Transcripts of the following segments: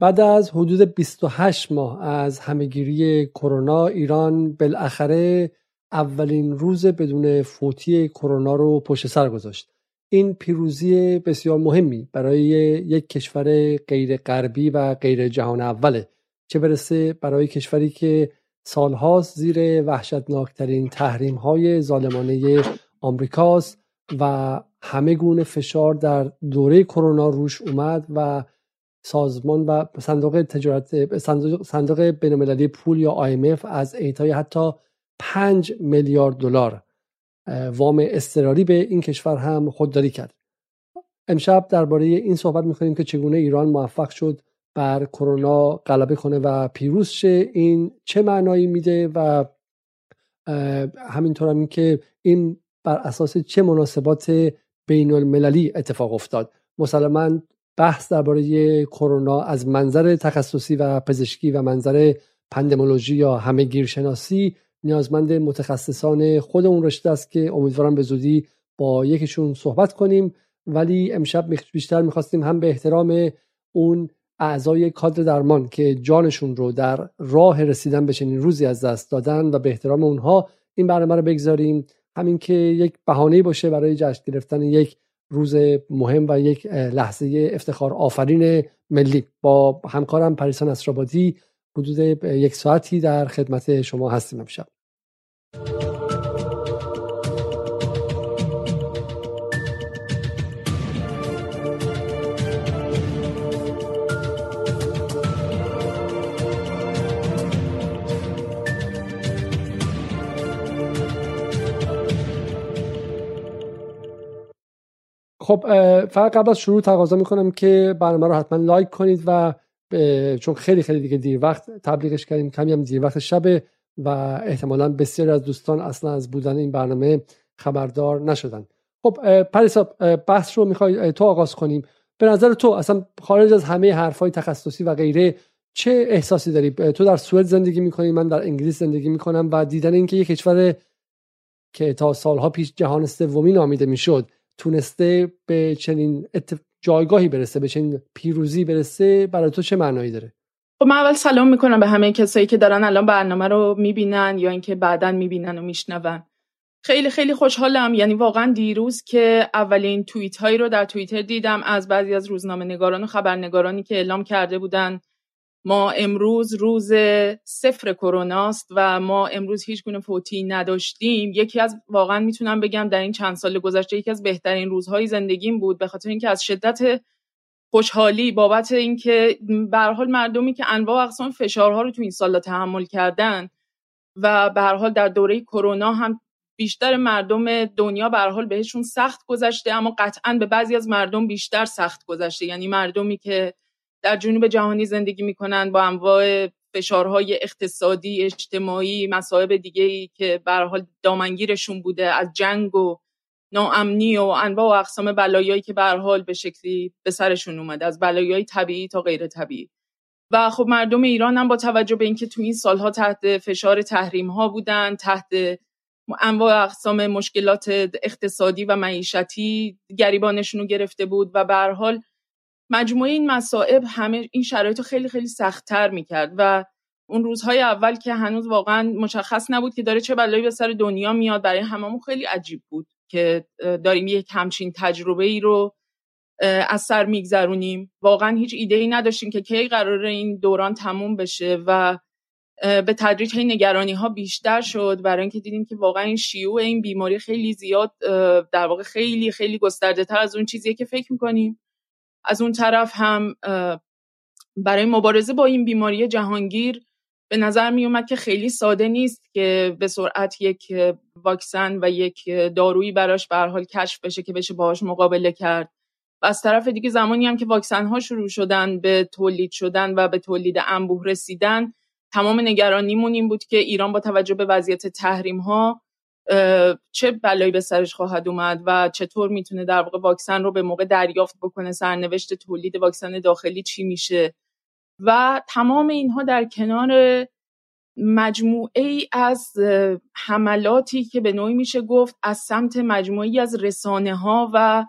بعد از حدود 28 ماه از همهگیری کرونا ایران بالاخره اولین روز بدون فوتی کرونا رو پشت سر گذاشت. این پیروزی بسیار مهمی برای یک کشور غیر غربی و غیر جهان اوله چه برسه برای کشوری که سالهاست زیر وحشتناکترین تحریم های ظالمانه آمریکاست و همه گونه فشار در دوره کرونا روش اومد و سازمان و صندوق تجارت صندوق, صندوق بینالمللی پول یا IMF از ایتای حتی 5 میلیارد دلار وام اضطراری به این کشور هم خودداری کرد. امشب درباره این صحبت می‌کنیم که چگونه ایران موفق شد بر کرونا غلبه کنه و پیروز شه. این چه معنایی میده و همینطور هم این که این بر اساس چه مناسبات بین المللی اتفاق افتاد. مسلما بحث درباره کرونا از منظر تخصصی و پزشکی و منظر پندمولوژی یا همه گیرشناسی نیازمند متخصصان خود اون رشته است که امیدوارم به زودی با یکیشون صحبت کنیم. ولی امشب بیشتر می‌خواستیم هم به احترام اون اعضای کادر درمان که جانشون رو در راه رسیدن به چنین روزی از دست دادن و به احترام اونها این برنامه رو بگذاریم. همین که یک بهانه باشه برای جشن گرفتن یک روز مهم و یک لحظه افتخار آفرین ملی. با همکارم پریسان اسرابادی حدود یک ساعتی در خدمت شما هستیم امشب. خب فقط قبل از شروع تقاضا می‌کنم که برنامه رو حتما لایک کنید و چون خیلی خیلی دیگه دیر وقت تبلیغش کردیم کمی هم دیر وقت شبه و احتمالا بسیاری از دوستان اصلا از بودن این برنامه خبردار نشدن. خب پریسا بحث رو می‌خوای تو آغاز کنیم. به نظر تو اصلا خارج از همه حرفای تخصصی و غیره چه احساسی داری؟ تو در سوئد زندگی می‌کنی من در انگلیس زندگی می‌کنم و دیدن اینکه یک کشور که تا سالها پیش جهان سومی نامیده می‌شد تونسته به چنین جایگاهی برسه به چنین پیروزی برسه برای تو چه معنایی داره؟ خب من اول سلام می‌کنم به همه کسایی که دارن الان برنامه رو می‌بینن یا اینکه بعدا می‌بینن و میشنون. خیلی خیلی خوشحالم. یعنی واقعا دیروز که اولین توییت هایی رو در توییتر دیدم از بعضی از روزنامه نگاران و خبرنگارانی که اعلام کرده بودن ما امروز روز صفر کروناست و ما امروز هیچ گونه فوتی نداشتیم. یکی از واقعا می‌تونم بگم در این چند سال گذشته یکی از بهترین روزهای زندگیم بود به خاطر اینکه از شدت خوشحالی بابت اینکه به حال مردمی که انواع اقسام فشارها رو تو این سالا تحمل کردن و به حال در دوره کرونا هم بیشتر مردم دنیا به حال بهشون سخت گذشته اما قطعا به بعضی از مردم بیشتر سخت گذشته. یعنی مردمی که در جنوب جهانی زندگی می‌کنن با انواع فشارهای اقتصادی اجتماعی مصائب دیگه ای که به حال دامنگیرشون بوده از جنگ و ناامنی و انواع و اقسام بلایایی که به حال به شکلی به سرشون اومده از بلایای طبیعی تا غیر طبیعی. و خب مردم ایران هم با توجه به اینکه تو این سالها تحت فشار تحریم ها بودن تحت انواع اقسام مشکلات اقتصادی و معیشتی گریبانشون رو گرفته بود و به حال مجموعه این مصائب همه این شرایط رو خیلی خیلی سختتر می‌کرد و اون روزهای اول که هنوز واقعا مشخص نبود که داره چه بلایی به سر دنیا میاد برای هممون خیلی عجیب بود که داریم یک همچین تجربه ای رو از سر میگذرونیم. واقعا هیچ ایده ای نداشتیم که کی قرار این دوران تموم بشه و به تدریج این نگرانی ها بیشتر شد. برای اینکه دیدیم که واقعا این شیوع این بیماری خیلی زیاد در واقع خیلی خیلی گسترده تر از اون چیزیه که فکر می‌کنیم. از اون طرف هم برای مبارزه با این بیماری جهانگیر به نظر می اومد که خیلی ساده نیست که به سرعت یک واکسن و یک دارویی براش به حال کشف بشه که بشه باهاش مقابله کرد. و از طرف دیگه زمانی هم که واکسن ها شروع شدن به تولید شدن و به تولید انبوه رسیدن تمام نگرانیمون این بود که ایران با توجه به وضعیت تحریم ها چه بلایی به سرش خواهد اومد و چطور می‌تونه در واقع واکسن رو به موقع دریافت بکنه سرنوشت تولید واکسن داخلی چی میشه. و تمام اینها در کنار مجموعه ای از حملاتی که به نوعی میشه گفت از سمت مجموعی از رسانه ها و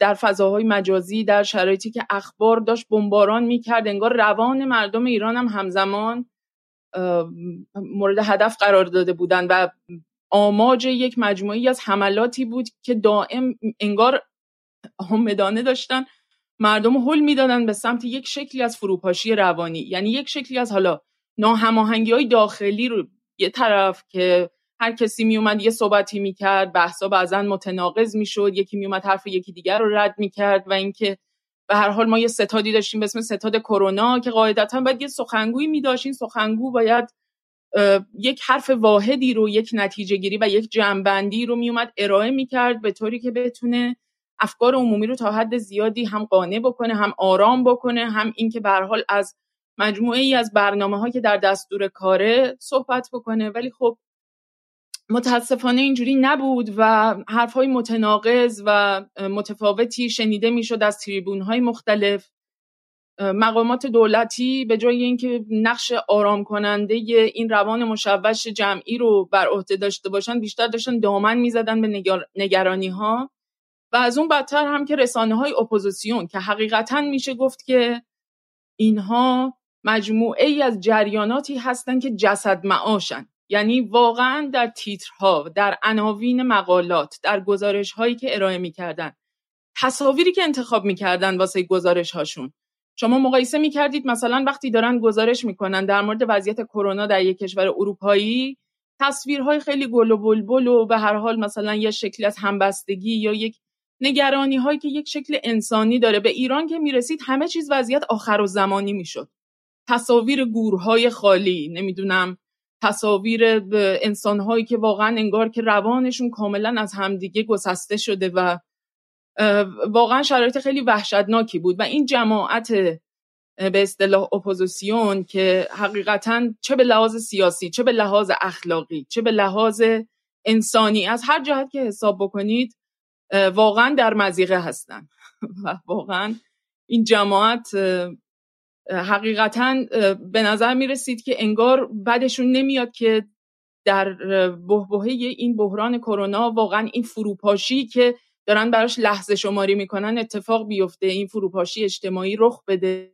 در فضاهای مجازی در شرایطی که اخبار داشت بمباران می‌کرد. انگار روان مردم ایران هم همزمان مورد هدف قرار داده بودند و آماج یک مجموعی از حملاتی بود که دائم انگار آمدانه داشتن. مردم حل می‌دادن به سمت یک شکلی از فروپاشی روانی. یعنی یک شکلی از حالا ناهماهنگی های داخلی رو یه طرف که هر کسی میومد یه صحبتی می‌کرد بحثا بعضا متناقض می‌شد یکی میومد حرف یکی دیگر رو رد می‌کرد و اینکه به هر حال ما یه ستادی داشتیم به اسم ستاد کرونا که قاعدتا باید یه سخنگویی میداشت. این سخنگو باید یک حرف واحدی رو یک نتیجه گیری و یک جنبندی رو میومد ارائه می‌کرد به طوری که بتونه افکار عمومی رو تا حد زیادی هم قانع بکنه هم آرام بکنه هم اینکه به حال از مجموعه ای از برنامه ها که در دستور کاره صحبت بکنه. ولی خب متاسفانه اینجوری نبود و حرف های متناقض و متفاوتی شنیده می‌شد از تریبون های مختلف. مقامات دولتی به جای اینکه نقش آرام کننده این روان مشوش جمعی رو بر عهده داشته باشن بیشتر داشتن دامن می‌زدن به نگرانی ها و از اون بدتر هم که رسانه های اپوزیسیون که حقیقتا میشه گفت که اینها مجموعه ای از جریاناتی هستند که جسد معاشن. یعنی واقعا در تیترها در عناوین مقالات در گزارش هایی که ارائه می‌کردن. تصاویری که انتخاب می‌کردن واسه گزارش هاشون شما مقایسه می‌کردید مثلا وقتی دارن گزارش می‌کنن در مورد وضعیت کرونا در یک کشور اروپایی تصویرهای خیلی گل و بلبل و به هر حال مثلا یه شکلی از همبستگی یا یک نگرانی هایی که یک شکل انسانی داره. به ایران که می‌رسید همه چیز وضعیت آخر و زمانی می‌شد. تصاویر گورهای خالی نمی‌دونم تصاویر انسانهایی که واقعا انگار که روانشون کاملا از همدیگه گسسته شده و واقعا شرایط خیلی وحشتناکی بود و این جماعت به اصطلاح اپوزیسیون که حقیقتا چه به لحاظ سیاسی چه به لحاظ اخلاقی چه به لحاظ انسانی از هر جهت که حساب بکنید واقعا در مزیقه هستن. و واقعا این جماعت حقیقتا به نظر می رسید که انگار بعدشون نمیاد که در بهبهه این بحران کرونا واقعا این فروپاشی که دارن براش لحظه شماری می‌کنن اتفاق بیفته این فروپاشی اجتماعی رخ بده.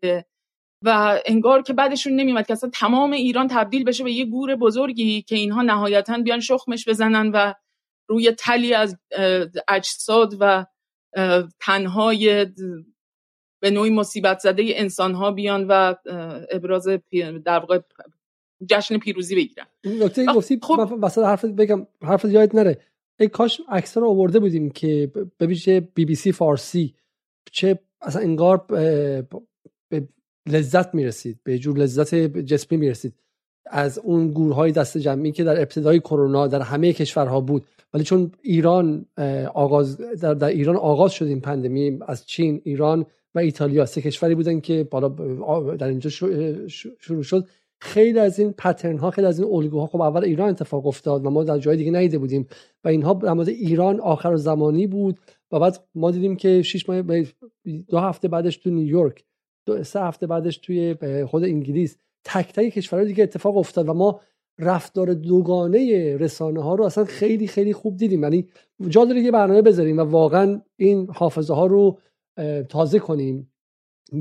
و انگار که بعدشون نمیاد که اصلا تمام ایران تبدیل بشه به یه گور بزرگی که اینها نهایتا بیان شخمش بزنن و روی تلی از اجساد و تنهای به نوعی مصیبت زده انسان ها بیان و ابراز در واقع جشن پیروزی بگیرن. نکته گفتی خب وسط حرف بگم حرف یاد نره. ای کاش اکثر رو آورده بودیم که ببینید بی بی سی فارسی. چه اصلا انگار به لذت می‌رسید به جور لذت جسمی می‌رسید. از اون گورهای دست جمعی که در ابتدای کرونا در همه کشورها بود. ولی چون ایران آغاز در, در ایران آغاز شد این پندمی از چین ایران و ایتالیا سه کشوری بودن که بالا در اینجا شروع شد. خیلی از این پترن ها خیلی از این الگوها خب اول ایران اتفاق افتاد و ما در جای دیگه ندیده بودیم و اینها در مورد ایران آخر زمانی بود و بعد ما دیدیم که شش ماه دو هفته بعدش تو نیویورک دو سه هفته بعدش توی خود انگلیس. تک تک کشورهای دیگه اتفاق افتاد و ما رفتار دوگانه رسانه ها رو اصلا خیلی خیلی خوب دیدیم. یعنی جا داره یه برنامه بذاریم و واقعا این حافظه ها رو تازه کنیم.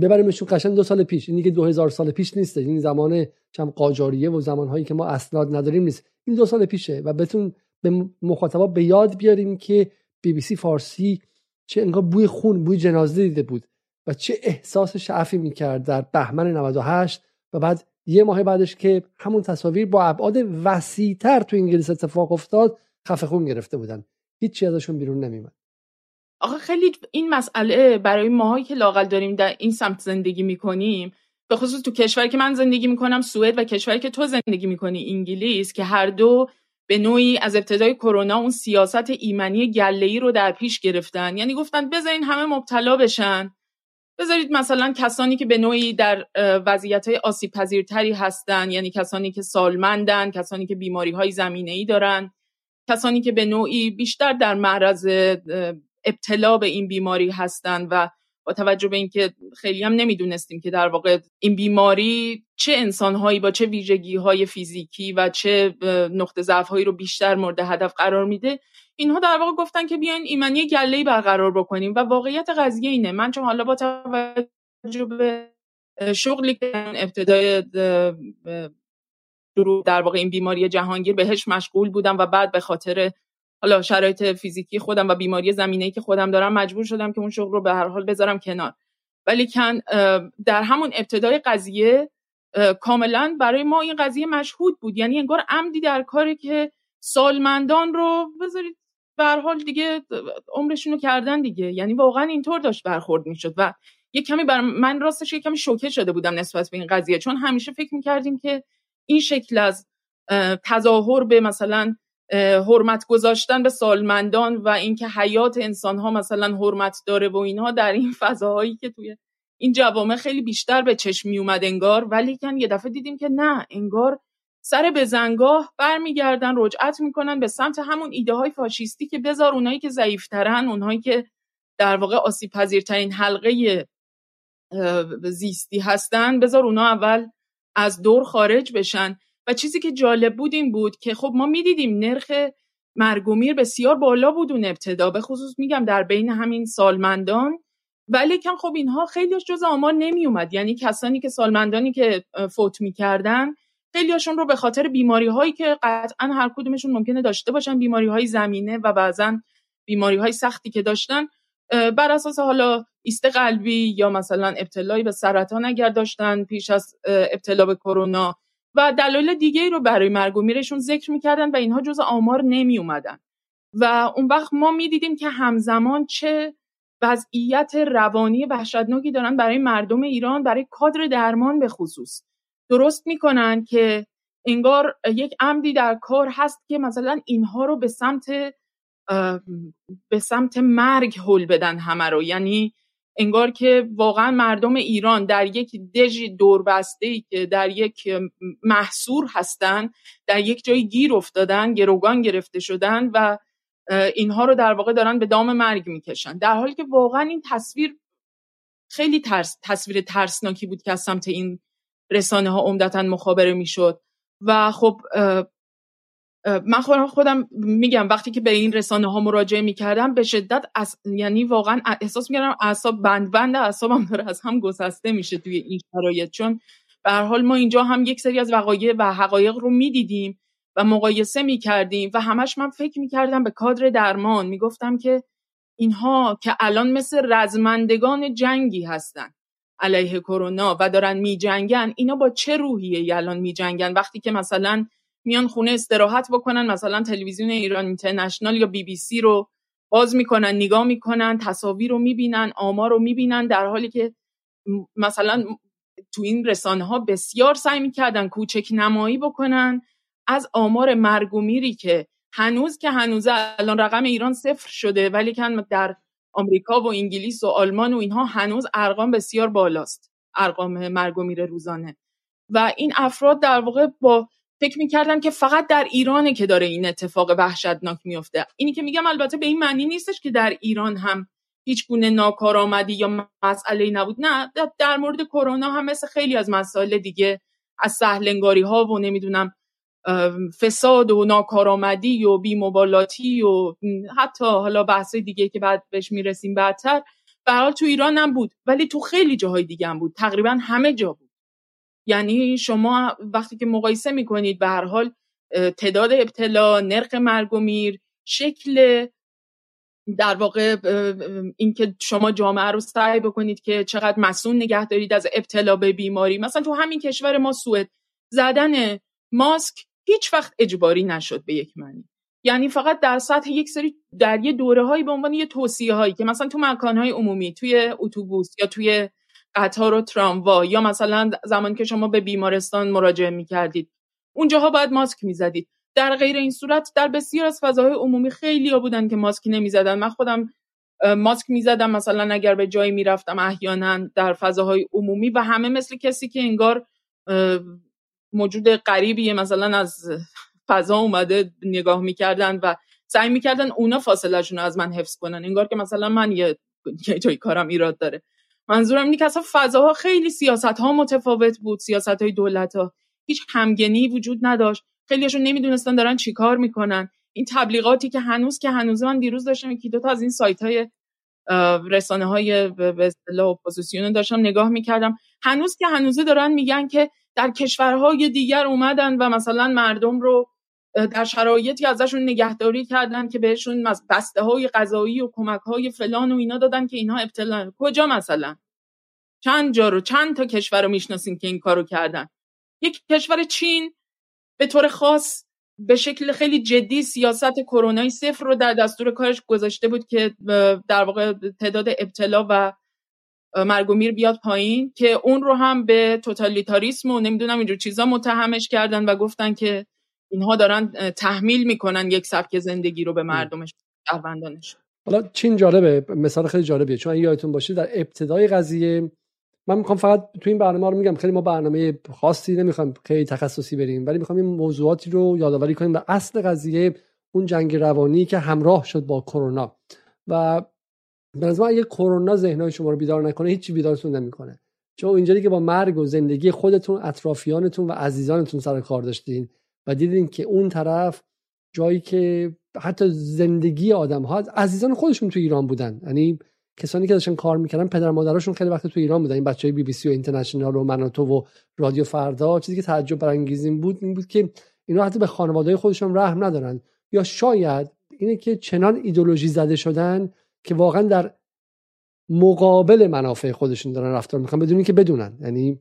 ببریمشون قشنگ دو سال پیش. این دیگه دو هزار سال پیش نیست این زمان چم قاجاریه و زمانهایی که ما اسناد نداریم نیست. این دو سال پیشه و بتون به مخاطبا به یاد بیاریم که بی بی سی فارسی چه انگار بوی خون بوی جنازه دیده بود و چه احساس شعفی می‌کرد در بهمن 98 و بعد یه ماه بعدش که همون تصاویر با ابعاد وسیعتر تو انگلیس اتفاق افتاد خفه خون گرفته بودن. هیچی ازشون بیرون نمیمد آخه خیلی این مسئله برای ماهایی که لاقل داریم در این سمت زندگی می‌کنیم به خصوص تو کشوری که من زندگی می‌کنم سوئد و کشوری که تو زندگی می‌کنی انگلیس که هر دو به نوعی از ابتدای کرونا اون سیاست ایمنی گله‌ای رو در پیش گرفتن. یعنی گفتن بذارین همه مبتلا بشن. بذارید مثلا کسانی که به نوعی در وضعیت های آسیب پذیرتری هستن یعنی کسانی که سالمندن کسانی که بیماری های زمینه ای دارن کسانی که به نوعی بیشتر در معرض ابتلا به این بیماری هستند و با توجه به اینکه خیلی هم نمی‌دونستیم که در واقع این بیماری چه انسانهایی با چه ویژگی های فیزیکی و چه نقطه ضعف هایی رو بیشتر مورد هدف قرار میده اینها در واقع گفتن که بیاین ایمنی گله برقرار بکنیم و واقعیت قضیه اینه. من چون حالا با توجه به شغلی که ابتدای در واقع این بیماری جهانگیر بهش مشغول بودم و بعد به خاطر حالا شرایط فیزیکی خودم و بیماری زمینه که خودم دارم مجبور شدم که اون شغل رو به هر حال بذارم کنار. ولی کن در همون ابتدای قضیه کاملا برای ما این قضیه مشهود بود. یعنی انگار عمدی در کاری که سالمندان رو بذارید به حال دیگه عمرشون رو کردن دیگه. یعنی واقعا اینطور داشت برخورد می‌شد و یه کمی بر من راستش یه کمی شوکه شده بودم نسبت به این قضیه. چون همیشه فکر می‌کردیم که این شکل از تظاهر به مثلا حرمت گذاشتن به سالمندان و اینکه حیات انسان ها مثلا حرمت داره و اینها در این فضاهایی که توی این جوامع خیلی بیشتر به چشم می اومد انگار. ولی کن یه دفعه دیدیم که نه انگار سر به زنگاه برمیگردن رجعت می‌کنن به سمت همون ایده های فاشیستی که بذار اونایی که ضعیفترن اونهایی که در واقع آسیب پذیرترین حلقه زیستی هستن بذار اونا اول از دور خارج بشن. و چیزی که جالب بود این بود که خب ما می‌دیدیم نرخ مرگومیر بسیار بالا بود اون ابتدا به خصوص میگم در بین همین سالمندان. ولی کن خب اینها خیلی جز آمار نمی اومد یعنی کسانی که سالمندانی که فوت می‌کردن خیلیاشون رو به خاطر بیماری هایی که قطعا هر کدومشون ممکنه داشته باشن بیماری های زمینه و بعضا بیماری های سختی که داشتن بر اساس حالا ایست قلبی یا مثلا ابتلایی به سرطان اگر داشتن پیش از ابتلا به کرونا و دلایل دیگه رو برای مرگ و میرشون ذکر می‌کردن و اینها جز آمار نمی اومدن و اون وقت ما می‌دیدیم که همزمان چه وضعیت روانی وحشتناکی دارن برای مردم ایران برای کادر درمان به خصوص. درست می‌کنن که انگار یک عمدی در کار هست که مثلا اینها رو به سمت به سمت مرگ هل بدن همه رو. یعنی انگار که واقعا مردم ایران در یک دژ دوربسته ای که در یک محصور هستن در یک جای گیر افتادن گروگان گرفته شدن و اینها رو در واقع دارن به دام مرگ می‌کشن. در حالی که واقعا این تصویر خیلی ترس، تصویر ترسناکی بود که از سمت این رسانه ها عمدتا مخابره می‌شد. و خب من خودم میگم وقتی که به این رسانه ها مراجعه می‌کردم به شدت از یعنی واقعا احساس می‌کردم اعصاب بند بند اعصابم داره از هم گسسته میشه توی این شرایط. چون به هر حال ما اینجا هم یک سری از وقایع و حقایق رو می‌دیدیم و مقایسه می‌کردیم و همش من فکر می‌کردم به کادر درمان. می‌گفتم که اینها که الان مثل رزمندگان جنگی هستن علیه کرونا و دارن میجنگن اینا با چه روحیه الان میجنگن؟ وقتی که مثلا میان خونه استراحت بکنن مثلا تلویزیون ایران اینترنشنال یا بی بی سی رو باز می‌کنن نگاه می‌کنن تصاویر رو می‌بینن آمار رو می‌بینن در حالی که مثلا تو این رسانه ها بسیار سعی می‌کردن کوچک نمایی بکنن. از آمار مرگومیری که هنوز که هنوز الان رقم ایران صفر شده ولی کن در آمریکا و انگلیس و آلمان و اینها هنوز ارقام بسیار بالاست ارقام مرگومیر روزانه. و این افراد در واقع با فکر می‌کردن که فقط در ایرانه که داره این اتفاق وحشتناک میفته اینی که میگم البته به این معنی نیستش که در ایران هم هیچ گونه ناکارآمدی یا مسئله نبود. نه در مورد کرونا هم مثل خیلی از مسائل دیگه از سهلنگاری ها و نمی‌دونم فساد و ناکارآمدی و بیمبالاتی و حتی حالا بحث دیگه که بعد بهش می‌رسیم بعدتر به حال تو ایران هم بود. ولی تو خیلی جاهای دیگه هم بود. تقریبا همه جا بود. یعنی شما وقتی که مقایسه می‌کنید به هر حال تعداد ابتلا نرخ مرگ و میر شکل در واقع اینکه شما جامعه رو سعی بکنید که چقدر مسئول نگه دارید از ابتلا به بیماری. مثلا تو همین کشور ما سوئد زدن ماسک هیچ وقت اجباری نشد به یک معنی. یعنی فقط در سطح یک سری در یه دوره هایی به عنوان یه توصیه هایی که مثلا تو مکان های عمومی توی اتوبوس یا توی قطار و تراموا یا مثلا زمانی که شما به بیمارستان مراجعه می‌کردید. اونجاها باید ماسک می‌زدید. در غیر این صورت در بسیار از فضاهای عمومی خیلی ها بودن که ماسک نمی‌زدن. من خودم ماسک می‌زدم مثلا اگر به جایی می‌رفتم احیانا در فضاهای عمومی و همه مثل کسی که انگار موجود غریبیه مثلا از فضا اومده نگاه می‌کردن و سعی می‌کردن اونا فاصلهشون رو از من حفظ کنن. انگار که مثلا من یه جای کارم ایراد داره. منظورم اینه که اصلا فضاها خیلی سیاست ها متفاوت بود سیاست های دولت ها هیچ همگنی وجود نداشت. خیلیشون نمی‌دونستن دارن چیکار می‌کنن. این تبلیغاتی که هنوز که هنوز من دیروز داشتم یکی دو تا از این سایت های رسانه های به اصطلاح اپوزیسیون داشتم نگاه می‌کردم. هنوز که هنوزه دارن میگن که در کشورهای دیگر اومدن و مثلا مردم رو در شرایطی ازشون نگهداری کردن که بهشون بسته های غذایی و کمک های فلان و اینا دادن که اینها ابتلا کجا مثلا؟ چند جا رو چند تا کشور رو می‌شناسیم که این کارو کردن؟ یک کشور چین به طور خاص به شکل خیلی جدی سیاست کرونای صفر رو در دستور کارش گذاشته بود که در واقع تعداد ابتلا و مرگ و میر بیاد پایین که اون رو هم به توتالیتاریسم و نمی‌دونم اینجور چیزا متهمش کردن و گفتن که اینها دارن تحمیل می‌کنن یک سبک زندگی رو به مردمش شهروندانش. حالا چین جالبه مثال خیلی جالبیه. چون یادتون باشه در ابتدای قضیه من می‌خوام فقط تو این برنامه رو میگم خیلی ما برنامه خاصی نمی‌خوام خیلی تخصصی بریم ولی می‌خوام این موضوعاتی رو یادآوری کنیم و اصل قضیه اون جنگ روانی که همراه شد با کرونا. و به نظر اگه کرونا ذهنهای شما رو بیدار نکنه هیچی بیدارتون نمی‌کنه. چون اینجوری که با مرگ و زندگی خودتون اطرافیانتون و عزیزانتون سر کار داشتین و دیدین که اون طرف جایی که حتی زندگی آدم ها عزیزان خودشون تو ایران بودن. یعنی کسانی که داشتن کار می‌کردن پدر مادرشون خیلی وقت تو ایران بودن. این بچهای بی بی سی و اینترنشنال و مناتو و رادیو فردا چیزی که تعجب برانگیز بود این بود که اینا حتی به خانواده خودشون رحم ندارن. یا شاید اینه که چنان ایدولوژی زده شدن که واقعا در مقابل منافع خودشون دارن رفتار می‌کنن بدون که بدونن. یعنی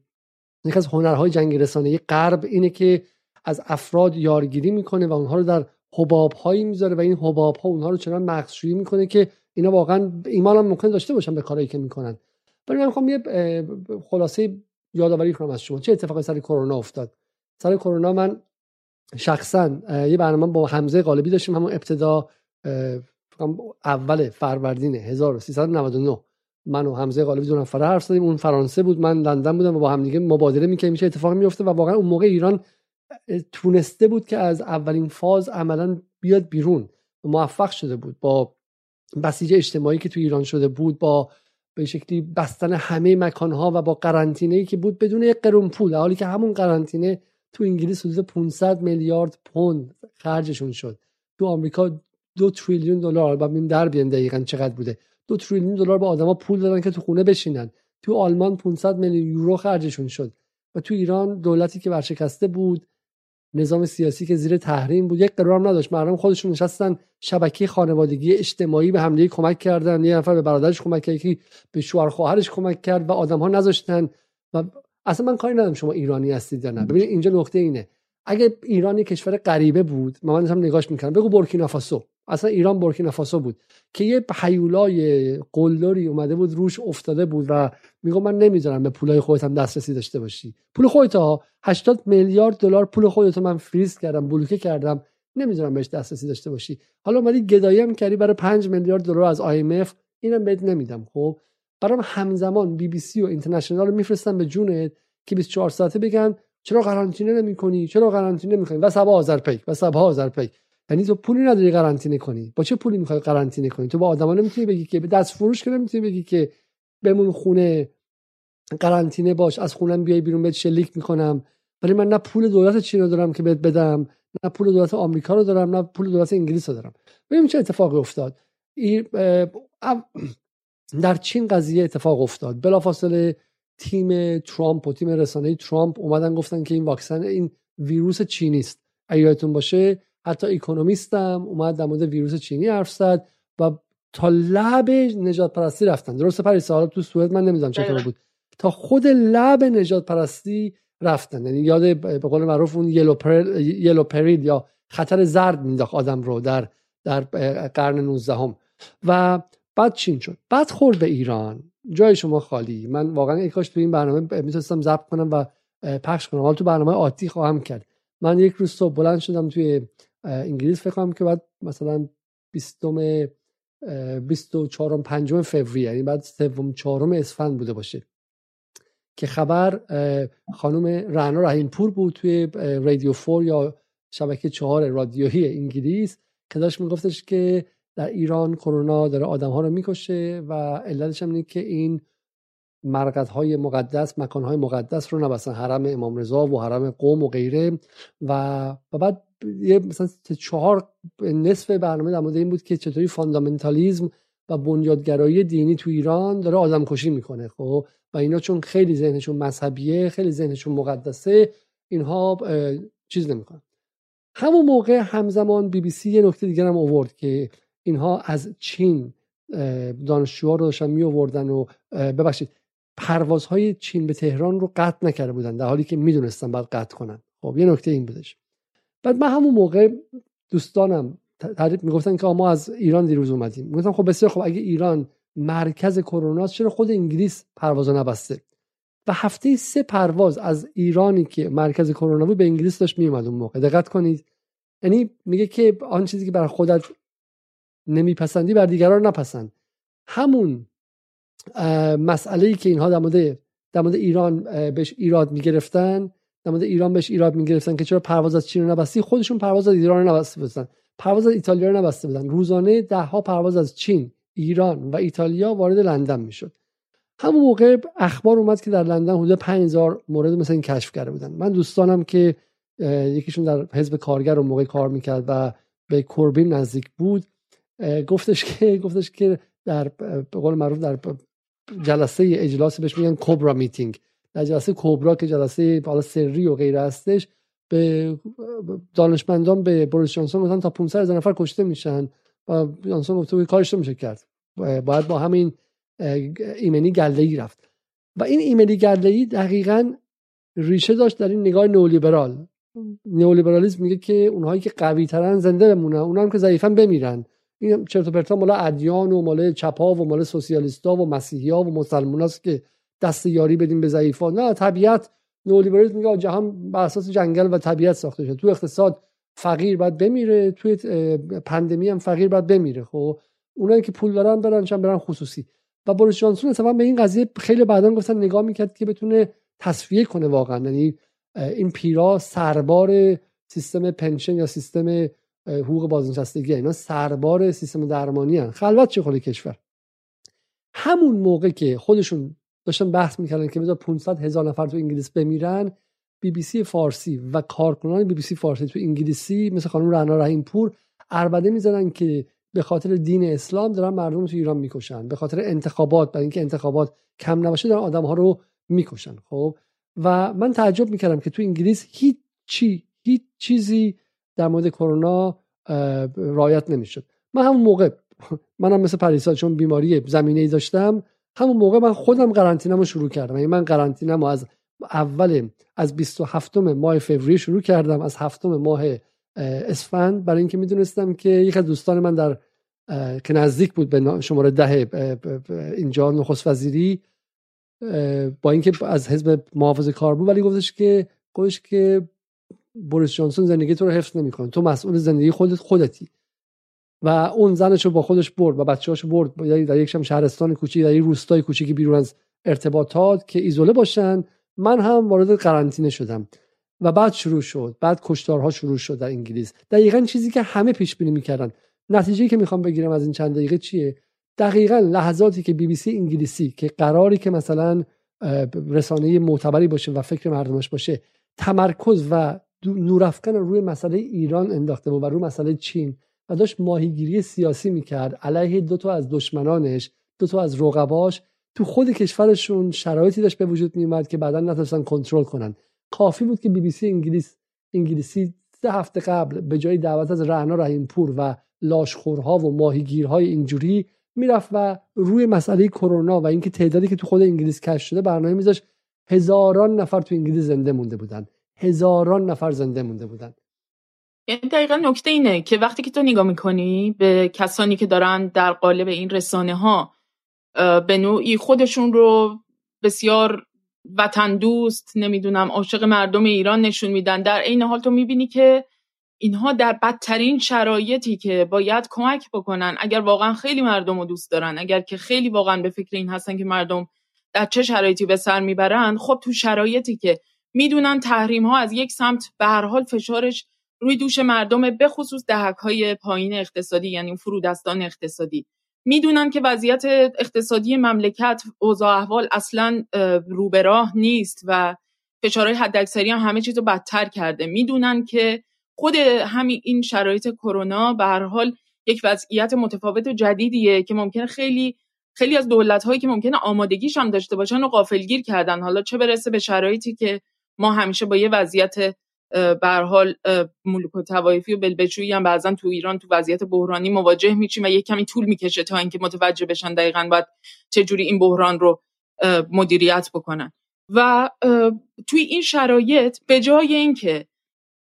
یکی از هنرهای جنگ رسانه غرب اینه که از افراد یارگیری می‌کنه و اونها رو در حباب هایی می‌ذاره و این حباب ها اونها رو چنان مخشویی می‌کنه که اینا واقعا ایمان هم ممکن داشته باشن به کارهایی که می‌کنن. ولی من می‌خوام یه خلاصه یادآوری کنم از شما. چه اتفاقی سر کرونا افتاد؟ سر کرونا من شخصا یه برنامه با حمزه غالبی داشتیم همون ابتدا اول فروردین 1399 من و حمزه غالبی دو نفره حرف زدیم اون فرانسه بود من لندن بودم و با هم دیگه مبادله می‌کنیم چه اتفاقی میفته و واقعا اون موقع ایران تونسته بود که از اولین فاز عملا بیاد بیرون. موفق شده بود. با بسیج اجتماعی که تو ایران شده بود با به شکلی بستن همه مکانها و با قرنطینه ای که بود بدون یک قرون پول. حالی که همون قرنطینه تو انگلیس حدود 500 میلیارد پوند خرجشون شد. تو آمریکا دو تریلیون دلار بعد ببینیم در بیان دقیقا چقدر بوده. دو تریلیون دلار به آدما پول دادن که تو خونه بشینن. تو آلمان 500 میلیون یورو خرجشون شد. و تو ایران دولتی که ورشکسته بود نظام سیاسی که زیر تحریم بود یک قرار هم نداشت. مردم خودشون نشستن شبکه خانوادگی اجتماعی به همدیگه کمک کردن. یه نفر به برادرش کمک کرد که به شوهر خواهرش کمک کرد و آدم ها نذاشتن. و اصلا من کاری ندارم شما ایرانی هستید یا نه. ببینید اینجا نقطه اینه. اگه ایران کشور غریبه بود من هم نگاش می‌کنم بگو بورکینافاسو اصلا ایران بورکینافاسو بود که یه حیولای قلدری اومده بود روش افتاده بود و میگم من نمی‌ذارم به پولای خودت هم دسترسی داشته باشی. پول خودت ها 80 میلیارد دلار پول خودت من فریز کردم بلوکه کردم. نمی‌ذارم بهش دسترسی داشته باشی. حالا اومدی گدایی هم کردی برای 5 میلیارد دلار از IMF اینم بهت نمیدم خب؟ برام همزمان بی بی سی و اینترنشنال رو میفرستن به جونت که 24 ساعته بگن چرا قرنطینه نمی‌کنی؟ چرا قرنطینه نمی‌کنی و صبا آذرپیک و صبا آذرپیک. یعنی تو پولی نداری قرنطینه کنی. با چه پولی می‌خوای قرنطینه کنی؟ تو با آدما نمی‌تونی بگی که به دست فروش که نمی‌تونی بگی که بمون خونه قرنطینه باش از خونم بیای بیرون بهت شلیک می‌کنم. ولی من نه پول دولت چین رو دارم که بهت بدم نه پول دولت آمریکا رو دارم نه پول دولت انگلیس رو دارم. ببین چه اتفاقی افتاد. در چین قضیه اتفاق افتاد. بلافاصله تیم ترامپ و تیم رسانه ترامپ اومدن گفتن که این واکسن این ویروس چینی است یادتون باشه حتی اکونومیستم اومد در مورد ویروس چینی حرف زد و تا لب نجات پرستی رفتن. درسته پریسا حالا تو سوئد من نمی‌دونم چطور بود. تا خود لب نجات پرستی رفتن. یعنی یاد به قول معروف اون یلو, پرید یا خطر زرد مینداخت آدم رو در در قرن 19 هم. و بعد چین شد. بعد خورد به ایران. جای شما خالی. من واقعا کاش تو این برنامه می‌تونستم ضبط کنم و پخش کنم. حالا تو برنامه آتی خواهم کرد. من یک روز صبح بلند شدم توی انگلیس فکر کنم که بعد مثلا 20 24 5 فوریه یعنی بعد سوم چهارم اسفند بوده باشه. که خبر خانم رعنا رحیم پور بود توی رادیو فور یا شبکه چهار رادیویی انگلیس که داشت میگفتش که در ایران کرونا داره آدم ها رو می‌کشه و علتش هم اینه که این های مقدس های مقدس رو نبستن. حرم امام رضا و حرم قوم و غیره. و, و بعد یه مثلا چهار نصف برنامه در مورد این بود که چطوری fundamentalism و بنیادگرایی دینی تو ایران داره آدم کشی می‌کنه خب؟ و اینا چون خیلی ذهنشون مذهبیه خیلی ذهنشون مقدسه اینها چیز نمی‌کنن. همون موقع همزمان بی بی سی یه نکته دیگر هم آورد که اینها از چین دانشجوها رو داشتن می آوردن و ببخشید پروازهای چین به تهران رو قطع نکرده بودن در حالی که می‌دونستن باید قطع کنن. خب یه نکته این بودش. بعد من همون موقع دوستانم تعریف می‌گفتن که ما از ایران دیروز اومدیم. گفتم خب بسیار خب اگه ایران مرکز کرونا چرا خود انگلیس پرواز نبسته؟ و هفته سه پرواز از ایرانی که مرکز کرونا بود به انگلیس داشت میومد اون موقع. دقت کنید. یعنی میگه که آن چیزی که برای خودت نمیپسندی بر دیگران نپسند. همون مسئله ای که اینها در مورد ایران بهش ایراد می‌گرفتن در مورد ایران بهش ایراد می‌گرفتن که چرا پرواز از چین رو نبستی خودشون پرواز از ایران رو نبسته بودن. پرواز از ایتالیا رو نبسته بودن. روزانه ده ها پرواز از چین ایران و ایتالیا وارد لندن می‌شد. همون موقع اخبار اومد که در لندن حدود 5000 مورد مثل این کشف کرده بودن. من دوستانم که یکیشون در حزب کارگر اون موقع کار می‌کرد و به کوربین نزدیک بود. گفتش که گفتش که در به قول معروف در جلسه اجلاس بهش میگن COBRA meeting. در جلسه COBRA که جلسه بالا سری و غیره هستش به دانشمندان به بوریس جانسون گفتن تا 500 هزار نفر کشته میشن. و جانسون گفته کارش میشه کرد. باید با همین ایمنی گله ای رفت. و این ایمنی گله ای دقیقا ریشه داشت در این نگاه نئولیبرال. نئولیبرالیسم میگه که اونهایی که قوی ترن زنده بمونن اونها هم که ضعیفن بمیرن. این چرت و پرتا مال ادیان و مال چپا و مال سوسیالیستا و مسیحیا و مسلماناست که دست یاری بدیم به ضعیفان نه طبیعت نئولیبرالیسم میگه جهان بر اساس جنگل و طبیعت ساخته شده. تو اقتصاد فقیر باید بمیره توی پندمی هم فقیر باید بمیره. خب اونایی که پول دارن برن چون برن خصوصی. و بوریس جانسون اصلا به این قضیه خیلی بعدا گفتن نگاه می‌کرد که بتونه تصفیه کنه واقعا. یعنی این پیرا سربار سیستم pension یا سیستم حقوق بازنشستگی اینا سربار سیستم درمانی هن. خلوت چه خود کشور؟ همون موقع که خودشون داشتن بحث می‌کردن که بذار 500 هزار نفر تو انگلیس بمیرن. بی بی سی فارسی و کارکنان بی بی سی فارسی تو انگلیسی مثل خانم رعنا رحیم پور عربده می‌زنن که به خاطر دین اسلام دارن مردم تو ایران می‌کشن. به خاطر انتخابات برای اینکه انتخابات کم نباشه دارن آدم ها رو می‌کشن خب؟ و من تعجب می‌کردم که تو انگلیس هیچ چی هیچ چیزی در مورد کرونا رایت نمی‌شد. من همون موقع منم مثل پریسا چون بیماری زمینه ای داشتم همون موقع من خودم قرنطینه‌مو شروع کردم. یعنی من قرنطینه‌مو از اول از 27 ماه فوریه شروع کردم از هفتم ماه اسفند. برای اینکه می‌دونستم که یک از دوستان من در که نزدیک بود به شماره ده اینجا نخست وزیری با اینکه از حزب محافظ کار بود. ولی گفتش که گفتش که بوریس جانسون زندگی تو رو حفظ نمی‌کنه. تو مسئول زندگی خودت خودتی. و اون زنش رو با خودش برد و بچه‌هاش برد. در یک شهرستان کوچیک در یک روستای کوچیکی بیرون از ارتباطات که ایزوله باشن. من هم وارد قرنطینه شدم و بعد شروع شد. بعد کشتارها شروع شد در انگلیس. دقیقا چیزی که همه پیش بینی می‌کردن. نتیجه که می‌خوام بگیرم از این چند دقیقه چیه؟ دقیقا لحظاتی که بی بی سی انگلیسی که قراری که مثلا رسانه معتبری باشه و فکر مردمش باشه تمرکز و نورافکن روی مسئله ایران انداخته بود و روی مسئله چین و داشت ماهیگیری سیاسی می‌کرد. علیه دو تا از دشمنانش دو تا از رقباش. تو خود کشورشون شرایطی داشت به وجود میومد که بعدا نتونستن کنترل کنن. کافی بود که بی بی سی انگلیس انگلیسی سه هفته قبل به جای دعوت از رعنا رحیم پور و لاشخورها و ماهیگیرهای اینجوری می‌رفت و روی مسئله کرونا و اینکه تعدادی که تو خود انگلیس کش شده برنامه میذاشت هزاران نفر تو انگلیس زنده مونده بودن. هزاران نفر زنده مونده بودن. یعنی دقیقا نکته اینه که وقتی که تو نگاه می‌کنی به کسانی که دارن در قالب این رسانه ها به نوعی خودشون رو بسیار وطن دوست نمی‌دونم عاشق مردم ایران نشون میدن. در عین حال تو می‌بینی که اینها در بدترین شرایطی که باید کمک بکنن اگر واقعا خیلی مردم رو دوست دارن اگر که خیلی واقعا به فکر این هستن که مردم در چه شرایطی به سر می‌برن خب تو شرایطی که می‌دونن تحریم ها از یک سمت به هر حال فشارش روی دوش مردم به خصوص دهک های پایین اقتصادی یعنی فرودستان اقتصادی. می‌دونن که وضعیت اقتصادی مملکت اوضاع احوال اصلا رو به راه نیست و فشارهای حداکثری هم همه چیز رو بدتر کرده. می‌دونن که خود همین این شرایط کرونا به هر حال یک وضعیت متفاوت و جدیدیه که ممکنه خیلی خیلی از دولت هایی که ممکنه آمادگیش هم داشته باشن و غافلگیر کردن. حالا چه برسه به شرایطی که ما همیشه با یه وضعیت به حال ملوک و توایفی و بلبچویی هم بعضا تو ایران تو وضعیت بحرانی مواجه میشیم و یه کمی طول می‌کشه تا اینکه متوجه بشن دقیقا باید چجوری این بحران رو مدیریت بکنن. و توی این شرایط به جای اینکه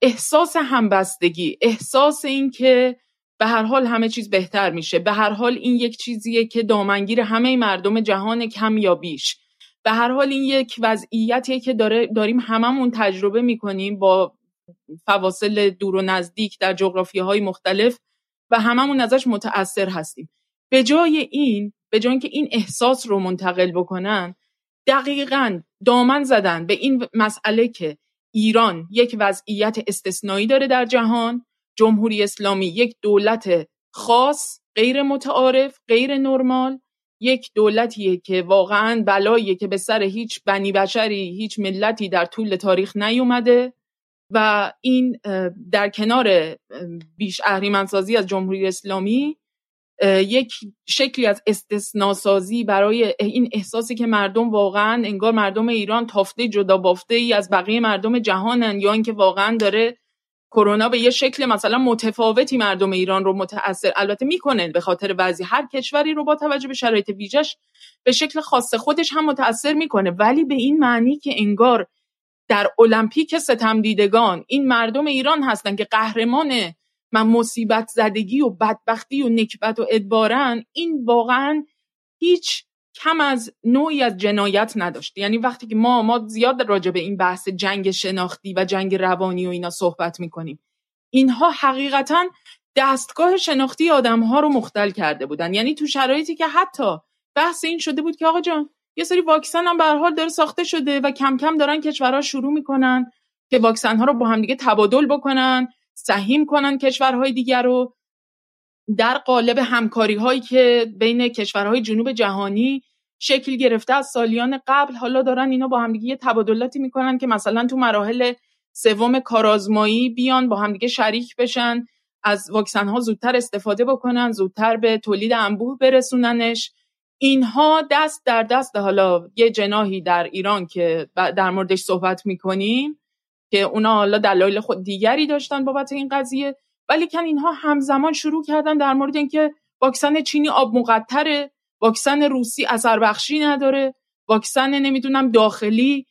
احساس همبستگی احساس اینکه به هر حال همه چیز بهتر میشه به هر حال این یک چیزیه که دامنگیر همه مردم جهان کم یا بیش به هر حال این یک وضعیتیه که داره داریم هممون تجربه می‌کنیم با فواصل دور و نزدیک در جغرافی های مختلف و هممون ازش متأثر هستیم. به جای این به جای اینکه این احساس رو منتقل بکنن دقیقا دامن زدن به این مسئله که ایران یک وضعیت استثنایی داره در جهان جمهوری اسلامی یک دولت خاص غیر متعارف غیر نرمال یک دولتیه که واقعا بلاییه که به سر هیچ بنی بشری هیچ ملتی در طول تاریخ نیومده. و این در کنار بیش اهریمنسازی از جمهوری اسلامی یک شکلی از استثناسازی برای این احساسی که مردم واقعا انگار مردم ایران تافته جدا بافته ای از بقیه مردم جهانن یا اینکه واقعا داره کرونا به یه شکل مثلا متفاوتی مردم ایران رو متاثر البته می‌کنه به خاطر بعضی هر کشوری رو با توجه به شرایط ویژش به شکل خاص خودش هم متاثر می‌کنه. ولی به این معنی که انگار در المپیک ستم دیدگان این مردم ایران هستن که قهرمان من مصیبت زدگی و بدبختی و نکبت و ادبارن. این واقعا هیچ کم از نوعی از جنایت نداشت. یعنی وقتی که ما ما زیاد راجع به این بحث جنگ شناختی و جنگ روانی و اینا صحبت می‌کنیم. اینها حقیقتا دستگاه شناختی آدم ها رو مختل کرده بودن. یعنی تو شرایطی که حتی بحث این شده بود که آقا جان یه سری واکسن هم به حال داره ساخته شده و کم کم دارن کشورها شروع می‌کنن که واکسن ها رو با هم دیگه تبادل بکنن سهیم کنن کشورهای دیگر رو. در قالب همکاری هایی که بین کشورهای جنوب جهانی شکل گرفته از سالیان قبل حالا دارن اینا با همدیگه یه تبادلاتی می‌کنن که مثلا تو مراحل سوم کارآزمایی بیان با همدیگه شریک بشن از واکسن ها زودتر استفاده بکنن زودتر به تولید انبوه برسوننش. اینها دست در دست حالا یه جناهی در ایران که در موردش صحبت می‌کنیم که اونا حالا دلایل خود دیگری داشتن بابت این قضیه ولی کن اینها همزمان شروع کردن در مورد اینکه واکسن چینی آب مقطره واکسن روسی اثر بخشی نداره واکسن نمی‌دونم داخلی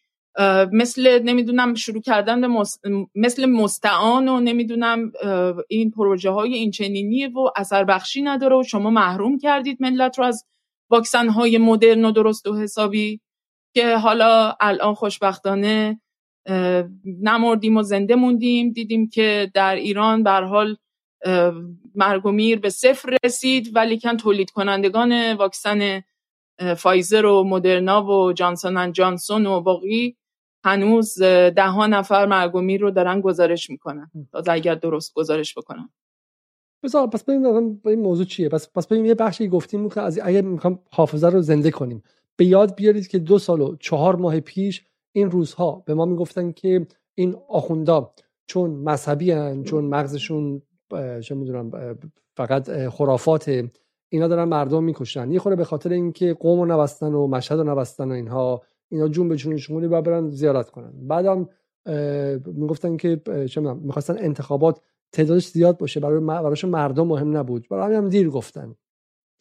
مثل نمی‌دونم شروع کردن به مثل مستعان و نمی‌دونم این پروژه های این چنینیه و اثر بخشی نداره و شما محروم کردید ملت رو از واکسن های مدرن و درست و حسابی که حالا الان خوشبختانه نمردیم و زنده موندیم. دیدیم که در ایران به حال مرگ و میر به صفر رسید ولی کن تولید کنندگان واکسن فایزر و مدرنا و جانسون جانسون و باقی هنوز ده ها نفر مرگ و میر رو دارن گزارش می‌کنن. تا اگر درست گزارش بکنن بذار پس ببینیم این موضوع چیه؟ پس پس ببینیم یه بخشی گفتیم که از اگه می‌خوام حافظه رو زنده کنیم. به یاد بیارید که دو سال و چهار ماه پیش این روزها به ما می‌گفتن که این آخوندا چون مذهبی هن، چون مغزشون چه می‌دونم فقط خرافات اینا دارن مردم می‌کشن یه خوره به خاطر اینکه قوم رو نبستن و مشهد رو نبستن و اینها اینا جون به جون شمولی برن زیارت کنن. بعدم می‌گفتن که چه می‌خواستن انتخابات تعدادش زیاد باشه. برای براشون مردم مهم نبود. برای همین هم دیر گفتن.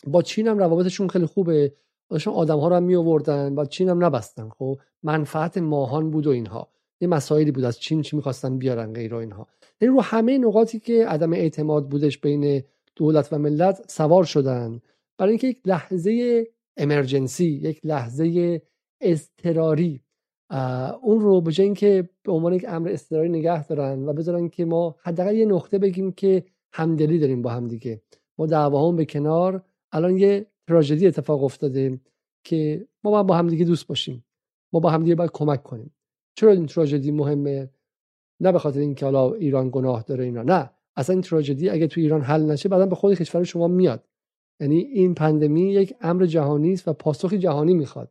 با چین هم روابطشون خیلی خوبه. داشتن آدم ها رو هم می آوردن و چین هم نبستن. خب منفعت ماهان بود و اینها. یه مسائلی بود از چین چی می‌خواستن بیارن غیر و اینها. یعنی رو همه نقاطی که عدم اعتماد بودش بین دولت و ملت سوار شدن. برای اینکه یک لحظه امرجنسی یک لحظه اضطراری اون رو به جای اینکه به عنوان یک امر اضطراری نگه دارن و بذارن که ما حداقل یه نقطه بگیم که همدلی داریم با هم دیگه. ما دعواهم به کنار. الان یه تراژدی اتفاق افتاده که ما باید با همدیگه دوست باشیم. ما با همدیگه باید کمک کنیم. چرا این تراژدی مهمه؟ نه به خاطر اینکه حالا ایران گناه داره اینا. نه. اصلا این تراژدی اگه تو ایران حل نشه بعدا به خود کشور شما میاد. یعنی این پندمی یک امر جهانی است و پاسخ جهانی می‌خواد.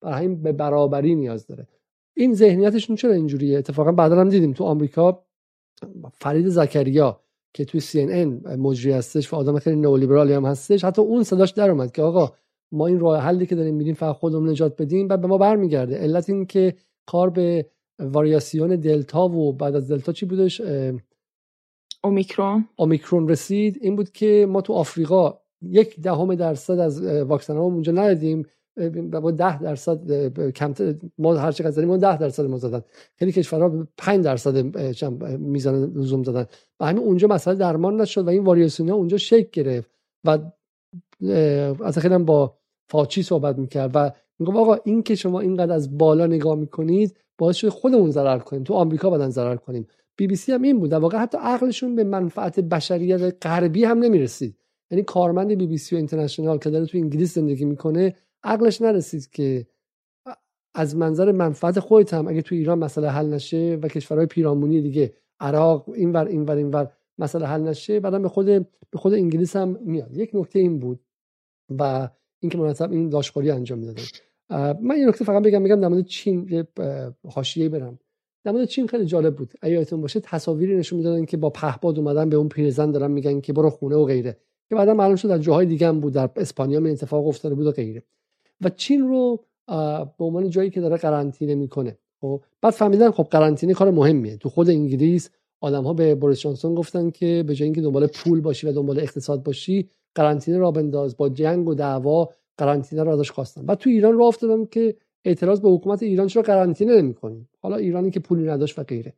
برای همین به برابری نیاز داره. این ذهنیتشون چرا اینجوریه؟ اتفاقا بعدا هم دیدیم تو آمریکا فرید زکریا که توی CNN مجری هستش و آدم خیلی نئولیبرالی هم هستش حتی اون صداش در اومد که آقا ما این راه حلی که داریم میریم فقط خودمون نجات بدیم بعد به ما برمیگرده. علت این که کار به واریاسیون دلتا و بعد از دلتا چی بودش؟ اومیکرون. اومیکرون رسید. این بود که ما تو آفریقا یک دهم درصد از واکسن اونجا ندادیم. با 10 درصد کمتر ما هر چقدر زدیم ما 10 درصد ما زدن. خیلی کشورها 5 درصد میزان لزوم زدن. و همین اونجا مسئله درمان نشد و این واریاسیون ها اونجا شک گرفت. و از خیلی با فاچی صحبت می‌کرد و میگم آقا این که شما اینقدر از بالا نگاه می‌کنید باعث شده خودمون ضرر کنیم. تو آمریکا بدن ضرر کنیم. بی بی سی هم این بود. در واقع حتی عقلشون به منفعت بشریت غربی هم نمی‌رسید. یعنی کارمند بی بی سی و اینترنشنال که داره تو انگلیس زندگی می‌کنه عقلش نرسید که از منظر منفعت خودت هم اگه تو ایران مسئله حل نشه و کشورهای پیرامونی دیگه عراق اینور اینور اینور مسئله حل نشه بعدا به خود به خود انگلیس هم میاد. یک نکته این بود و اینکه مرتب این لاشخوری انجام می‌دادن. من یه نکته فقط بگم بگم در مورد چین یه حاشیه برم. در مورد چین خیلی جالب بود. اگه یادتون باشه تصاویری نشون می‌دادن که با پهپاد اومدن به اون پیرزن دارن میگن که برو خونه و غیره. که بعدا معلوم شد در جاهای دیگه هم بود. در اسپانیا می اتفاق افتاده بود و غیره. و چین رو به عنوان جایی که داره قرنطینه می‌کنه. خب بعد فهمیدن خب قرنطینه کار مهمیه. تو خود انگلیس آدم ها به بوریس جانسون گفتن که به جای اینکه دنبال پول باشی و دنبال اقتصاد باشی قرنطینه را بنداز. با جنگ و دعوا قرنطینه را ازش خواستن. بعد تو ایران راه افتادن که اعتراض به حکومت ایران چرا قرنطینه نمی‌کنیم حالا ایرانی که پولی نداشت و غیره.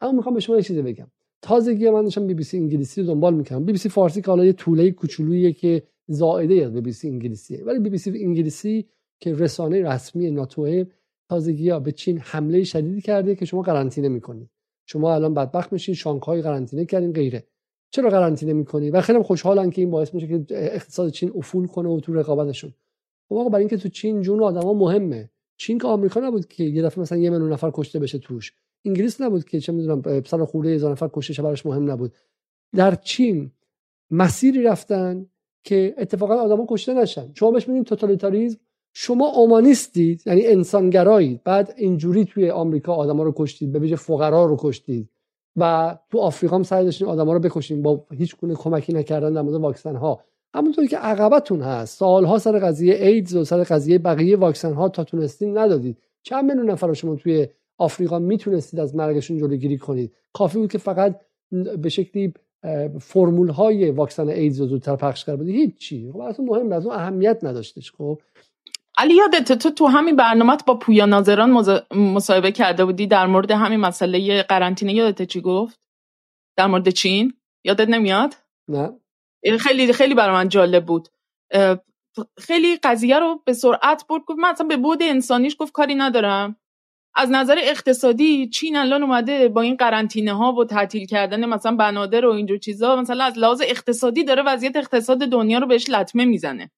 اما می‌خوام به شما یه چیزی بگم. تازگی من داشتم بی بی سی انگلیسی رو دنبال می‌کردم. بی بی سی فارسی که حالا یه توله کوچولویی که زائده از بی بی سی انگلیسیه. ولی بی بی سی انگلیسی که رسانه رسمی ناتو تازگی ها به چین حمله شدیدی کرده که شما قرنطینه می‌کنید شما الان بدبخت میشین شانگهای قرنطینه کردین غیره. چرا قرنطینه می‌کنی؟ و خیلی خوشحالن که این باعث میشه که اقتصاد چین افول کنه و تو رقابتشون. خب آقا برای اینکه تو چین جون آدما مهمه. چین که آمریکا نبود که یه دفعه مثلا یه میلیون نفر کشته بشه توش. انگلیس نبود که چه می‌دونم سر خورده هزار نفر کشته براش مهم نبود. در چین مسیری رفتن که اتفاقا آدما کشته نشن. شما بهش میگین توتالیتاریسم. شما اومانیستید یعنی انسانگرایید. بعد اینجوری توی آمریکا آدما رو کشتید به ویژه فقرا رو کشتید. و تو آفریقا هم سعی داشتین آدما رو بکشین با هیچ گونه کمکی نکردن در مورد واکسن ها. همونطوری که عقبتون هست. سالها سر قضیه ایدز و سر قضیه بقیه واکسن ها تا تونستین ندادید. چند میلیون نفر شما توی آفریقا می‌تونستید از مرگشون جلوگیری کنید. کافی بود که فقط به شکلی فرمول های واکسن ایدز رو زودتر پخش کرد هیچ چی خب اصلا مهم از اون اهمیت نداشتش. خب. علی یادت تو تو همین برنامه با پویا ناظران مصاحبه کرده بودی در مورد همین مسئله قرنطینه. یادت چی گفت؟ در مورد چین؟ یادت نمیاد؟ نه. خیلی خیلی برای من جالب بود. خیلی قضیه رو به سرعت برد. گفت من اصلا به بود انسانیش گفت کاری ندارم. از نظر اقتصادی چین الان اومده با این قرنطینه ها و تعطیل کردن مثلا بنادر و اینجور چیزا مثلا از لحاظ اقتصادی داره وضعیت اقتصاد دنیا رو بهش لطمه می‌زنه.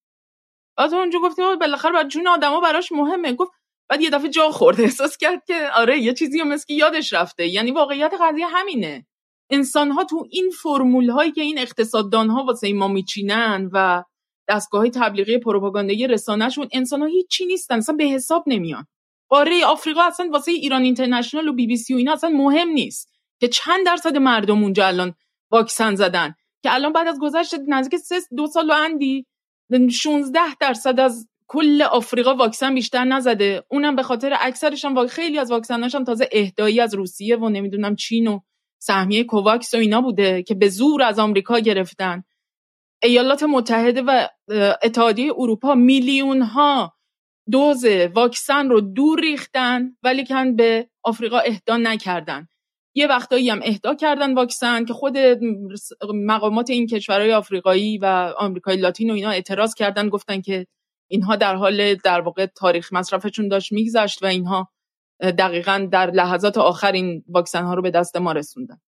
بعد اونجا گفتی بالاخره بعد جون آدما براش مهمه. گفت بعد یه دفعه جا خورده احساس کرد که آره یه چیزی هم مثل یادش رفته. یعنی واقعیت قضیه همینه. انسان ها تو این فرمول هایی که این اقتصاددان ها واسه ما میچینن و دستگاه های تبلیغی پروپاگاندایی رسانهشون انسان ها هیچی نیستن اصلا به حساب نمیان. قاره آفریقا اصلا واسه ایران اینترنشنال و بی بی سی و اینا اصلا مهم نیست که چند درصد مردم اونجا الان واکسن زدن. که الان بعد از گذشت نزدیک سه دو سال و اندی 16 درصد از کل آفریقا واکسن بیشتر نزده. اونم به خاطر اکثرش هم خیلی از واکسناش تازه اهدایی از روسیه و نمی‌دونم چین و سهمیه کوواکس و اینا بوده که به زور از آمریکا گرفتن. ایالات متحده و اتحادیه اروپا میلیون ها دوز واکسن رو دور ریختن ولی کن به آفریقا اهدا نکردن. یه وقتایی هم اهدا کردن واکسن که خود مقامات این کشورهای آفریقایی و آمریکای لاتین و اینا اعتراض کردن گفتن که اینها در حال در واقع تاریخ مصرفشون داشت میگذشت و اینها دقیقا در لحظات آخر این واکسن ها رو به دست ما رسوندن.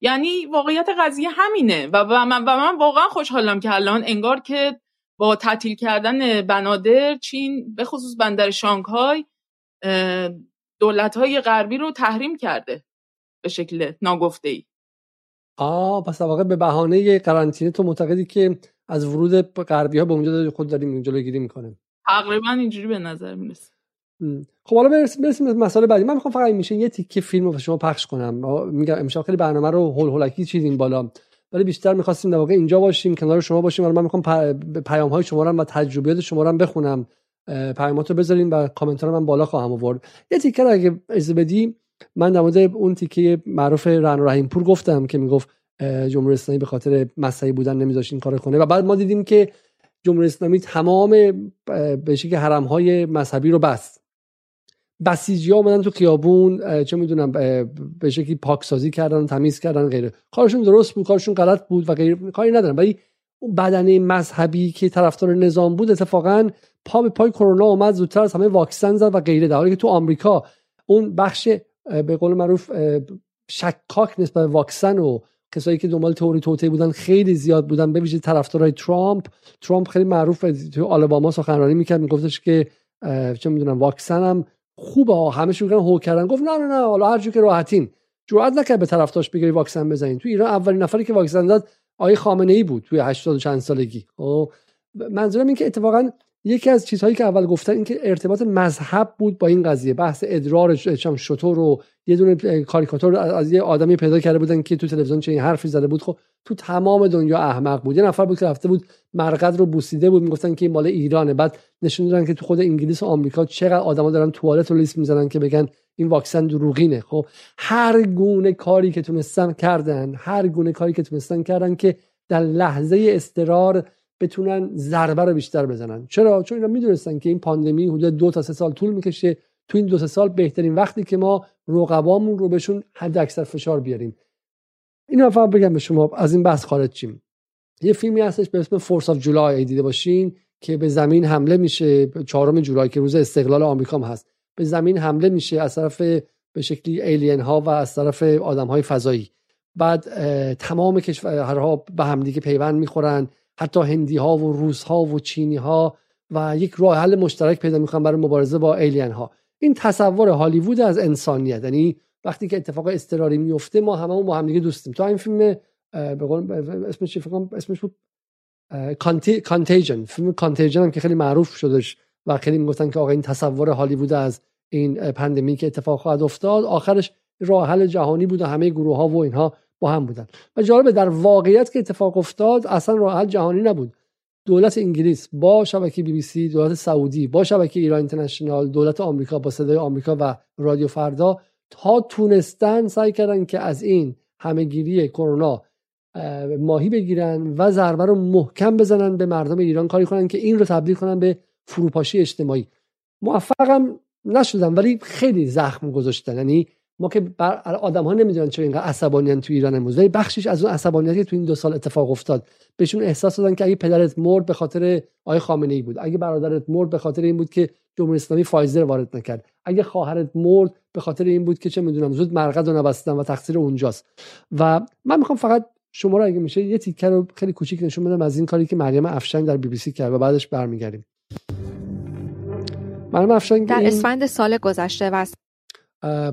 یعنی واقعیت قضیه همینه و, من, و من واقعا خوشحالم که الان انگار که با تعطیل کردن بنادر چین به خصوص بندر شانگهای دولت های غربی رو تحریم کرده به شکل ناگفته ای آه پس واقع به بهانه قرنطینه تو معتقدی که از ورود غربی ها به اونجا خود داریم جلوگیری می‌کنه تقریبا اینجوری به نظر می‌رسه. خب حالا برسیم برسیم مسئله بعدی. من می‌خوام فقط میشه یه تیکه فیلم رو شما پخش کنم. میگم امشب خیلی برنامه رو هول هولکی چیدیم بالا. ولی بیشتر می‌خواستیم در واقع اینجا باشیم کنار شما باشیم. من می‌خوام پیام های شما رو و تجربیات شما رو بخونم. پیامات رو بذارین و کامنت رو من بالا خواهم آورد. یه تیکه رو اگه اجازه بدی من در مورد اون تیکه معروف رن رحیم پور گفتم که می‌گفت جمهوری اسلامی به خاطر مسیحی بودن نمیذاشت این کارو کنه. و بعد ما دیدیم که جمهوری اسلامی تمام به شکل حرم های مذهبی رو بست. بسیجی ها اومدن تو خیابون چه می‌دونم به شکلی پاکسازی کردن تمیز کردن غیره. کارشون درست بود کارشون غلط بود و غیر کاری ندارن. ولی اون بدنه مذهبی که طرفدار نظام بود اتفاقا پا به پای کرونا اومد زودتر از همه واکسن زد و غیره. در حالی که تو آمریکا اون بخش به قول معروف شکاک نسبت به واکسن و کسایی که دنبال تئوری توطئه بودن خیلی زیاد بودن به ویژه طرفدارای ترامپ. ترامپ خیلی معروف تو آلاباما سخنرانی می‌کرد میگفتش که چه می‌دونم واکسن هم خوبه. ها همه شروع هو کردن. گفت نه نه نه حالا هر که راحتین. جرئت نکرد به طرفدارش بگیری واکسن بزنین. تو ایران اولین نفری که واکسن داد آقای خامنه ای بود توی 80 چند سالگی. خب منظورم این که اتفاقا یکی از چیزهایی که اول گفتن این که ارتباط مذهب بود با این قضیه بحث ادرار شطور رو یه دونه کاریکاتور از یه آدمی پیدا کرده بودن که تو تلویزیون چه حرفی زده بود. خب تو تمام دنیا احمق بود. یه نفر بود که رفته بود مرقد رو بوسیده بود. می‌گفتن که این مال ایرانه. بعد نشون دادن که تو خود انگلیس و آمریکا چقدر آدما دارن توالت رو لیست می‌زنن که بگن این واکسن دروغینه. خب هر گونه کاری که تونستن کردن هر گونه کاری که تونستن کردن که در لحظه استرار بتونن ضربه رو بیشتر بزنن. چرا؟ چون اینا می‌دونستن که این پاندمی حدود دو تا سه سال طول می‌کشه. تو این دو سه سال بهترین وقتی که ما رقبامون رو بهشون حد اکثر فشار بیاریم. اینو فقط بگم به شما از این بحث خارج شیم یه فیلمی هستش به اسم Fourth of July دیده باشین که به زمین حمله میشه. چهارم جولای که روز استقلال آمریکا هست. به زمین حمله میشه از طرف به شکلی alien ها و از طرف آدم های فضایی. بعد تمام کشورها به همدیگه پیوند می‌خورن. حتی هندی ها و روس ها و چینی ها و یک راه حل مشترک پیدا می‌کنن برای مبارزه با ایلین ها این تصور هالیوود از انسانیت. یعنی وقتی که اتفاق استراری میفته ما هممون با هم دیگه دوستیم. تو این فیلم اسمش اسمش بود کانتیجن فیلم کانتیجن که خیلی معروف شدش و خیلی می‌گفتن که آقا این تصور هالیوود از این پندمی که اتفاق خواهد افتاد آخرش راه حل جهانی بود و همه گروه ها و اینها با هم بودن. و جالبه در واقعیت که اتفاق افتاد اصلا راه حل جهانی نبود. دولت انگلیس با شبکه بی بی سی دولت سعودی با شبکه ایران اینترنشنال دولت آمریکا با صدای آمریکا و رادیو فردا تا تونستن سعی کردن که از این همهگیری کرونا ماهی بگیرن و ضربه رو محکم بزنن به مردم ایران کاری کنن که این رو تبدیل کنن به فروپاشی اجتماعی. موفقم نشدن ولی خیلی زخم گذاشتن. یعنی ما که آدم ها نمی‌دونن چرا اینقدر عصبانیان تو ایران امروز. ولی بخشش از اون عصبانیتی تو این دو سال اتفاق افتاد بهشون احساس دادن که اگه پدرت مرد به خاطر آقای خامنه ای بود اگه برادرت مرد به خاطر این بود که جمهوری اسلامی فایزر وارد نکرد اگه خواهرت مرد به خاطر این بود که چه می‌دونم زود مرقد رو نبستن و تقصیر اونجاست. و من می‌خوام فقط شما رو اگه میشه یه تیکه رو خیلی کوچیک نشون بدم از این کاری که مریم افشنگ در بی بی سی کرد و بعدش برمیگردیم. مریم افشنگ در اسفند سال گذشته و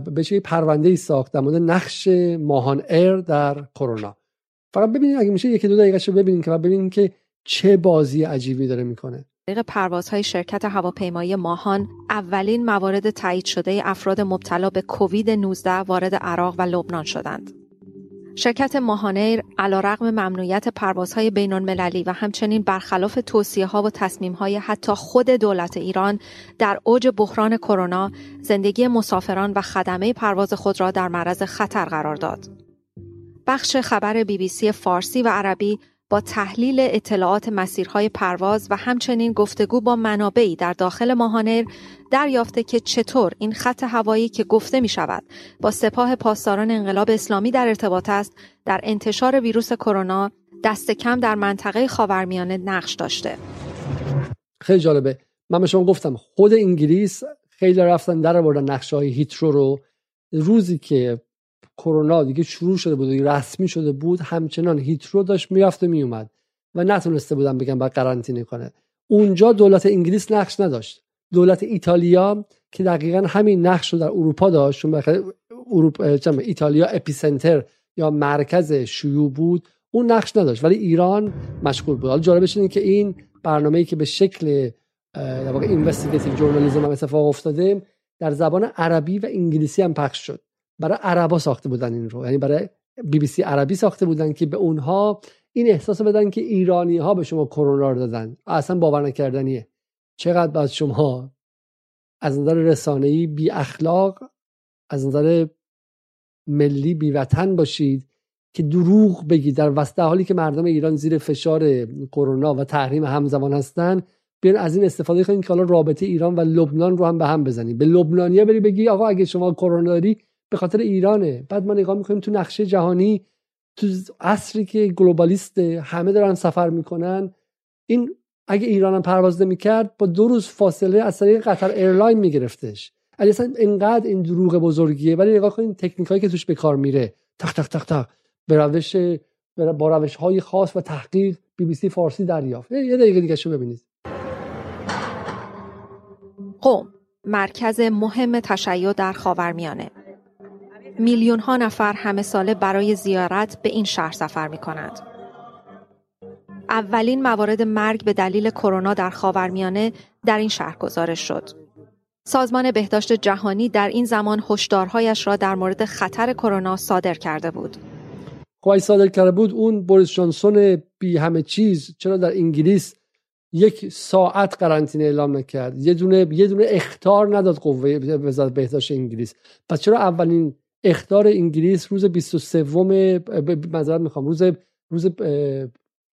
به چه پرونده ای ساخت در مورد نقش ماهان ایر در کرونا فقط ببینید اگه میشه یکی دو دقیقه رو ببینید که ببینید که چه بازی عجیبی داره می‌کنه طریق پروازهای شرکت هواپیمایی ماهان اولین موارد تایید شده افراد مبتلا به کووید 19 وارد عراق و لبنان شدند. شرکت ماهانیر علیرغم ممنوعیت پروازهای بین المللی و همچنین برخلاف توصیه ها و تصمیم های حتی خود دولت ایران در اوج بحران کرونا زندگی مسافران و خدمه پرواز خود را در معرض خطر قرار داد. بخش خبر بی بی سی فارسی و عربی با تحلیل اطلاعات مسیرهای پرواز و همچنین گفتگو با منابعی در داخل ماهانر دریافته که چطور این خط هوایی که گفته می شود با سپاه پاسداران انقلاب اسلامی در ارتباط است در انتشار ویروس کرونا دست کم در منطقه خاورمیانه نقش داشته. خیلی جالبه. من به شما گفتم خود انگلیس خیلی رفتن در بردن نقشه های هیترو رو. روزی که کرونا دیگه شروع شده بود و رسمی شده بود همچنان هیترو داشت می‌رفت و میومد و نتونسته بودن بگن باید قرنطینه کنه. اونجا دولت انگلیس نقش نداشت. دولت ایتالیا که دقیقا همین نقش رو در اروپا داشت چون اروپا ایتالیا اپیسنتر یا مرکز شیوع بود اون نقش نداشت. ولی ایران مشغول بود. حالا جالبش اینه که این برنامه‌ای که به شکل در واقع investigative journalism هم اتفاق افتاده در زبان عربی و انگلیسی هم پخش شد. برای عربا ساخته بودن این رو. یعنی برای بی بی سی عربی ساخته بودن که به اونها این احساس بدن که ایرانی ها به شما کرونا رو دادن. اصلا باور نکردنیه. چقدر باید شما از نظر رسانه‌ای بی اخلاق از نظر ملی بی وطن باشید که دروغ بگید. در وسط حالی که مردم ایران زیر فشار کرونا و تحریم همزمان هستن بیان از این استفاده کنید که حالا رابطه ایران و لبنان رو هم به هم بزنید. به لبنانیا بری بگی آقا اگه شما کرونا داری به خاطر ایرانه. بعد ما نگاه می‌کنیم تو نقشه جهانی تو عصری که globalist همه دارن سفر می‌کنن این اگه ایران هم پرواز نمی‌کرد با دو روز فاصله از طریق قطر ایرلاین میگرفتش. علی اصلا اینقدر این دروغ بزرگیه. ولی نگاه کنید تکنیکایی که توش به کار میره. تق تق تق تق به روش با روش های خاص و تحقیق بی بی سی فارسی دریافت. یه دقیقه دیگه شو ببینید. قوم مرکز مهم تشیع در خاورمیانه. میلیون ها نفر همه ساله برای زیارت به این شهر سفر می کنند. اولین موارد مرگ به دلیل کرونا در خاورمیانه در این شهر گزارش شد. سازمان بهداشت جهانی در این زمان هشدارهایش را در مورد خطر کرونا صادر کرده بود. خب صادر کرده بود اون بوریس جانسون بی همه چیز چرا در انگلیس یک ساعت قرنطینه اعلام نکرد یه دونه یه دونه اختار نداد قوه وزارت بهداشت انگلیس پس چرا اولین اختار انگلیس روز 23 معذرت می‌خوام روز روز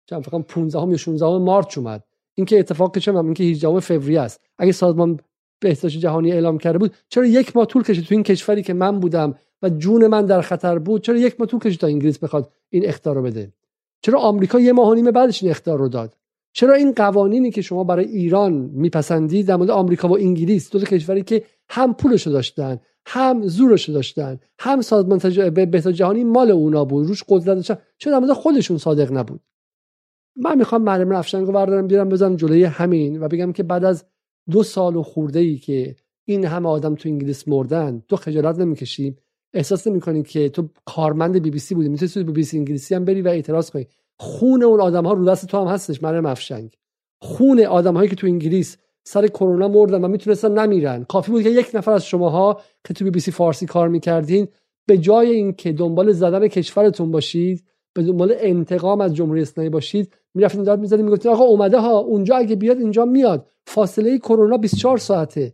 چند فکر 15 یا 16 مارچ اومد. این که اتفاق چه این که 18 فوریه است. اگه سازمان بهداشت جهانی اعلام کرده بود چرا یک ماه طول کشید تو این کشوری که من بودم و جون من در خطر بود چرا یک ماه طول کشید تا انگلیس بخواد این اختار رو بده؟ چرا آمریکا یه ماه و نیم بعدش این اختار رو داد؟ چرا این قوانینی که شما برای ایران میپسندید در مورد آمریکا و انگلیس دو کشوری که هم پولشو داشتن هم زورشو داشتن هم سازمان بهداشت جهانی مال اونا بود روش قدرت داشتن. چرا در خودشون صادق نبود؟ من می‌خوام معلم رفشنگ رو بردارم بیارم بزنم جلوی همین و بگم که بعد از دو سال و خورده ای که این همه آدم تو انگلیس مردن تو خجالت نمی‌کشی؟ احساس نمی‌کنی که تو کارمند بی بی سی بودی؟ می‌تونی بی بی سی انگلیسی هم بری و اعتراض کنی؟ خون اون آدم ها رو دست تو هم هستش مریم افشنگ خون آدم هایی که تو انگلیس سر کرونا مردن و می‌تونستن نمیرن. کافی بود که یک نفر از شماها که تو بی بی سی فارسی کار می‌کردین به جای اینکه دنبال زدن کشورتون باشید به دنبال انتقام از جمهوری اسلامی باشید می‌رفتین داد می‌زدین می‌گفتین آقا اومده ها اونجا اگه بیاد اینجا میاد. فاصله کرونا 24 ساعته.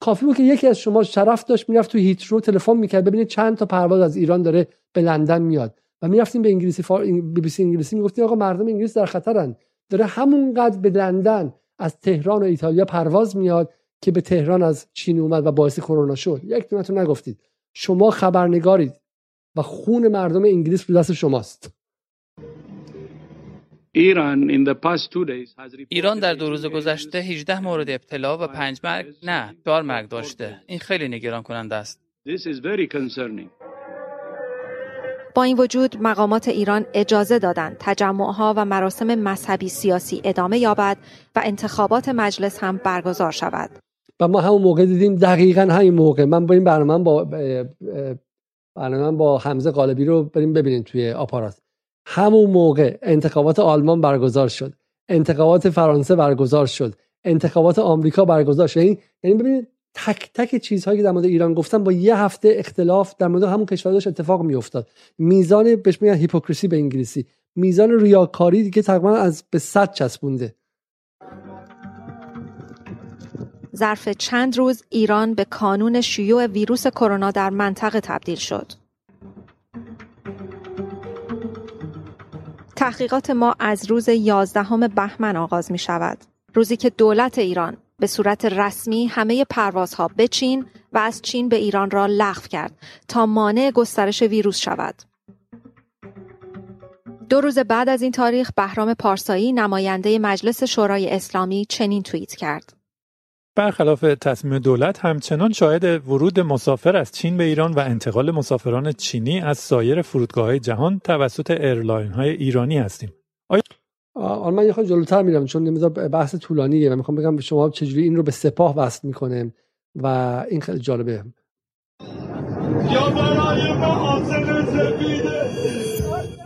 کافی بود که یکی از شما شرف داشت می‌رفت تو هیترو تلفن می‌کرد ببینید چند تا پرواز از ایران داره به لندن میاد. و می‌رفتیم به انگلیسی فار... بی بی سی انگلیسی می‌گفتیم آقا مردم انگلیس در خطرن. داره همونقدر به لندن. از تهران و ایتالیا پرواز میاد که به تهران از چین اومد و باعث کرونا شد. یک دونه‌تون نگفتید. شما خبرنگارید و خون مردم انگلیس رو دست شماست. ایران در دو روز گذشته 18 مورد ابتلا و 5 مرگ نه 4 مرگ داشته. این خیلی نگران کننده است این وجود مقامات ایران اجازه دادند تجمعها و مراسم مذهبی سیاسی ادامه یابد و انتخابات مجلس هم برگزار شود. و ما همون موقع دیدیم دقیقا همین موقع. من با این برنامه با برنامه با حمزه قالبی رو بریم ببینیم توی آپارات. همون موقع انتخابات آلمان برگزار شد. انتخابات فرانسه برگزار شد. انتخابات آمریکا برگزار شد. یعنی, یعنی ببینید تک تک چیزهایی که در مورد ایران گفتم با یه هفته اختلاف در مورد همون کشور داشت اتفاق میافتاد. میزان بهش میگن هیپوکریسی به انگلیسی. میزان ریاکاری که تقریبا از به صد چسبونده. ظرف چند روز ایران به کانون شیوع ویروس کرونا در منطقه تبدیل شد. تحقیقات ما از روز 11 بهمن آغاز می شود. روزی که دولت ایران به صورت رسمی همه پروازها به چین و از چین به ایران را لغو کرد تا مانع گسترش ویروس شود. دو روز بعد از این تاریخ بهرام پارسایی نماینده مجلس شورای اسلامی چنین توییت کرد. برخلاف تصمیم دولت همچنان شاهد ورود مسافر از چین به ایران و انتقال مسافران چینی از سایر فرودگاه های جهان توسط ایرلاین های ایرانی هستیم. آن من یه خود جلوتر میرم چون نمی‌دونم بحث طولانیه و می‌خوام بگم به شما چجوری این رو به سپاه وصل می‌کنه و این خیلی جالبه یا برای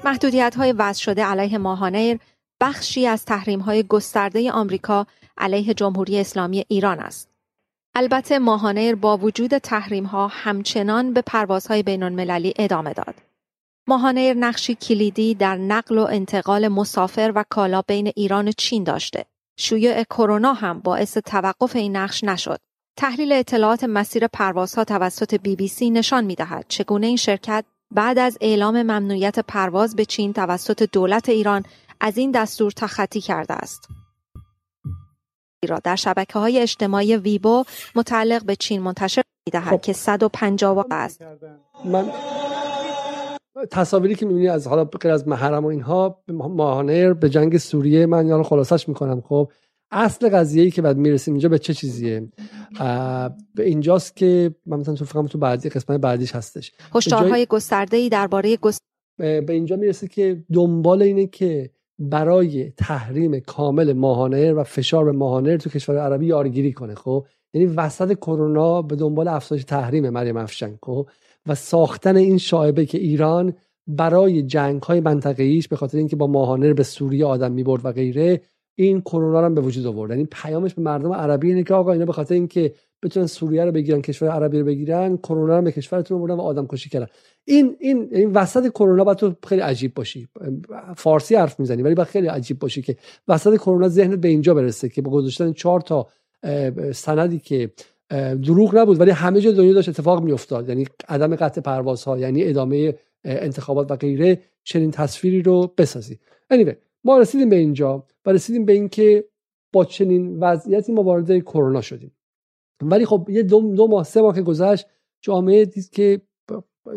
محدودیت های وضع شده علیه ماهانیر بخشی از تحریم های گسترده آمریکا علیه جمهوری اسلامی ایران است. البته ماهانیر با وجود تحریم ها همچنان به پروازهای بین المللی ادامه داد. ماهانیر نقشی کلیدی در نقل و انتقال مسافر و کالا بین ایران و چین داشته. شیوع کرونا هم باعث توقف این نقش نشد. تحلیل اطلاعات مسیر پروازها توسط بی بی سی نشان می دهد چگونه این شرکت بعد از اعلام ممنوعیت پرواز به چین توسط دولت ایران از این دستور تخطی کرده است. را در شبکه های اجتماعی ویبو متعلق به چین منتشر می دهد خب. که 150 است. من تصاویری که می‌بینی از حالا غیر از محرم و اینها ماهانر به جنگ سوریه من یعنی خلاصش می‌کنم. خب اصل قضیه ای که بعد می‌رسیم اینجا به چه چیزیه؟ به اینجاست که من مثلا تو فکرم تو بعدی قسمت بعدیش هستش. هشدارهای جای... گسترده ای درباره گست... به اینجا می‌رسه که دنبال اینه که برای تحریم کامل ماهانر و فشار به ماهانر تو کشور عربی یارگیری کنه. خب یعنی وسط کرونا به دنبال افزایش تحریم مریم افشن خب و ساختن این شاعبه که ایران برای جنگ های منطقه به خاطر اینکه با ماهانر به سوریه آدم می‌برد و غیره این کرونا رو به وجود آورد. یعنی پیامش به مردم عربی اینه که آقا اینا به خاطر اینکه بتونن سوریه رو بگیرن کشور عربی رو بگیرن کرونا رو به کشورتون بردن و آدم کشی کردن. این این این وسط کرونا باید تو خیلی عجیب باشی. فارسی حرف می‌زنی ولی باید خیلی عجیب باشی که وسط کرونا ذهنت به اینجا برسه که با گذاشتن چهار تا سندی که دروغ نبود ولی همه جای دنیا داشت اتفاق میافتاد. یعنی عدم قطع پروازها یعنی ادامه انتخابات و غیره چنین تصویری رو بسازی. Anyway, ما رسیدیم به اینجا و رسیدیم به اینکه با چنین وضعیتی ما وارد کرونا شدیم. ولی خب یه دو, دو ماه سه ماه که گذشت جامعه دید که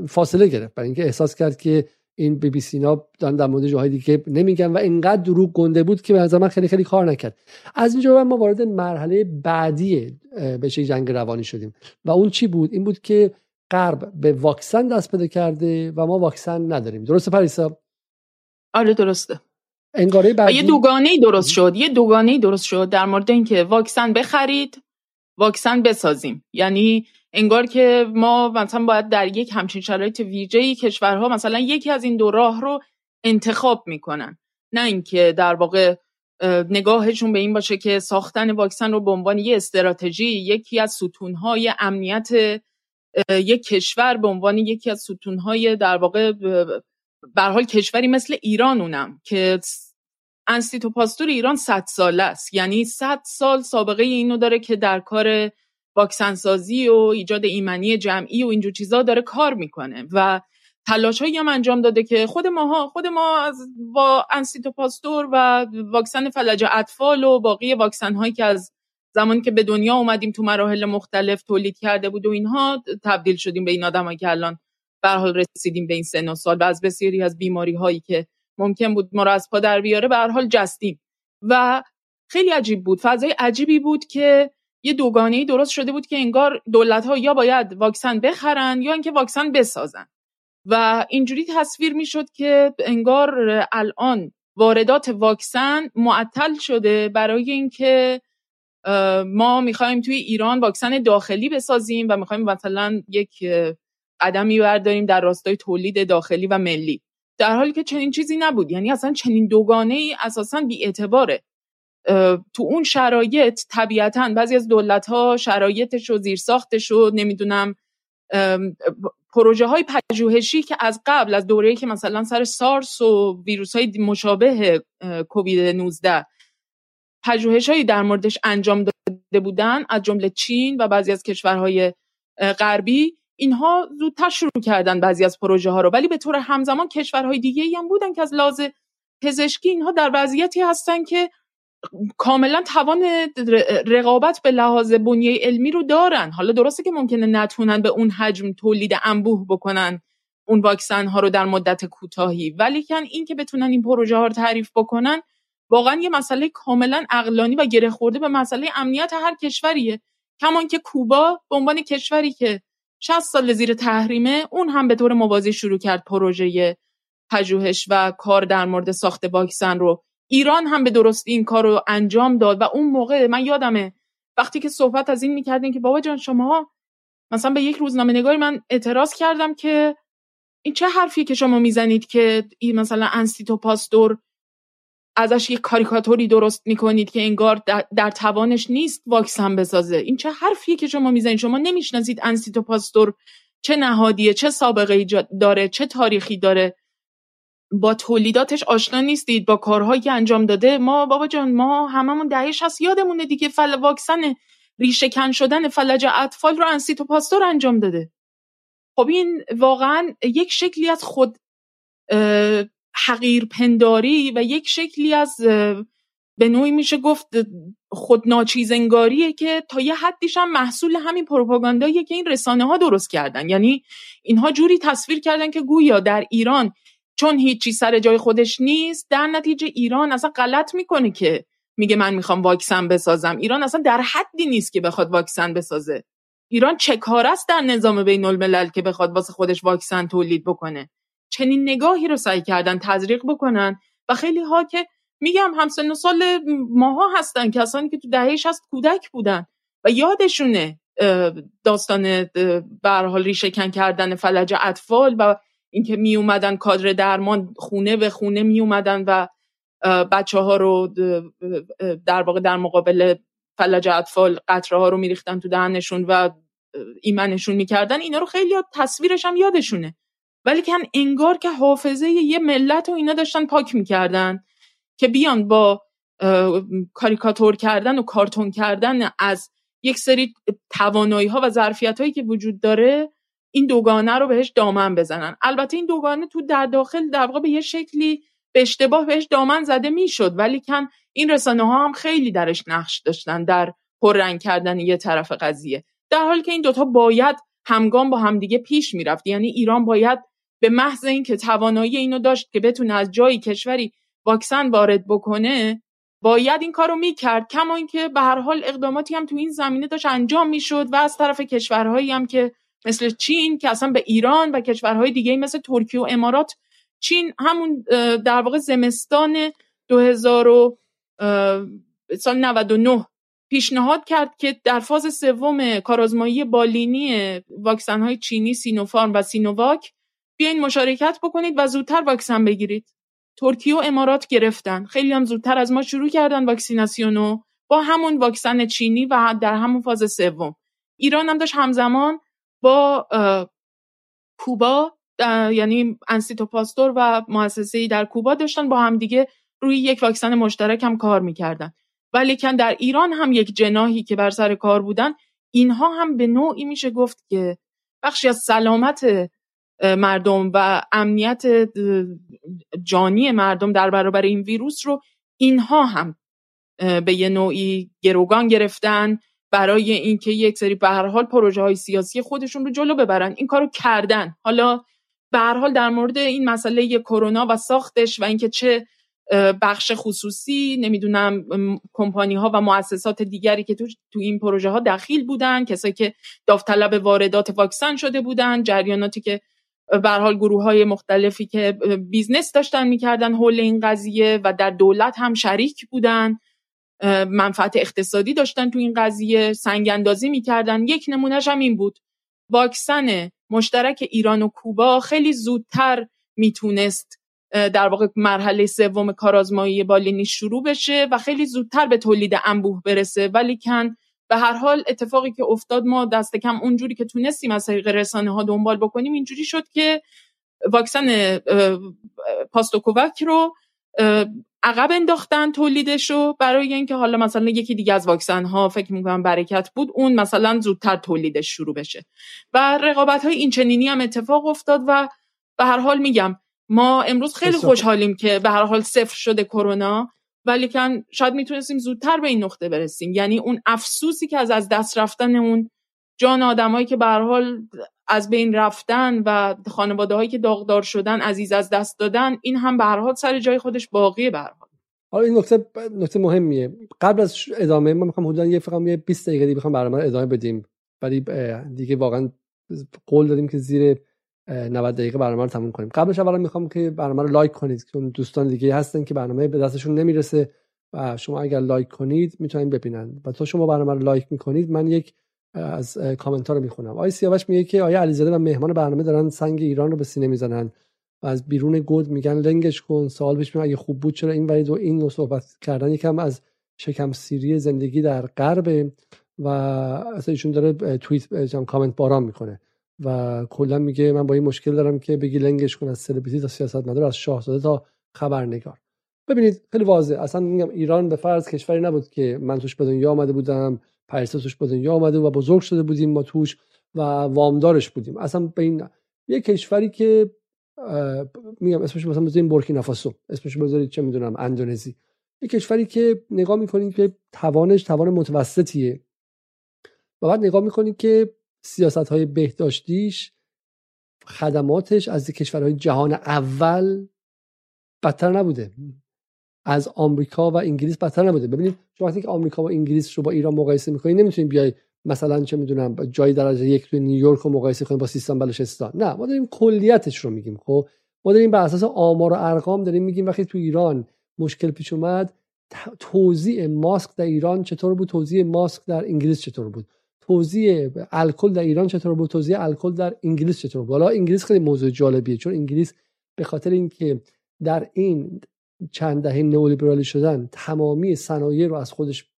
فاصله گرفت. برای اینکه احساس کرد که این بی بی سینا دارن در مورد جاهای دیگه نمیگن و اینقدر دروغ گنده بود که به نظر من خیلی خیلی کار نکرد. از اینجا ما وارد مرحله بعدی به جنگ روانی شدیم. و اون چی بود؟ این بود که غرب به واکسن دست پیدا کرده و ما واکسن نداریم. درسته پریسا؟ آره درسته. انگاره بعدی... یه دوگانه درست شد. یه دوگانه درست شد در مورد اینکه واکسن بخرید واکسن بسازیم. یعنی انگار که ما مثلا باید در یک همچین شرایط ویژه‌ای کشورها مثلا یکی از این دو راه رو انتخاب می‌کنن. نه اینکه در واقع نگاهشون به این باشه که ساختن واکسن رو به عنوان یه استراتژی یکی از ستونهای امنیت یک کشور به عنوان یکی از ستونهای در واقع به حال کشوری مثل ایران اونم که انستیتو پاستور ایران 100 ساله است. یعنی 100 سال سابقه اینو داره که در کار واکسن سازی و ایجاد ایمنی جمعی و اینجور چیزا داره کار می‌کنه و تلاشایی هم انجام داده که خود ماها خود ما از با انسیتو پاستور و واکسن فلج اطفال و باقی واکسن هایی که از زمانی که به دنیا اومدیم تو مراحل مختلف تولید کرده بود و اینها تبدیل شدیم به این آدمایی که الان به حال رسیدیم به این سن و سال و از بسیاری از بیماری هایی که ممکن بود ما رو از پا در بیاره به هر حال جستیم. و خیلی عجیب بود فضای عجیبی بود که یه دوگانه درست شده بود که انگار دولت ها یا باید واکسن بخرن یا اینکه واکسن بسازن. و اینجوری تصویر می‌شد که انگار الان واردات واکسن معطل شده برای اینکه ما می‌خوایم توی ایران واکسن داخلی بسازیم و می‌خوایم مثلا یک قدمی برداریم در راستای تولید داخلی و ملی. در حالی که چنین چیزی نبود. یعنی اصلا چنین دوگانه ای اساسا بی اعتباره تو اون شرایط طبیعتا بعضی از دولت ها شرایطش و زیرساختش و نمی‌دونم پروژه های پژوهشی که از قبل از دوره‌ای که مثلا سر سارس و ویروس های مشابه کووید 19 پژوهشهایی در موردش انجام داده بودن از جمله چین و بعضی از کشورهای غربی اینها زودتر شروع کردن بعضی از پروژه ها رو. ولی به طور همزمان کشورهای دیگه هم بودن که از لحاظ پزشکی اینها در وضعیتی هستن که کاملا توان رقابت به لحاظ بنیه علمی رو دارن. حالا درسته که ممکنه نتونن به اون حجم تولید انبوه بکنن اون واکسن ها رو در مدت کوتاهی. ولی کن این که بتونن این پروژه ها رو تعریف بکنن واقعا یه مسئله کاملا اقلانی و گره خورده به مسئله امنیت هر کشوریه. کمان که کوبا به عنوان کشوری که 60 سال زیر تحریمه اون هم به طور موازی شروع کرد پروژه پژوهش و کار در مورد ساخت واکسن رو ایران هم به درستی این کار رو انجام داد و اون موقع من یادمه وقتی که صحبت از این می‌کردین که بابا جان شما مثلا به یک روزنامه نگاری من اعتراض کردم که این چه حرفی که شما می‌زنید که این مثلا انسیتو پاستور ازش یک کاریکاتوری درست می‌کنید که انگار در, توانش نیست واکسن بسازه. این چه حرفیه که شما می‌زنید؟ شما نمی‌شناسید انستیتو پاستور چه نهادیه چه سابقه داره چه تاریخی داره. با تولیداتش آشنا نیستید با کارهایی که انجام داده. ما بابا جان ما هممون یادش هست. یادمونه دیگه فل واکسن ریشه‌کن شدن فلج اطفال رو انستیتو پاستور انجام داده. خب این واقعا یک شکلی از خود حقیر پنداری و یک شکلی از به نوعی میشه گفت خود ناچیزنگاریه که تا یه حدیش هم محصول همین پروپاگانداییه که این رسانه ها درست کردن. یعنی اینها جوری تصویر کردن که گویا در ایران چون هیچی سر جای خودش نیست در نتیجه ایران اصلا غلط می‌کنه که میگه من می‌خوام واکسن بسازم. ایران اصلا در حدی نیست که بخواد واکسن بسازه. ایران چه کار است در نظام بین الملل که بخواد واسه خودش واکسن تولید بکنه. چنین نگاهی رو سعی کردن تزریق بکنن و خیلی ها که میگم همسن سال ماها هستن کسانی که تو دههش هست کودک بودن و یادشونه داستان به حال ریشهکن کردن فلج اطفال و اینکه می اومدن کادر درمان خونه به خونه می اومدن و بچه ها رو در واقع در مقابل فلج اطفال قطره ها رو میریختن تو دهنشون و ایمنشون می‌کردن اینا رو خیلی تصویرش هم یادشونه. ولی که انگار که حافظه یه ملت و اینا داشتن پاک می‌کردن که بیان با کاریکاتور کردن و کارتون کردن از یک سری توانایی ها و ظرفیت هایی که وجود داره این دوگانه رو بهش دامن بزنن. البته این دوگانه تو در داخل در واقع به یه شکلی به اشتباه بهش دامن زده می‌شد ولی کن این رسانه ها هم خیلی درش نقش داشتن در پررنگ کردن یه طرف قضیه. در حالی که این دوتا باید همگام با همدیگه پیش می‌رفت. یعنی ایران باید به محض اینکه توانایی اینو داشت که بتونه از جایی کشوری واکسن وارد بکنه باید این کارو می‌کرد. کما اینکه به هر حال اقداماتی هم تو این زمینه داشت انجام می‌شد و از طرف کشورهایی هم که مثل چین که اصلا به ایران و کشورهای دیگه مثل ترکیه و امارات چین همون در واقع زمستان 2000 سال 99 پیشنهاد کرد که در فاز سوم کارآزمایی بالینی واکسن های چینی سینوفارم و سینوواک بیاین مشارکت بکنید و زودتر واکسن بگیرید. ترکیه و امارات گرفتن. خیلی هم زودتر از ما شروع کردن واکسیناسیونو با همون واکسن چینی و در همون فاز سوم. ایران هم داشت همزمان با کوبا یعنی انسیتو پاستور و مؤسسه در کوبا داشتن با هم دیگه روی یک واکسن مشترک هم کار می‌کردن. ولیکن در ایران هم یک جناهی که بر سر کار بودن اینها هم به نوعی میشه گفت که بخشی از سلامت مردم و امنیت جانی مردم در برابر این ویروس رو اینها هم به یه نوعی گروگان گرفتن. برای اینکه یک سری به هر حال پروژه های سیاسی خودشون رو جلو ببرن این کارو کردن. حالا به هر حال در مورد این مسئله کرونا و ساختش و اینکه چه بخش خصوصی نمی‌دونم کمپانی ها و مؤسسات دیگری که تو, تو این پروژه ها دخیل بودن کسایی که داوطلب واردات واکسن شده بودن جریاناتی که به هر حال گروه های مختلفی که business داشتن می‌کردن حول این قضیه و در دولت هم شریک بودن. منفعت اقتصادی داشتن تو این قضیه سنگ اندازی می‌کردن. یک نمونه‌ش هم این بود. واکسن مشترک ایران و کوبا خیلی زودتر می‌تونست در واقع مرحله سوم کارآزمایی بالینی شروع بشه و خیلی زودتر به تولید انبوه برسه. ولی کن به هر حال اتفاقی که افتاد ما دست کم اونجوری که تونستیم از طریق رسانه ها دنبال بکنیم اینجوری شد که واکسن پاستوکووک رو عقب انداختن تولیدش رو برای اینکه حالا مثلا یکی دیگه از واکسن ها فکر می‌کنم برکت بود اون مثلا زودتر تولیدش شروع بشه. و رقابت های این چنینی هم اتفاق افتاد و به هر حال میگم ما امروز خیلی خوشحالیم که به هر حال صفر شده کرونا ولیکن شاید می‌تونستیم زودتر به این نقطه برسیم. یعنی اون افسوسی که از از دست رفتن اون جان آدمایی که به حال از بین رفتن و خانواده هایی که داغدار شدن عزیز از دست دادن این هم به هر سر جای خودش باقیه به حال. این نکته نکته مهمیه. قبل از ادامه ما می‌خوام حدودا یه فقط یه 20 دقیقه دیگه برنامه ادامه بدیم. ولی دیگه واقعا قول دادیم که زیر 90 دقیقه برنامه رو تموم کنیم. قبلش اولا می‌خوام که برنامه رو like کنید چون دوستان دیگه هستن که برنامه به دستشون نمی‌رسه و شما اگر like کنید می‌تونید ببینن. و تا شما برنامه رو like می‌کنید من یک از کامنت ها رو می‌خونم. آقای سیاوش میگه که آیا علیزاده و مهمان برنامه دارن سنگ ایران رو به سینه می‌زنن و از بیرون گود میگن لنگش کن. سوال بهش اگه خوب بود چرا این ورید و این نوع صحبت کردن؟ یکم از شکم سیری زندگی در غرب و اصلا ایشون داره توییت کامنت باران می‌کنه و کلا میگه من با این مشکل دارم که بگی لنگش کن از سلبریتی تا سیاست مدار از شاهزاده تا خبرنگار. ببینید خیلی واضح اصلا میگم ایران به فرض کشوری نبود که من توش به دنیا آمده بودم. پریسا توش به دنیا آمده و بزرگ شده بودیم ما توش و وامدارش بودیم. اصلا به این یه کشوری که میگم اسمش مثلا بذاریم بورکینافاسو اسمش بذارید چه می‌دونم اندونزی. یه کشوری که نگاه می‌کنید که توانش توان متوسطیه. و بعد نگاه می‌کنید که سیاست های بهداشتیش خدماتش از کشورهای جهان اول بدتر نبوده. از آمریکا و انگلیس بدتر نبوده. ببینید شما وقتی که آمریکا و انگلیس رو با ایران مقایسه می‌کنید نمی‌تونید بیای مثلا چه می‌دونم جای درجه یک توی نیویورک رو مقایسه کنید با سیستان بلوچستان. نه ما داریم کلیتش رو میگیم خب؟ ما داریم بر اساس آمار و ارقام داریم میگیم وقتی تو ایران مشکل پیش اومد توزیع ماسک در ایران چطور بود؟ توزیع ماسک در انگلیس چطور بود؟ توزیع الکل در ایران چطور بود؟ توزیع الکل در انگلیس چطور بود؟ حالا انگلیس خیلی موضوع جالبیه چون انگلیس به خاطر اینکه در این چند دهه نئولیبرالی شدن تمامی صنایع رو از خودش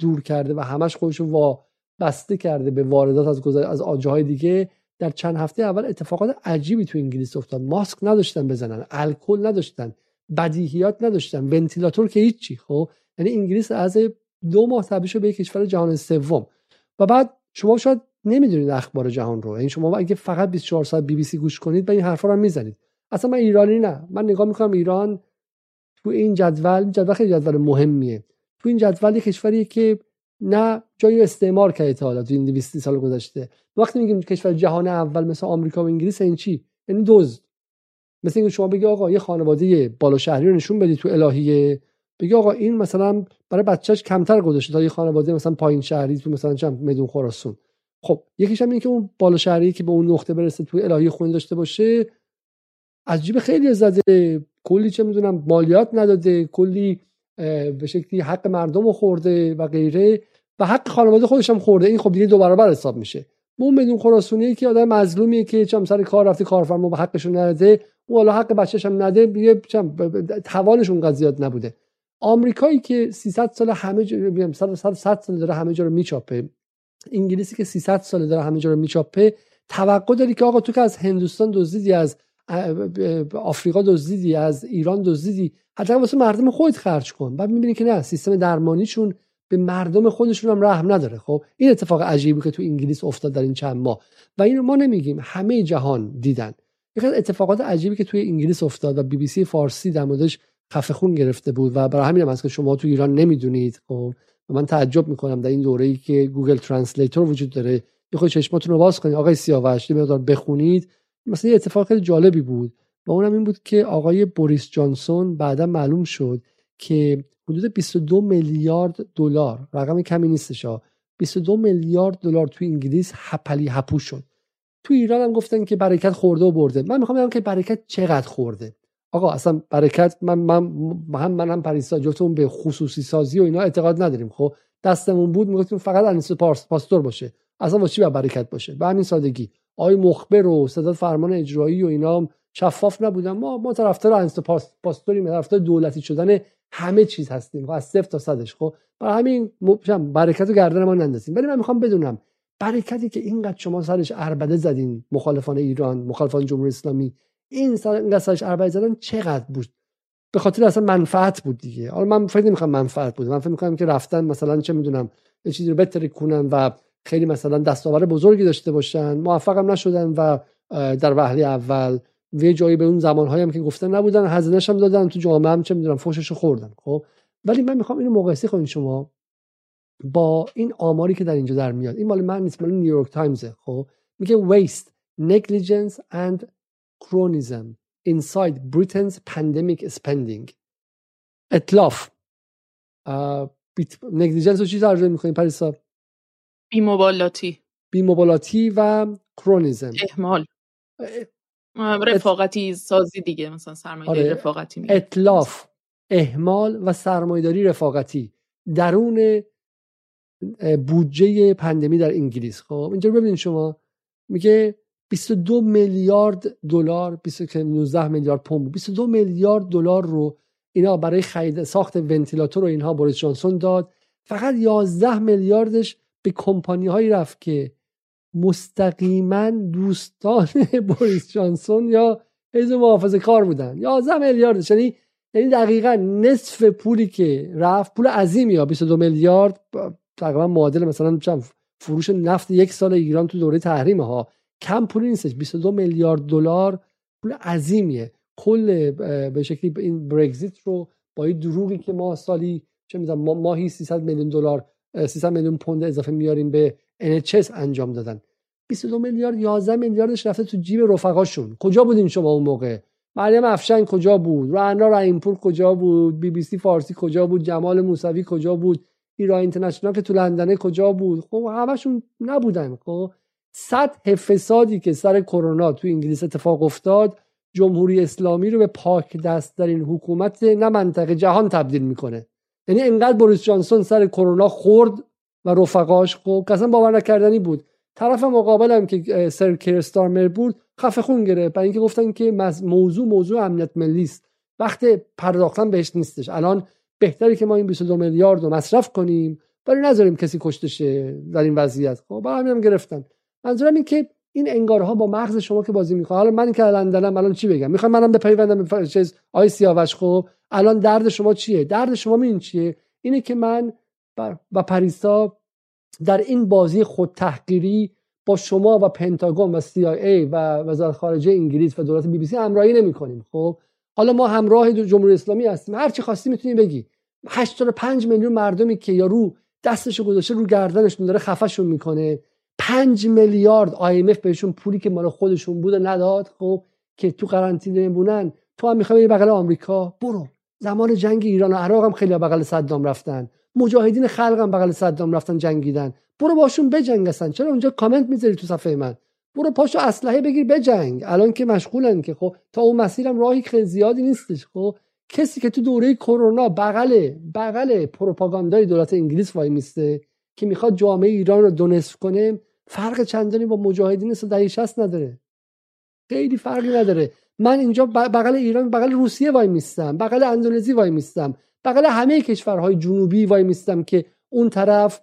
دور کرده و همش خودش رو بسته کرده به واردات از گذر... از آجاهای دیگه در چند هفته اول اتفاقات عجیبی تو انگلیس افتاد. ماسک نداشتن بزنن الکل نداشتن بدیهیات نداشتن ونتیلاتور که هیچی خب؟ یعنی انگلیس از دو ماه تبدیل شد به کشور جهان سوم. و بعد شما شاید نمی‌دونید اخبار جهان رو. یعنی شما اگه فقط 24 ساعت بی بی سی گوش کنید به این حرفا رو می‌زنید. اصلا من ایرانی نه. من نگاه می‌کنم ایران تو این جدول جدول خیلی جدول مهمیه. تو این جدول یه کشوریه که نه جایی استعمار کرده تا حالا تو این 200 سال گذشته. وقتی میگیم کشور جهان اول مثل آمریکا و انگلیس این چی؟ یعنی دزد. مثل اینکه شما بگی آقا یه خانواده بالا شهری رو نشون بدی تو الهیه. بگی آقا این مثلا برای بچهش کمتر گذاشته تا یه خانواده مثلا پایین شهری تو مثلا چند میدون خراسون. خب یکیش هم اینه که اون بالا شهری که به اون نقطه برسه تو الهی خون داشته باشه از جیب خیلی زده کلی چه می‌دونم مالیات نداده کلی به شکلی حق مردم رو خورده و غیره و حق خانواده خودش هم خورده. این خب دیگه دو برابر حساب میشه. اون بدون خراسونی که آدم مظلومیه که چم سر کار رفته کارفرما به حقش نده اون حالا حق بچه‌ش هم نده دیگه توانش اونقدر زیاد نبوده. آمریکایی که 300 سال همه جا 100 سال داره همه جا رو میچاپه. انگلیسی که 300 سال داره همه جا رو میچاپه توقع داری که آقا تو که از هندوستان دزدیدی از آفریقا دزدیدی از ایران دزدیدی. حتی واسه مردم خودت خرج کن. بعد می‌بینی که نه سیستم درمانیشون به مردم خودشون هم رحم نداره. خب این اتفاق عجیبی که تو انگلیس افتاد در این چند ماه. و این ما نمیگیم همه جهان دیدن. یکی اتفاقات عجیبی که توی انگلیس افتاد و بی بی سی فارسی در موردش خفه خون گرفته بود و برای همین هم که شما تو ایران نمی‌دونید. خب من تعجب می‌کنم در این دوره ای که Google Translator وجود داره. یه خود چشماتون رو باز کنید. آقای سیاوش یه بخونید. مثلا یه اتفاق خیلی جالبی بود و اونم این بود که آقای بوریس جانسون بعدا معلوم شد که حدود 22 میلیارد دلار رقم کمی نیستش 22 میلیارد دلار تو انگلیس هپلی هپو شد. تو ایران هم گفتن که برکت خورده و برده. من می‌خوام بگم که برکت چقدر خورده؟ آقا اصلا برکت من من هم من هم پریسا جفتمون به خصوصی سازی و اینا اعتقاد نداریم. خب دستمون بود می‌گفتیم فقط انیس پاستور باشه. اصلا واسه چی برکت باشه؟ به همین سادگی. آقای مخبر و صدات فرمان اجرایی و اینا شفاف نبودن ما ما طرفدار انست پاستوری طرفدار دولتی شدن همه چیز هستیم. از صفر تا صدش. خب برای همین برکت و گردن ما نندازیم. ولی من می‌خوام بدونم برکتی که اینقدر شما سرش اربده زدین مخالفان ایران مخالفان جمهوری اسلامی این سر سرش اربده زدن چقدر بود؟ به خاطر اصلا منفعت بود دیگه. حالا من فکر نمی‌خوام منفعت بود. من فکر می‌کنم که رفتن مثلا چه می‌دونم یه چیزی رو کنن و خیلی مثلا دستاورد بزرگی داشته باشن موفقم نشدن و در وهله اول و جایی به اون زمانهایی هم که گفتن نبودن هزینه‌اش هم دادن تو جامعه هم چه می‌دونم فوشش خوردن خب؟ ولی من می‌خوام اینو مقایسه کنید شما با این آماری که در اینجا در میاد. این مال من نیست مال نیویورک تایمز خب؟ میگه waste negligence and chronism inside Britain's pandemic spending. اطلاف نگلیجنس رو چی ترجمه می‌کنیم پریسا؟ بیموبالاتی بیموبالاتی و کرونیزم. احمال. رفاقتی سازی دیگه مثلا سرمایه‌داری آره. رفاقتی میگه. اطلاف اهمال و سرمایه‌داری رفاقتی. درون بودجه پندمی در انگلیس. خب اینجا ببینید شما میگه 22 میلیارد دلار 19 میلیارد پوند 22 میلیارد دلار رو اینا برای خرید ساخت ونتیلاتور رو اینها بوریس جانسون داد. فقط 11 میلیاردش به کمپانی هایی رفت که مستقیما دوستان بوریس جانسون یا حزب محافظه کار بودن. 11 میلیارد. یعنی یعنی دقیقا نصف پولی که رفت پول عظیمی ها. 22 میلیارد. تقریبا معادل مثلا فروش نفت یک سال ایران تو دوره تحریم ها. کم پولی نیستش. 22 میلیارد دلار پول عظیمیه. کل به شکلی این برگزیت رو با این دروغی که ما سالی چه می‌دونم ما ماهی 300 میلیون دلار 300 میلیون پوند اضافه میاریم به NHS انجام دادن. 22 میلیارد 11 میلیاردش رفته تو جیب رفقاشون. کجا بودین شما اون موقع؟ مریم افشین کجا بود؟ رعنا رحیمپور کجا بود؟ بی بی سی فارسی کجا بود؟ جمال موسوی کجا بود؟ ایران اینترنشنال که تو لندنه کجا بود؟ خب همشون نبودن. خب سطح فسادی که سر کرونا تو انگلیس اتفاق افتاد جمهوری اسلامی رو به پاک دست در این حکومت نه منطقه جهان تبدیل می‌کنه. یعنی انقدر بوریس جانسون سر کرونا خورد و رفقاش خب اصلا باور نکردنی بود. طرف مقابلم که سر کرستارمر بود خفه خون گرفت. برای اینکه گفتن که موضوع موضوع امنیت ملی است. وقت پرداختن بهش نیستش. الان بهتری که ما این 22 میلیارد رو مصرف کنیم. ولی نذاریم کسی کشته شه در این وضعیت. خب برای همینم گرفتن. منظورم این که این انگارها با مغز شما که بازی می‌کنه حالا من که لندنم الان چی بگم؟ می‌خوام منم بپیوندم به چیز آی سیاوش خب؟ الان درد شما چیه؟ درد شما این چیه؟ اینه که من و پریسا در این بازی خود تحقیری با شما و پنتاگون و CIA و وزارت خارجه انگلیس و دولت بی بی سی همراهی نمی کنیم خب؟ حالا ما همراه جمهوری اسلامی هستیم. هر چی خواستی می‌تونی بگی. 85 میلیون مردمی که یا رو دستشو گذاشته رو گردنشون داره خفشون می‌کنه. 5 میلیارد IMF بهشون پولی که مال خودشون بوده نداد خب که تو قرنطینه بونن تو هم می‌خوای بغل آمریکا؟ برو. زمان جنگ ایران و عراق هم خیلی بغل صدام رفتن. مجاهدین خلق هم بغل صدام رفتن جنگیدن. برو باشون بجنگ چرا اونجا کامنت می‌ذاری تو صفحه من؟ برو پاشو اسلحه بگیر بجنگ. الان که مشغولن که خب تا اون مسیرم راهی خیلی زیادی نیستش خب. کسی که تو دوره کرونا بغل بغل پروپاگاندای دولت انگلیس وای میسته که می‌خواد جامعه ایران رو دو کنه فرق چندانی با مجاهدین دهه 60 نداره. خیلی فرقی نداره. من اینجا بغل ایران بغل روسیه وای میستم بغل اندونزی وای میستم بغل همه کشورهای جنوبی وای میستم که اون طرف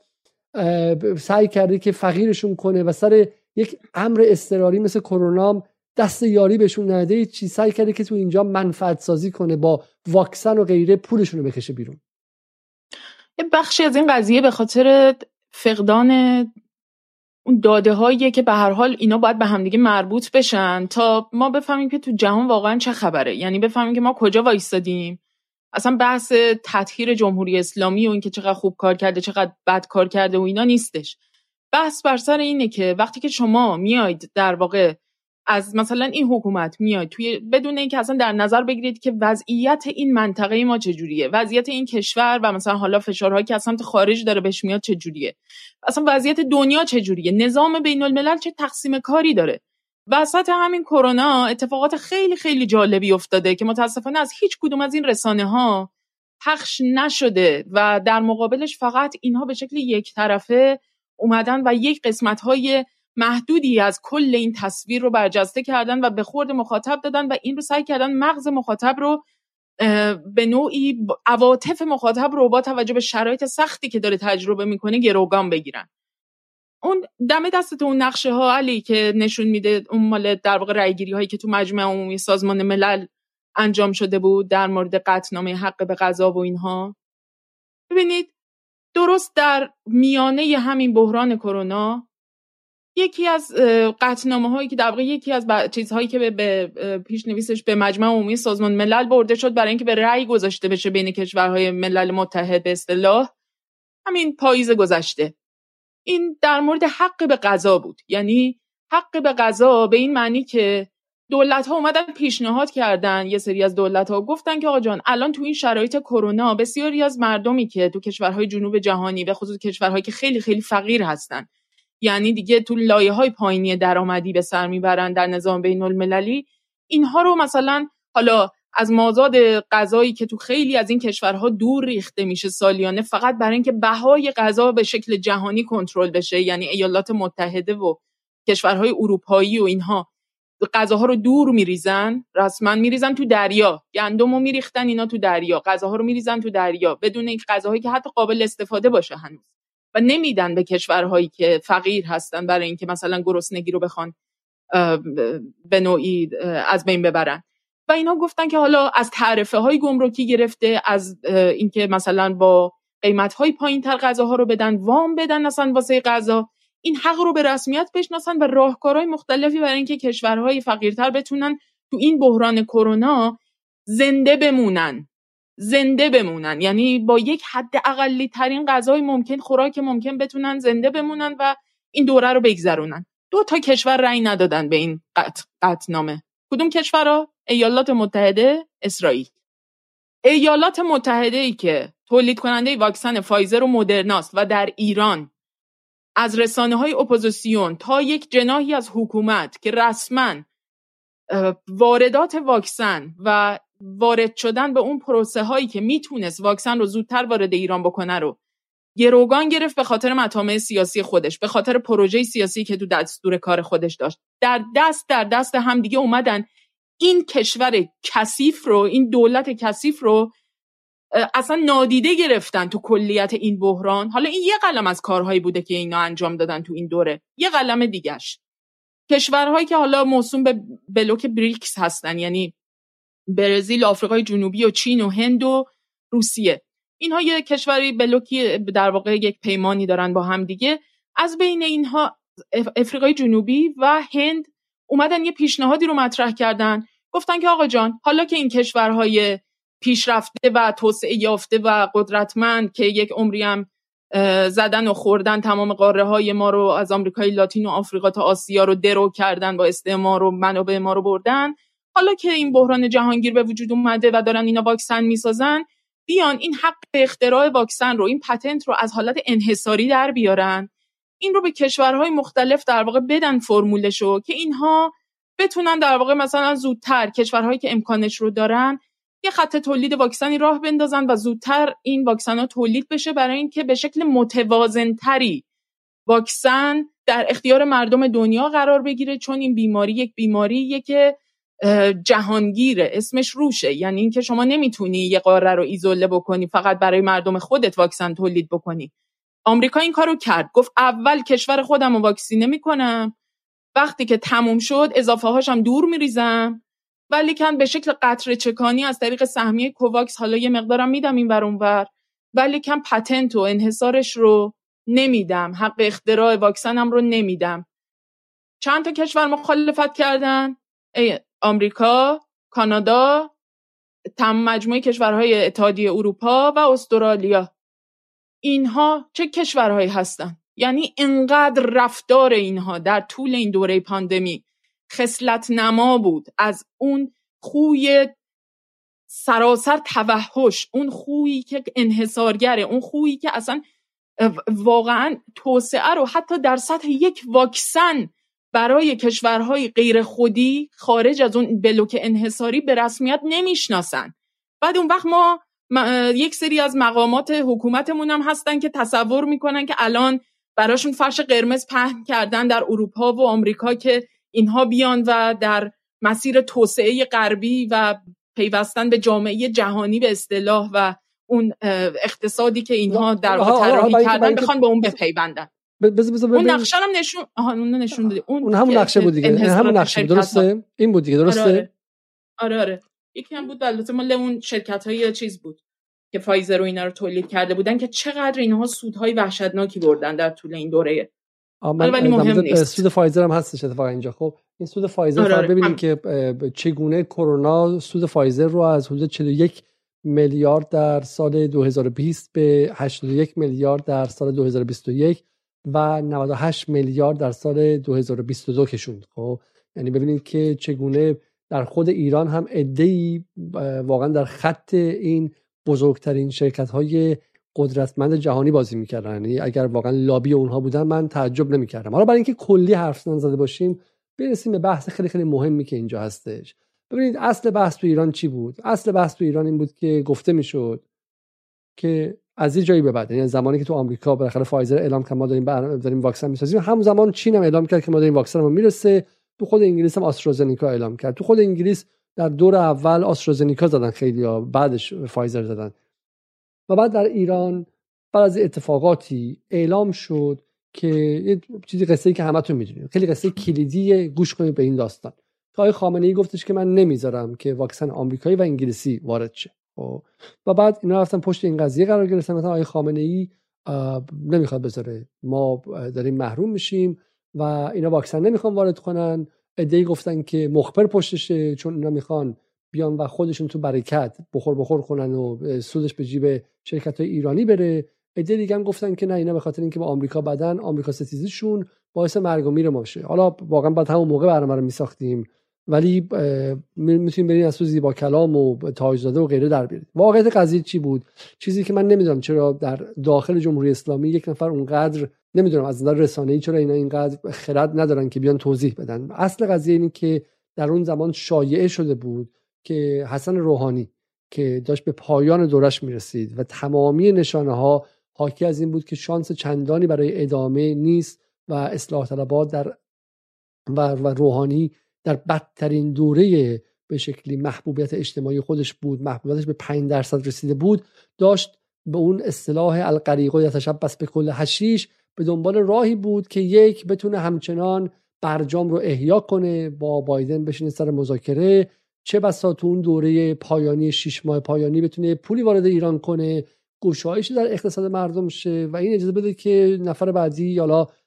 سعی کرده که فقیرشون کنه و سر یک امر اضطراری مثل کرونا دست یاری بهشون نده چی سعی کرده که تو اینجا منفعت سازی کنه با واکسن و غیره پولشون رو بکشه بیرون. یه بخشی از این قضیه به خاطر فقدان داده هاییه که به هر حال اینا باید به همدیگه مربوط بشن تا ما بفهمیم که تو جهان واقعا چه خبره. یعنی بفهمیم که ما کجا وایستادیم. اصلا بحث تطهیر جمهوری اسلامی و اینکه چقدر خوب کار کرده چقدر بد کار کرده و اینا نیستش. بحث بر سر اینه که وقتی که شما میاید در واقع از مثلا این حکومت میاد توی بدون اینکه اصلا در نظر بگیرید که وضعیت این منطقه ما چجوریه. وضعیت این کشور و مثلا حالا فشارهایی که از سمت خارج داره بهش میاد چجوریه؟ اصلا وضعیت دنیا چجوریه؟ نظام بین الملل چه تقسیم کاری داره؟ وسط همین کرونا اتفاقات خیلی خیلی جالبی افتاده که متاسفانه از هیچ کدوم از این رسانه ها پخش نشده و در مقابلش فقط اینها به شکل یک طرفه اومدن و یک قسمت های محدودی از کل این تصویر رو برجسته کردن و به خورد مخاطب دادن و این رو سعی کردن مغز مخاطب رو به نوعی عواطف مخاطب رو با توجه به شرایط سختی که داره تجربه می‌کنه گروگان بگیرن. اون دم دستت اون نقشه ها علی که نشون میده اون مال در واقع رأیگیری هایی که تو مجمع عمومی سازمان ملل انجام شده بود در مورد قطعنامه حق به غذا و اینها. ببینید درست در میانه همین بحران کرونا یکی از قطنامه هایی که در واقع یکی از چیزهایی که به, پیشنویسش به مجمع عمومی سازمان ملل برده شد برای اینکه به رأی گذاشته بشه بین کشورهای ملل متحد به اصطلاح همین پاییز گذشته. این در مورد حق به غذا بود. یعنی حق به غذا به این معنی که دولت ها اومدن پیشنهاد کردن یه سری از دولت ها گفتن که آقا جان الان تو این شرایط کرونا بسیاری از مردمی که تو کشورهای جنوب جهانی به خصوص کشورهایی که خیلی خیلی فقیر هستن یعنی دیگه تو لایه های پایینی درآمدی به سر می‌برن در نظام بین المللی اینها رو مثلا حالا از مازاد غذایی که تو خیلی از این کشورها دور ریخته میشه سالیانه فقط برای اینکه بهای غذا به شکل جهانی کنترل بشه یعنی ایالات متحده و کشورهای اروپایی و اینها غذاها رو دور میریزن رسما میریزن تو دریا گندم رو میریختن اینا تو دریا غذاها رو میریزن تو دریا بدون این غذاهایی که حتی قابل استفاده باشه هنوز. و نمیدن به کشورهایی که فقیر هستن برای اینکه مثلا گرسنگی رو بخوان به نوعی از بین ببرن. و اینا گفتن که حالا از تعرفه های گمرکی گرفته از اینکه مثلا با قیمت های پایین تر غذاها رو بدن وام بدن اصلا واسه غذا. این حق رو به رسمیت بشناسن و راهکارهای مختلفی برای اینکه کشورهای فقیرتر بتونن تو این بحران کرونا زنده بمونن. زنده بمونن. یعنی با یک حد اقلی ترین غذای ممکن خوراک ممکن بتونن زنده بمونن و این دوره رو بگذرونن. دو تا کشور رأی ندادن به این قطع‌نامه کدوم کشورها ایالات متحده اسرائیل. ایالات متحده ای که تولید کننده واکسن فایزر و مدرناست و در ایران. از رسانه های اپوزیسیون تا یک جناحی از حکومت که رسما واردات واکسن و وارد شدن به اون پروسه هایی که می‌تونست واکسن رو زودتر وارد ایران بکنه رو گروگان گرفت به خاطر مطامع سیاسی خودش به خاطر پروژه سیاسی که تو دستور کار خودش داشت. در دست در دست همدیگه اومدن. این کشور کثیف رو این دولت کثیف رو اصلا نادیده گرفتن تو کلیت این بحران. حالا این یه قلم از کارهایی بوده که اینا انجام دادن تو این دوره. یه قلم دیگهش. کشورهایی که حالا موسوم به بلوک بریکس هستن یعنی برزیل آفریقای جنوبی و چین و هند و روسیه. اینها یه کشوری بلوکی در واقع یک پیمانی دارن با هم دیگه. از بین اینها افریقای جنوبی و هند اومدن یه پیشنهادی رو مطرح کردن. گفتن که آقا جان حالا که این کشورهای پیشرفته و توسعه یافته و قدرتمند که یک عمری هم زدن و خوردن تمام قاره های ما رو از آمریکای لاتین و آفریقا تا آسیا رو درو کردن با استعمار و منابع ما رو بردن حالا که این بحران جهانگیر به وجود اومده و دارن اینا واکسن می‌سازن بیان این حق اختراع واکسن رو این پتنت رو از حالت انحصاری در بیارن. این رو به کشورهای مختلف در واقع بدن فرمولشو که اینها بتونن در واقع مثلا زودتر کشورهایی که امکانش رو دارن یه خط تولید واکسنی راه بندازن و زودتر این واکسن ها تولید بشه برای اینکه به شکل متوازنتری واکسن در اختیار مردم دنیا قرار بگیره چون این بیماری یک بیماری که جهانگیره اسمش روشه. یعنی اینکه شما نمی‌تونی یه قاره رو ایزوله بکنی فقط برای مردم خودت واکسن تولید بکنی. آمریکا این کارو کرد. گفت اول کشور خودم رو واکسینه می‌کنم. وقتی که تموم شد اضافه هاشم دور میریزم. ولی کن به شکل قطر چکانی از طریق سهمیه کوواکس حالا یه مقدارم میدم این ور ولی کم پتنت و انحصارش رو نمیدم. حق اختراع واکسنم رو نمیدم. چند تا کشور مخالفت کردن. آمریکا کانادا تم مجموعه کشورهای اتحادیه اروپا و استرالیا. اینها چه کشورهایی هستند یعنی اینقدر رفتار اینها در طول این دوره پاندمی خصلت نما بود. از اون خوی سراسر توحش اون خویی که انحصارگره اون خویی که اصلا واقعا توسعه رو حتی در سطح یک واکسن برای کشورهای غیر خودی خارج از اون بلوک انحصاری به رسمیت نمی‌شناسن. بعد اون وقت ما یک سری از مقامات حکومتمون هم هستن که تصور می‌کنن که الان براشون فرش قرمز پهن کردن در اروپا و آمریکا که اینها بیان و در مسیر توسعه غربی و پیوستن به جامعه جهانی به اصطلاح و اون اقتصادی که اینها در واقع طراحی کردن بخوان به اون بپیوندن. بز بز اون نقشه هم نشون آها اون نشون دادی. اون, اون همون نقشه بود دیگه. این همون نقشه بود. درسته؟ این بود دیگه. درسته؟ آره آره, آره. یکی هم بود البته مال اون شرکت های چیز بود که فایزر و اینا رو تولید کرده بودن که چقدر اینها سودهای وحشتناکی بردن در طول این دوره. ولی مهم نیست. سود فایزر هم هستش اتفاقا اینجا. خب این سود فایزر آره آره. ببینیم که چگونه کرونا سود فایزر رو از حدود 41 میلیارد در سال 2020 به 81 میلیارد در سال 2021 و 98 میلیارد در سال 2022 کشوند. خب یعنی ببینید که چگونه در خود ایران هم ای واقعا در خط این بزرگترین شرکت های قدرتمند جهانی بازی می‌کردن. یعنی اگر واقعا لابی اونها بودن من تعجب نمی‌کردم. حالا برای اینکه کلی حرف زده باشیم برسیم به بحث خیلی خیلی مهمی که اینجا هستش. ببینید اصل بحث تو ایران چی بود؟ اصل بحث تو ایران این بود که گفته می‌شد که از این جایی به بعد. یعنی زمانی که تو آمریکا بالاخره فایزر اعلام کرد ما داریم داریم واکسن می‌سازیم. همون زمان چین هم اعلام کرد که ما داریم واکسن رو می‌رسه. تو خود انگلیس هم آسترازنیکا اعلام کرد. تو خود انگلیس در دور اول آسترازنیکا زدن خیلی ها بعدش فایزر زدن. و بعد در ایران بعد از اتفاقاتی اعلام شد که یه چیزی قصه ای که همتون می‌دونید خیلی قصه کلیدی گوش کنید به این داستان. آقای خامنه ای گفتش که من نمی‌ذارم که واکسن آمریکایی و انگلیسی وارد شه. خب. و بعد اینا رفتن پشت این قضیه قرار گرفتن مثلا آقای خامنه ای نمی‌خواد بذاره. ما داریم محروم میشیم و اینا واکسن نمی‌خوان وارد کنن. ادعی گفتن که مخبر پشتشه چون اینا می‌خوان بیان و خودشون تو برکت بخور بخور کنن و سودش به جیب شرکت های ایرانی بره. ایده دیگه هم گفتن که نه اینا به خاطر اینکه با آمریکا بدن آمریکا ستیزیشون باعث مرگ و میر ماشه حالا واقعا بعد همون موقع برنامه رو میساختیم. ولی می‌تونیم بریم از تو زیبا کلام و تاجزاده و غیره در بیارید واقعیت قضیه چی بود؟ چیزی که من نمی‌دونم چرا در داخل جمهوری اسلامی یک نفر اونقدر نمی‌دونم از نظر رسانه‌ای چرا اینا اینقدر خرد ندارن که بیان توضیح بدن. اصل قضیه اینه که در اون زمان شایعه شده بود که حسن روحانی که داشت به پایان دورش می‌رسید و تمامی نشانه ها حاکی از این بود که شانس چندانی برای ادامه نیست و اصلاح طلبات در و روحانی در بدترین دوره به شکلی محبوبیت اجتماعی خودش بود محبوبیتش به 5 درصد رسیده بود داشت به اون اصطلاح القریقو یتشبس به کل هشیش به دنبال راهی بود که یک بتونه همچنان برجام رو احیا کنه با بایدن بشینه سر مذاکره. چه بسا تو اون دوره پایانی شیش ماه پایانی بتونه پولی وارد ایران کنه گشایشی در اقتصاد مردم شه و این اجازه بده که نفر بعدی یا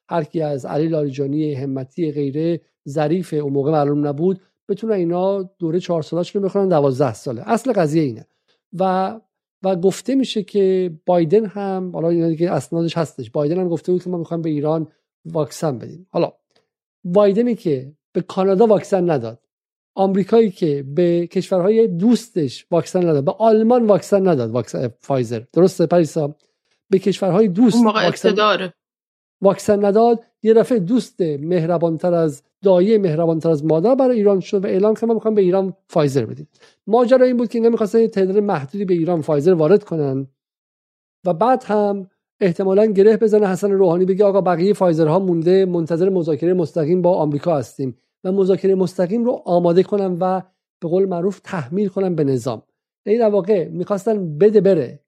هر کی از علی لاریجانی همتی غیره ظریف اون موقع معلوم نبود بتونه اینا دوره چهار سالاش رو بخونن دوازده ساله. اصل قضیه اینه. و و گفته میشه که بایدن هم حالا اینا دیگه اسنادش هستش. بایدن هم گفته بود که ما می‌خوایم به ایران واکسن بدیم. حالا بایدنی که به کانادا واکسن نداد. آمریکایی که به کشورهای دوستش واکسن نداد. به آلمان واکسن نداد واکسن فایزر. درسته پریسا؟ به کشورهای دوست واکسن, واکسن نداد. یه دفعه دوست مهربانتر از دایه مهربانتر از مادر برای ایران شد و اعلام کرد ما می‌خوام به ایران فایزر بدیم ماجرا این بود که نمی‌خواستن تعداد محدودی به ایران فایزر وارد کنن و بعد هم احتمالا گره بزنه حسن روحانی بگه آقا بقیه فایزرها مونده منتظر مذاکره مستقیم با آمریکا هستیم و مذاکره مستقیم رو آماده کنم و به قول معروف تحمیل کنم به نظام. این در واقع می‌خواستن بده بره.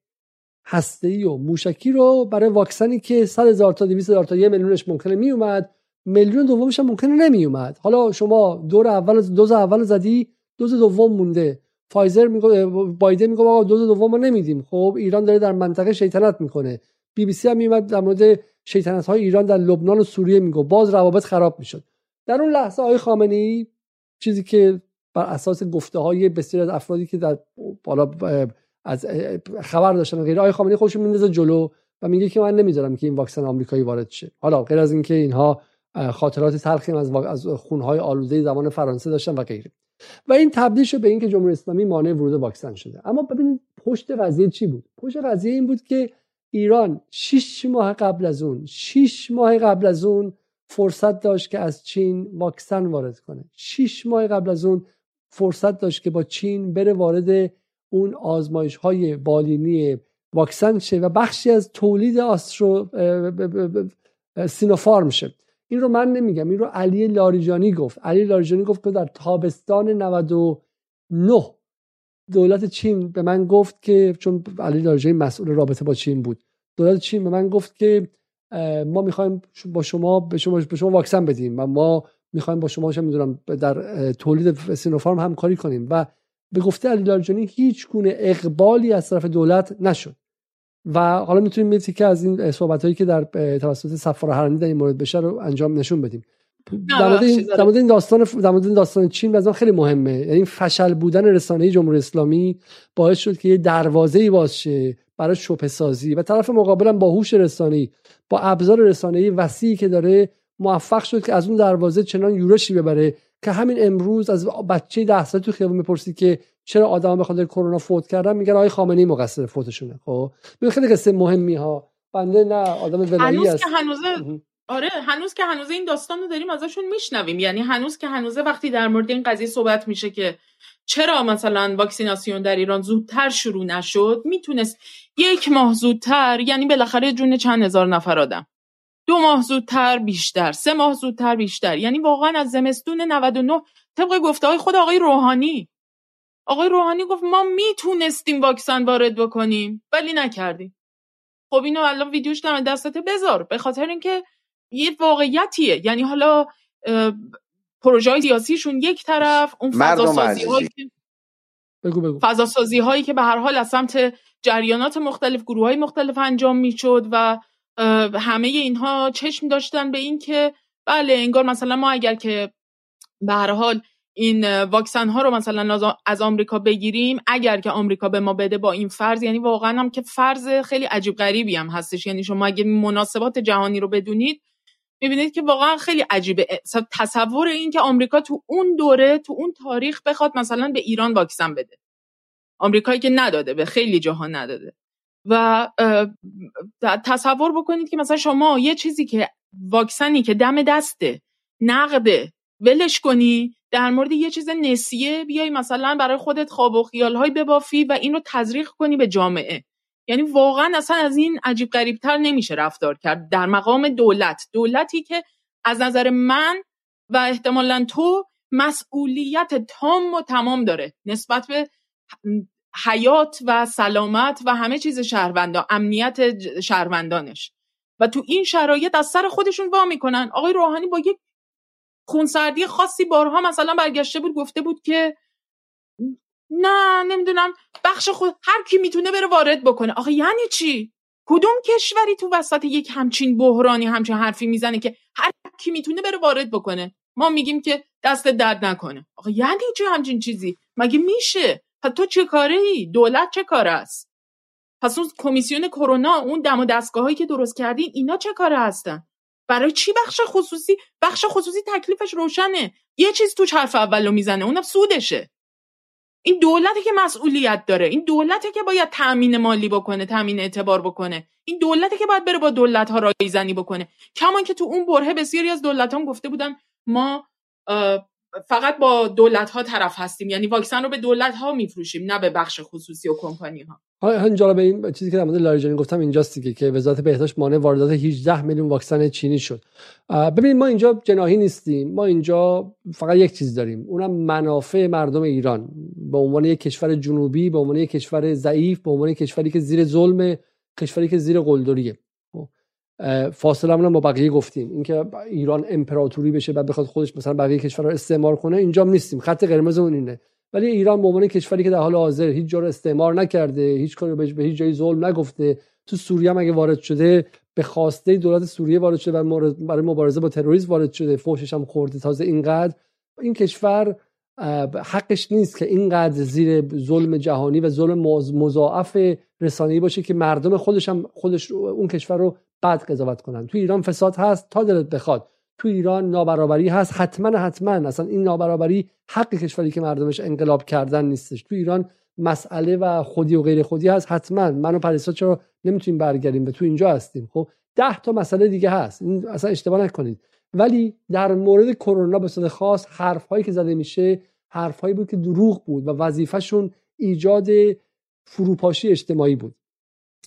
هسته و موشکی رو برای واکسنی که 100 هزار تا 200 هزار تا یه میلیونش ممکنه میومد. میلیون دومش هم ممکنه نمیومد. حالا شما دور اول دوز اول زدی دوز دوم مونده. فایزر میگه بایدن میگه آقا دوز دوم رو نمیدیم. خب ایران داره در منطقه شیطنت می‌کنه. بی بی سی هم میومد در مورد شیطنت های ایران در لبنان و سوریه میگه باز روابط خراب می‌شد. در اون لحظه آقای خامنه ای چیزی که بر اساس گفته های بسیار از افرادی که در بالا از خبر داشتن غیر آقای خامنه‌ای خودش میندازه جلو و میگه که من نمی‌ذارم که این واکسن آمریکایی وارد شه. حالا غیر از اینکه اینها خاطرات تلخی از از خونهای آلوده زمان فرانسه داشتن و غیره. و این تبدیل شد به اینکه جمهوری اسلامی مانع ورود واکسن شده. اما ببینید پشت قضیه چی بود؟ پشت قضیه این بود که ایران 6 ماه قبل از اون 6 ماه قبل از اون فرصت داشت که از چین واکسن وارد کنه. 6 ماه قبل از اون فرصت داشت که با چین بره وارد اون آزمایش های بالینی واکسن شه و بخشی از تولید آسترو سینوفارم شه. این رو من نمیگم این رو علی لاریجانی گفت. علی لاریجانی گفت که در تابستان 99 دولت چین به من گفت که چون علی لاریجانی مسئول رابطه با چین بود دولت چین به من گفت که ما می‌خوایم با شما به شما به شما واکسن بدیم و ما می‌خوایم با شما چه می‌دونم در تولید سینوفارم همکاری کنیم. و به گفته علی لاریجانی هیچ گونه اقبالی از طرف دولت نشد. و حالا می‌تونیم یه که از این صحبت هایی که در توسط سفار هرانی در این مورد بشه رو انجام نشون بدیم. در مورد این داستان در مورد این داستان چین از خیلی مهمه. یعنی فشل بودن رسانه جمهوری اسلامی باعث شد که یه دروازه ای باز شه برای شبه سازی و طرف مقابلم با هوش رسانه‌ای با ابزار رسانه‌ای وسیعی که داره موفق شد که از اون دروازه چنان یورشی ببره که همین امروز از بچه ده ساله تو خیابون می‌پرسی که چرا آدم به خاطر کرونا فوت کردن؟ میگن آقای خامنه‌ای مقصر فوتشونه خب؟ خیلی قصه مهمی ها بنده نه آدم ولایی است. هنوز آره هنوز که هنوز این داستان رو داریم ازشون میشنویم. یعنی هنوز که هنوزه وقتی در مورد این قضیه صحبت میشه که چرا مثلا واکسیناسیون در ایران زودتر شروع نشد می‌تونست یک ماه زودتر یعنی بالاخره جون چند هزار نفر آدم. دو ماه زودتر بیشتر سه ماه زودتر بیشتر. یعنی واقعا از زمستون 99 طبق گفته های خود آقای روحانی. آقای روحانی گفت ما می‌تونستیم واکسن وارد بکنیم ولی نکردیم. خب اینو الان ویدیوش دم دستت بذار به خاطر اینکه یه واقعیتیه. یعنی حالا پروژه سیاسیشون یک طرف اون فضا سازی هایی که بگو بگو. فضا سازی هایی که به هر حال از سمت جریانات مختلف گروه های مختلف انجام می‌شد و همه اینها چشم داشتن به این که بله انگار مثلا ما اگر که به هر حال این واکسن ها رو مثلا از آمریکا بگیریم اگر که آمریکا به ما بده با این فرض یعنی واقعا هم که فرض خیلی عجیب غریبی هم هستش. یعنی شما اگه مناسبات جهانی رو بدونید می‌بینید که واقعا خیلی عجیبه. تصور این که آمریکا تو اون دوره تو اون تاریخ بخواد مثلا به ایران واکسن بده. آمریکایی که نداده به خیلی جاها نداده. و تصور بکنید که مثلا شما یه چیزی که واکسنی که دم دسته نقده ولش کنی در مورد یه چیز نسیه بیای مثلا برای خودت خواب و خیالهای ببافی و اینو تزریق کنی به جامعه. یعنی واقعا اصلا از این عجیب غریبتر نمیشه رفتار کرد. در مقام دولت. دولتی که از نظر من و احتمالا تو مسئولیت تام و تمام داره. نسبت به حیات و سلامت و همه چیز شهروندان امنیت شهروندانش. و تو این شرایط از سر خودشون وا می‌کنن. آقای روحانی با یک خونسردی خاصی بارها مثلا برگشته بود گفته بود که نه نمی‌دونم بخش خود هر کی می‌تونه بره وارد بکنه. آخه یعنی چی؟ کدوم کشوری تو وسط یک همچین بحرانی همچین حرفی می‌زنه که هر کی می‌تونه بره وارد بکنه؟ ما میگیم که دست درد نکنه. آخه یعنی چی همچین چیزی؟ مگه میشه؟ پس تو چه کاره ای دولت چه کار است؟ پس اون کمیسیون کرونا اون دم و دستگاه هایی که درست کردین اینا چه کاره هستن؟ برای چی بخش خصوصی بخش خصوصی تکلیفش روشنه؟ یه چیز تو حرف اولو می‌زنه اونم سودشه. این دولتی که مسئولیت داره این دولتی که باید تامین مالی بکنه تامین اعتبار بکنه. این دولتی که باید بره با دولت ها رایزنی بکنه. کمان که تو اون بره بسیاری از دولت هم گفته بودن ما فقط با دولت ها طرف هستیم. یعنی واکسن رو به دولت ها میفروشیم نه به بخش خصوصی و کمپانی ها همین به این چیزی که در مورد لاریجانی گفتم اینجاست دیگه که وزارت بهداشت مانع واردات 18 میلیون واکسن چینی شد. ببینید ما اینجا جناهی نیستیم. ما اینجا فقط یک چیز داریم. اونم منافع مردم ایران. به عنوان یک کشور جنوبی به عنوان یک کشور ضعیف به عنوان یک کشوری که زیر ظلم کشوری که زیر قلدریه. فاصله هم با بقیه گفتیم. اینکه ایران امپراتوری بشه بعد بخواد خودش مثلا بقیه کشورها استعمار کنه اینجا نیستیم. خط قرمز اون اینه. ولی ایران به عنوان کشوری که در حال حاضر هیچ جا رو استعمار نکرده هیچ کاری به هیچ جایی ظلم نگفته تو سوریه هم اگه وارد شده به خواسته دولت سوریه وارد شده و برای مبارزه با تروریسم وارد شده فوشش هم خورده تازه اینقدر. این کشور حقش نیست که اینقدر زیر ظلم جهانی و ظلم مضاعف رسانه‌ای باشه که مردم خودش هم خودش اون کشور رو بعد قضاوت کنن. تو ایران فساد هست تا دلت بخواد. تو ایران نابرابری هست حتما حتما. اصلا این نابرابری حق کشوری که مردمش انقلاب کردن نیستش. تو ایران مسئله و خودی و غیر خودی هست حتما. من و پریسا چرا نمی‌تونیم برگردیم؟ به تو اینجا هستیم. خب ده تا مسئله دیگه هست. این اصلا اشتباه نکنید. ولی در مورد کرونا به صورت خاص حرف هایی که زده میشه حرف هایی بود که دروغ بود و وظیفهشون ایجاد فروپاشی اجتماعی بود.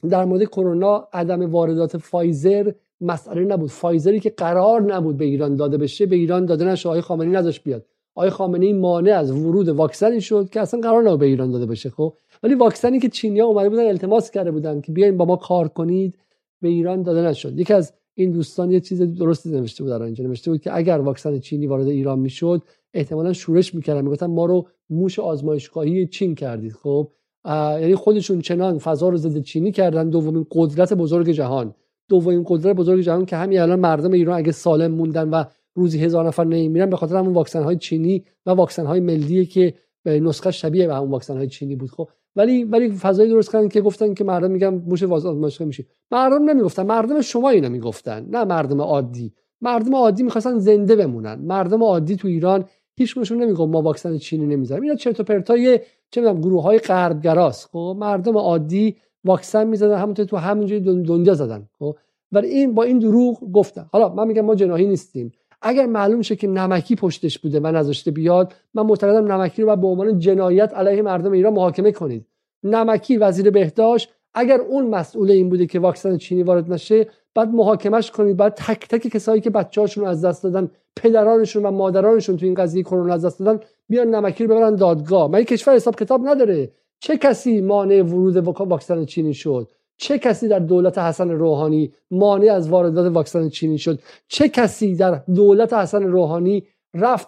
در مورد کرونا عدم واردات فایزر مسئله نبود. فایزری که قرار نبود به ایران داده بشه به ایران داده نشه. آقای خامنه‌ای نداشت بیاد. آقای خامنه‌ای مانع از ورود واکسنی شد که اصلا قرار نبود به ایران داده بشه خب؟ ولی واکسنی که چینی‌ها اومده بودن التماس کرده بودن که بیاین با ما کار کنید به ایران داده نشد. یکی از این دوستان یه چیز درستی نوشته بود در اینجا. نوشته بود که اگر واکسن چینی وارد ایران می‌شد احتمالا شورش می‌کردن. می‌گفتن ما رو موش آزمایشگاهی چین کردید خب؟ یعنی خودشون چنان فضا رو ضد چینی کردن دومین قدرت بزرگ جهان. دومین قدرت بزرگ جهان که همین الان مردم ایران اگه سالم موندن و روزی هزار نفر نمیرن به خاطر همون واکسن های چینی و واکسن های ملی که نسخه شبیه به همون واکسن های چینی بود خب. ولی ولی فضایی درست کردن که گفتن که مردم میگن موش آزمایشگاه میشه مردم نمی‌گفتن مردم شما اینا می‌گفتن نه مردم عادی. مردم عادی می‌خواستن زنده بمونن. مردم عادی تو ایران هیچ نمیگم ما واکسن چینی نمی‌ذاریم. اینا چرت و پرتای چه می‌دونم گروه های غربگراست خب؟ مردم عادی واکسن می‌زدن همونطور تو همینجوری دنیا زدن خب؟ ولی این با این دروغ گفتن. حالا من میگم ما جناهی نیستیم. اگر معلوم شه که نمکی پشتش بوده و نذاشته بیاد من معتقدم نمکی رو به عنوان جنایت علیه مردم ایران محاکمه کنید. نمکی وزیر بهداشت اگر اون مسئول این بوده که واکسن چینی وارد نشه بعد محاکمش کنید بعد تک تک کسایی که بچه‌هاشون از دست دادن پدرانشون و مادرانشون تو این قضیه کرونا از دست دادن بیان نمکی رو ببرن دادگاه. من کشور حساب کتاب نداره؟ چه کسی مانع ورود واکسن چینی شد؟ چه کسی در دولت حسن روحانی مانع از واردات واکسن چینی شد؟ چه کسی در دولت حسن روحانی رفت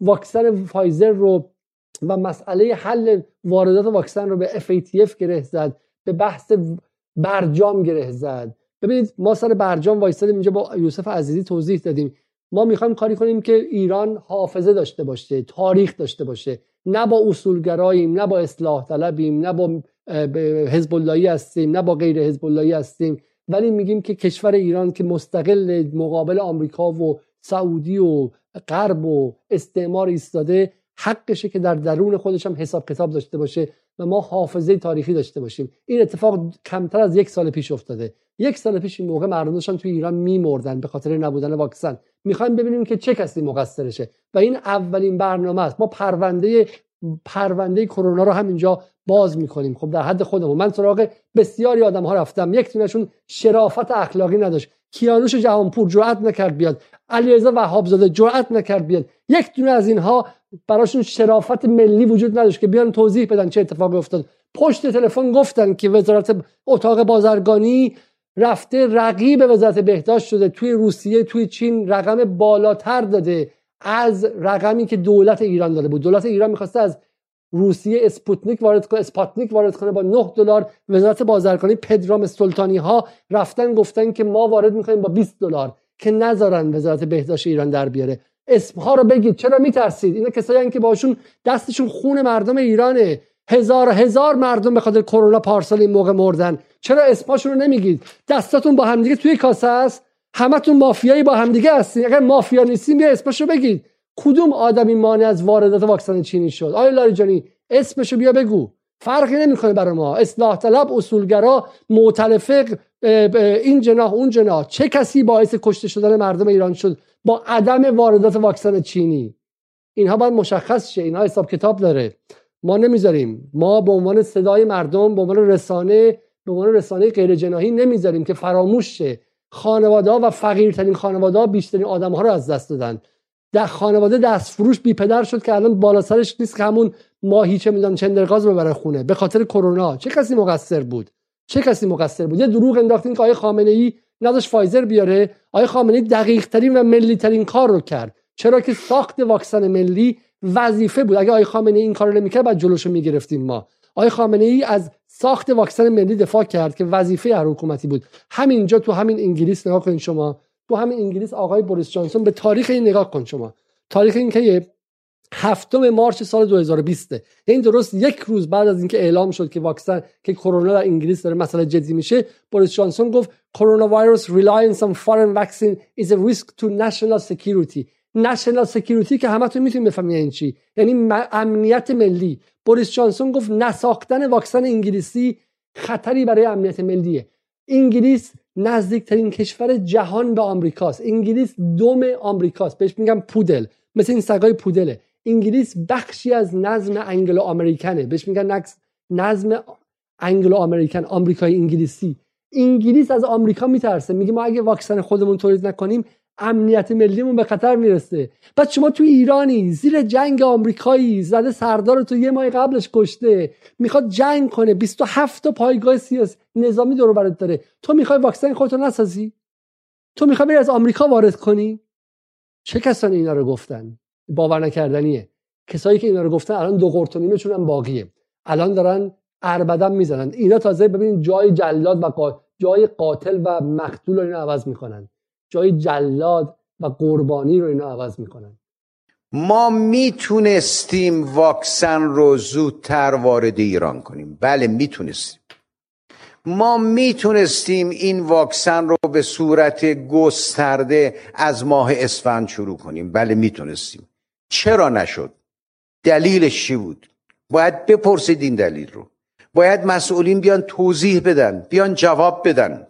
واکسن فایزر رو و مسئله حل واردات واکسن رو به FATF گره زد به بحث برجام گره زد؟ ببینید ما سر برجام وایستادیم اینجا با یوسف عزیزی توضیح دادیم. ما می‌خوایم کاری کنیم که ایران حافظه داشته باشه تاریخ داشته باشه. نه با اصولگراییم نه با اصلاح طلبیم نه با حزب اللهی هستیم نه با غیر حزب اللهی هستیم. ولی میگیم که کشور ایران که مستقل مقابل آمریکا و سعودی و غرب و استعمار ایستاده حقشه که در درون خودش هم حساب کتاب داشته باشه. ما حافظه تاریخی داشته باشیم. این اتفاق کمتر از یک سال پیش افتاده. یک سال پیش این موقع مردم داشتن توی ایران میمردن به خاطر نبودن واکسن. می‌خوایم ببینیم که چه کسی مقصرشه. و این اولین برنامه است. ما پرونده پرونده کرونا رو همینجا باز می‌کنیم. خب در حد خودمون. من سراغ بسیاری آدم ها رفتم. یک تونشون شرافت اخلاقی نداشت. کیانوش جهانپور جرأت نکرد بیاد. علیرضا وهابزاده جرأت نکرد بیاد. یک دونه از اینها براشون شرافت ملی وجود نداشت که بیان توضیح بدن چه اتفاقی افتاد. پشت تلفن گفتن که وزارت اتاق بازرگانی رفته رقیب وزارت بهداشت شده. توی روسیه توی چین رقم بالاتر داده از رقمی که دولت ایران داده بود. دولت ایران می‌خواسته از روسیه اسپوتنیک وارد کنه اسپاتنیک وارد کنه با 9 دلار. وزارت بازرگانی پدرام سلطانی ها رفتن گفتن که ما وارد می‌کنیم با 20 دلار که نذارن وزارت بهداشت ایران در بیاره. اسم ها رو بگید. چرا میترسید؟ اینا کسایی که باشون دستشون خون مردم ایرانه. هزار هزار مردم به خاطر کرونا پارسال این موقع مردن. چرا اسماشون رو نمیگید؟ دستاتون با همدیگه توی کاسه است. همتون مافیایی با همدیگه هستین. اگر مافیا نیستین بیا اسمشو بگید. کدوم آدمی مانع از واردات واکسن چینی شد؟ آیا لاریجانی اسمشو بیا بگو. فرقی نمی‌کنه برای ما. اصلاح طلب اصولگرا معتلفق این جناح اون جناح. چه کسی باعث کشته شدن مردم ایران شد با عدم واردات واکسن چینی؟ اینها باید مشخص شه. اینها حساب کتاب داره. ما نمی‌ذاریم. ما به عنوان صدای مردم به عنوان رسانه به عنوان رسانه غیر جناحی نمی‌ذاریم که فراموش شه. خانواده ها و فقیرترین خانواده ها بیشترین آدم ها رو از دست دادن. در خانواده دست فروش بی پدر شد که الان بالا سرش نیست که همون ماهی چه می‌دونم چندرغاز ببره خونه. به خاطر کرونا. چه کسی مقصر بود؟ چه کسی مقصر بود؟ یه دروغ انداختین که آقای خامنه ای نداشت فایزر بیاره. آقای خامنه ای دقیق ترین و ملی ترین کار رو کرد. چرا که ساخت واکسن ملی وظیفه بود. اگه آقای خامنه ای این کارو نمی‌کرد بعد جلوشو می‌گرفتیم ما. آقای خامنه ای از ساخت واکسن ملی دفاع کرد که وظیفه هر حکومتی بود. همینجا تو همین انگلیس نگاه کنید شما. تو همین انگلیس آقای بوریس جانسون به تاریخ این نگاه کن شما. تاریخ این که هفتم مارچ سال 2020 این یعنی درست یک روز بعد از اینکه اعلام شد که واکسن که کرونا در انگلیس داره مسئله جدی میشه بوریس جانسون گفت coronavirus reliance on foreign vaccine is a risk to national security. National security که همتون می‌تونید بفهمید این چی؟ یعنی امنیت ملی. بوریس جانسون گفت نساختن واکسن انگلیسی خطری برای امنیت ملیه. انگلیس نزدیکترین کشور جهان به آمریکاست. انگلیس دوم آمریکاست. بهش میگم پودل. مثل این سگای پودله. انگلیس بخشی از نظم انگلو آمریکنه بهش میگن نظم انگلو آمریکن آمریکای انگلیسی. انگلیس از آمریکا میترسه. میگه ما اگه واکسن خودمون تولید نکنیم امنیت ملیمون به خطر می‌رسه. بعد شما تو ایرانی زیر جنگ آمریکایی زده سردار تو یه ماه قبلش کشته. می‌خواد جنگ کنه. 27 تا پایگاه سیاسی نظامی دور برات داره. تو می‌خوای واکسن خودتو نسازی؟ تو می‌خوای بری از آمریکا وارد کنی؟ چه کسانی اینا رو گفتن؟ باور نکردنیه. کسایی که اینا رو گفتن الان دو قرتونیمشون هم باقیه. الان دارن اربدم می‌زنن. اینا تازه ببینید جای جلاد و جای قاتل و مقتول رو اینا عوض می‌کنن. جای جلاد و قربانی رو اینا عوض می‌کنن. ما می‌تونستیم واکسن رو زودتر وارد ایران کنیم. بله می‌تونستیم. ما می‌تونستیم این واکسن رو به صورت گسترده از ماه اسفند شروع کنیم. بله می‌تونستیم. چرا نشد؟ دلیلش چی بود؟ باید بپرسید این دلیل رو. باید مسئولین بیان توضیح بدن بیان جواب بدن.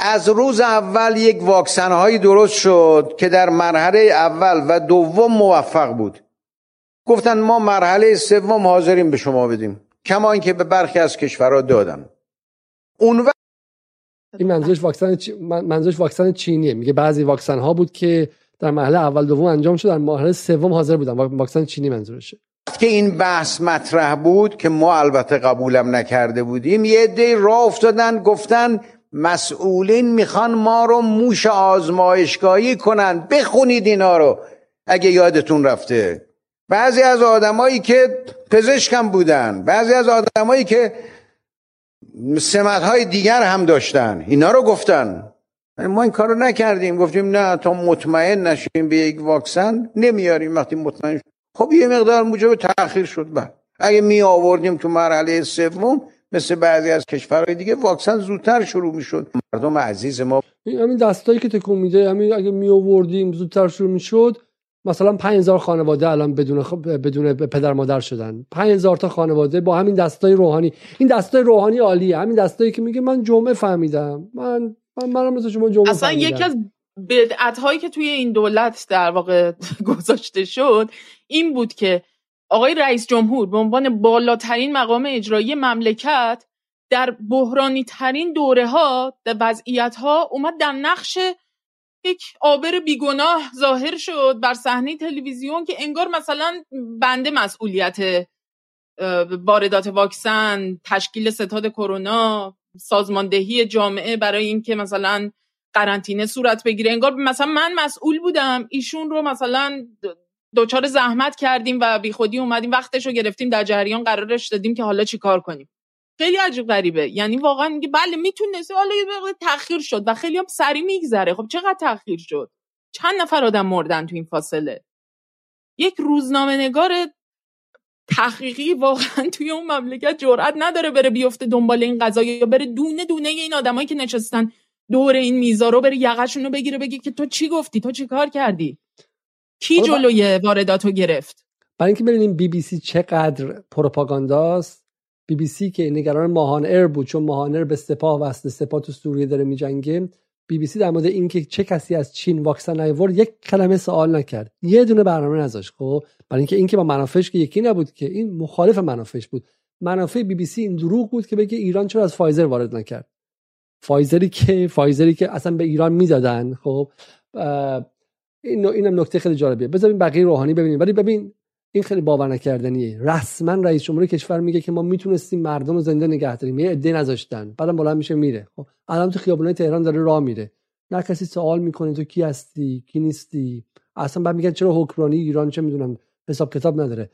از روز اول یک واکسن هایی درست شد که در مرحله اول و دوم موفق بود. گفتن ما مرحله سوم حاضریم به شما بدیم کما اینکه به برخی از کشورها دادن. اون وقت این منظورش واکسن چ... منظورش واکسن چینیه. میگه بعضی واکسن ها بود که در مرحله اول دوم انجام شد در مرحله سوم حاضر بودن. واکسن چینی منظورشه. که این بحث مطرح بود که ما البته قبولم نکرده بودیم. یه دی راه افتادن گفتن مسئولین می‌خوان ما رو موش آزمایشگاهی کنن. بخونید اینا رو. اگه یادتون رفته. بعضی از آدمایی که پزشکم بودن. بعضی از آدمایی که سمت های دیگر هم داشتن. اینا رو گفتن. ما این کارو نکردیم. گفتیم نه تا مطمئن نشیم به یک واکسن نمیاریم وقتی مطمئن خب یه مقدار موجب تاخیر شد. بعد اگه می آوردیم تو مرحله سوم مثل بعضی از کشورهای دیگه واکسن زودتر شروع می‌شد. مردم عزیز ما همین دستایی که تکون میده همین اگه می آوردیم زودتر شروع می‌شد مثلا 5000 خانواده الان بدون بدون پدر مادر شدن. 5000 تا خانواده با همین دستای روحانی. این دستای روحانی عالیه. همین دستایی که میگه من جمعه فهمیدم. من من منم مثل شما جمعه اصلا یکی از بدعت هایی که توی این دولت در واقع گذاشته شد این بود که آقای رئیس جمهور به عنوان بالاترین مقام اجرایی مملکت در بحرانی ترین دوره ها در وضعیت ها اومد در نقش یک آبر بیگناه ظاهر شد بر صحنه تلویزیون که انگار مثلا بنده مسئولیت واردات واکسن تشکیل ستاد کرونا سازماندهی جامعه برای اینکه مثلا قرنطینه صورت بگیره. انگار مثلا من مسئول بودم ایشون رو مثلا دچار زحمت کردیم و بیخودی اومدیم وقتش رو گرفتیم در جریان قرارش دادیم که حالا چیکار کنیم. خیلی عجیب غریبه. یعنی واقعا میگه بله می‌تونست حالا یه تاخیر شد و خیلی هم سری میگذره. خب چقدر تاخیر شد؟ چند نفر آدم مردن تو این فاصله؟ یک روزنامه نگار تحقیقی واقعا توی اون مملکت جرئت نداره بره بیفته دنبال این قضايا یا بره دونه دونه این آدمایی که نشستن دور این میزا رو بره یقشون رو بگیره بگی که تو چی گفتی؟ تو چی کار کردی؟ کی جلوی وارداتو گرفت؟ برای اینکه ببینیم بی بی سی چقدر پروپاگانداست. بی بی سی که نگران ماهان ایر بود چون ماهان به سپاه وصل سپاه تو سوریه داره میجنگه. بی بی سی در مورد اینکه چه کسی از چین واکسن نیورد یک کلمه سوال نکرد. یه دونه برنامه نذاشت خب؟ برای اینکه اینکه با منافعش که یکی نبود که این مخالف منافعش بود. منافع بی بی سی این دروغ بود که بگه ایران چرا از فایزر وارد نکرد. فایزری که فایزری که اصلا به ایران نمی‌دادن خب؟ این اینم نکته خیلی جالبیه. بذاریم بقیه روحانی ببینیم. ولی ببین این خیلی باور نکردنیه. رسما رئیس جمهور کشور میگه که ما می‌تونستیم مردم رو زنده نگه داریم. یه عده نذاشتن. بعدم بلند میشه میره. خب الان تو خیابونای تهران داره راه میره. نه کسی سوال می‌کنه تو کی هستی کی نیستی. اصلا بعد میگن چرا حکمرانی ایران چه می‌دونم حساب کتاب نداره.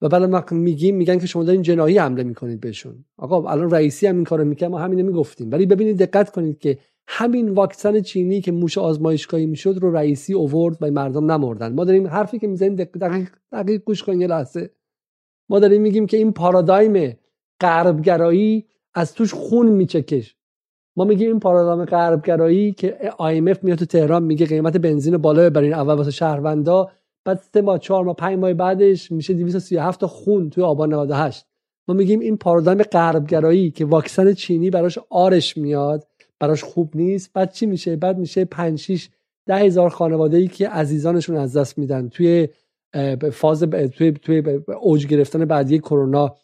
و بعد ما میگیم میگن که شما دارین جنایی حمله می‌کنید بهشون. آقا الان رئیسی هم این کارو می‌کنه ما همینو می‌گفتیم. ولی ببینید دقت کنید که همین واکسن چینی که موش آزمایشگاهی می‌شد رو رئیسی اوورد و مردم نمردن. ما داریم حرفی که می‌زنیم دقیق, دقیق گوش کنید یه لحظه. ما داریم میگیم که این پارادایم غربگرایی از توش خون میچکش. ما میگیم این پارادایم غربگرایی که IMF میاد تو تهران میگه قیمت بنزین بالا ببرین اول واسه شهروندا بعد سه ماه چهار ماه پنج ماه بعدش میشه 237 تا خون توی آبان 98 ما میگیم این پارادایم غربگرایی که واکسن چینی براش آرش میاد براش خوب نیست. بعد چی میشه؟ بعد میشه 5 6 ده هزار خانواده ای که عزیزانشون از دست میدن. توی فاز توی توی اوج گرفتن بعدی کرونا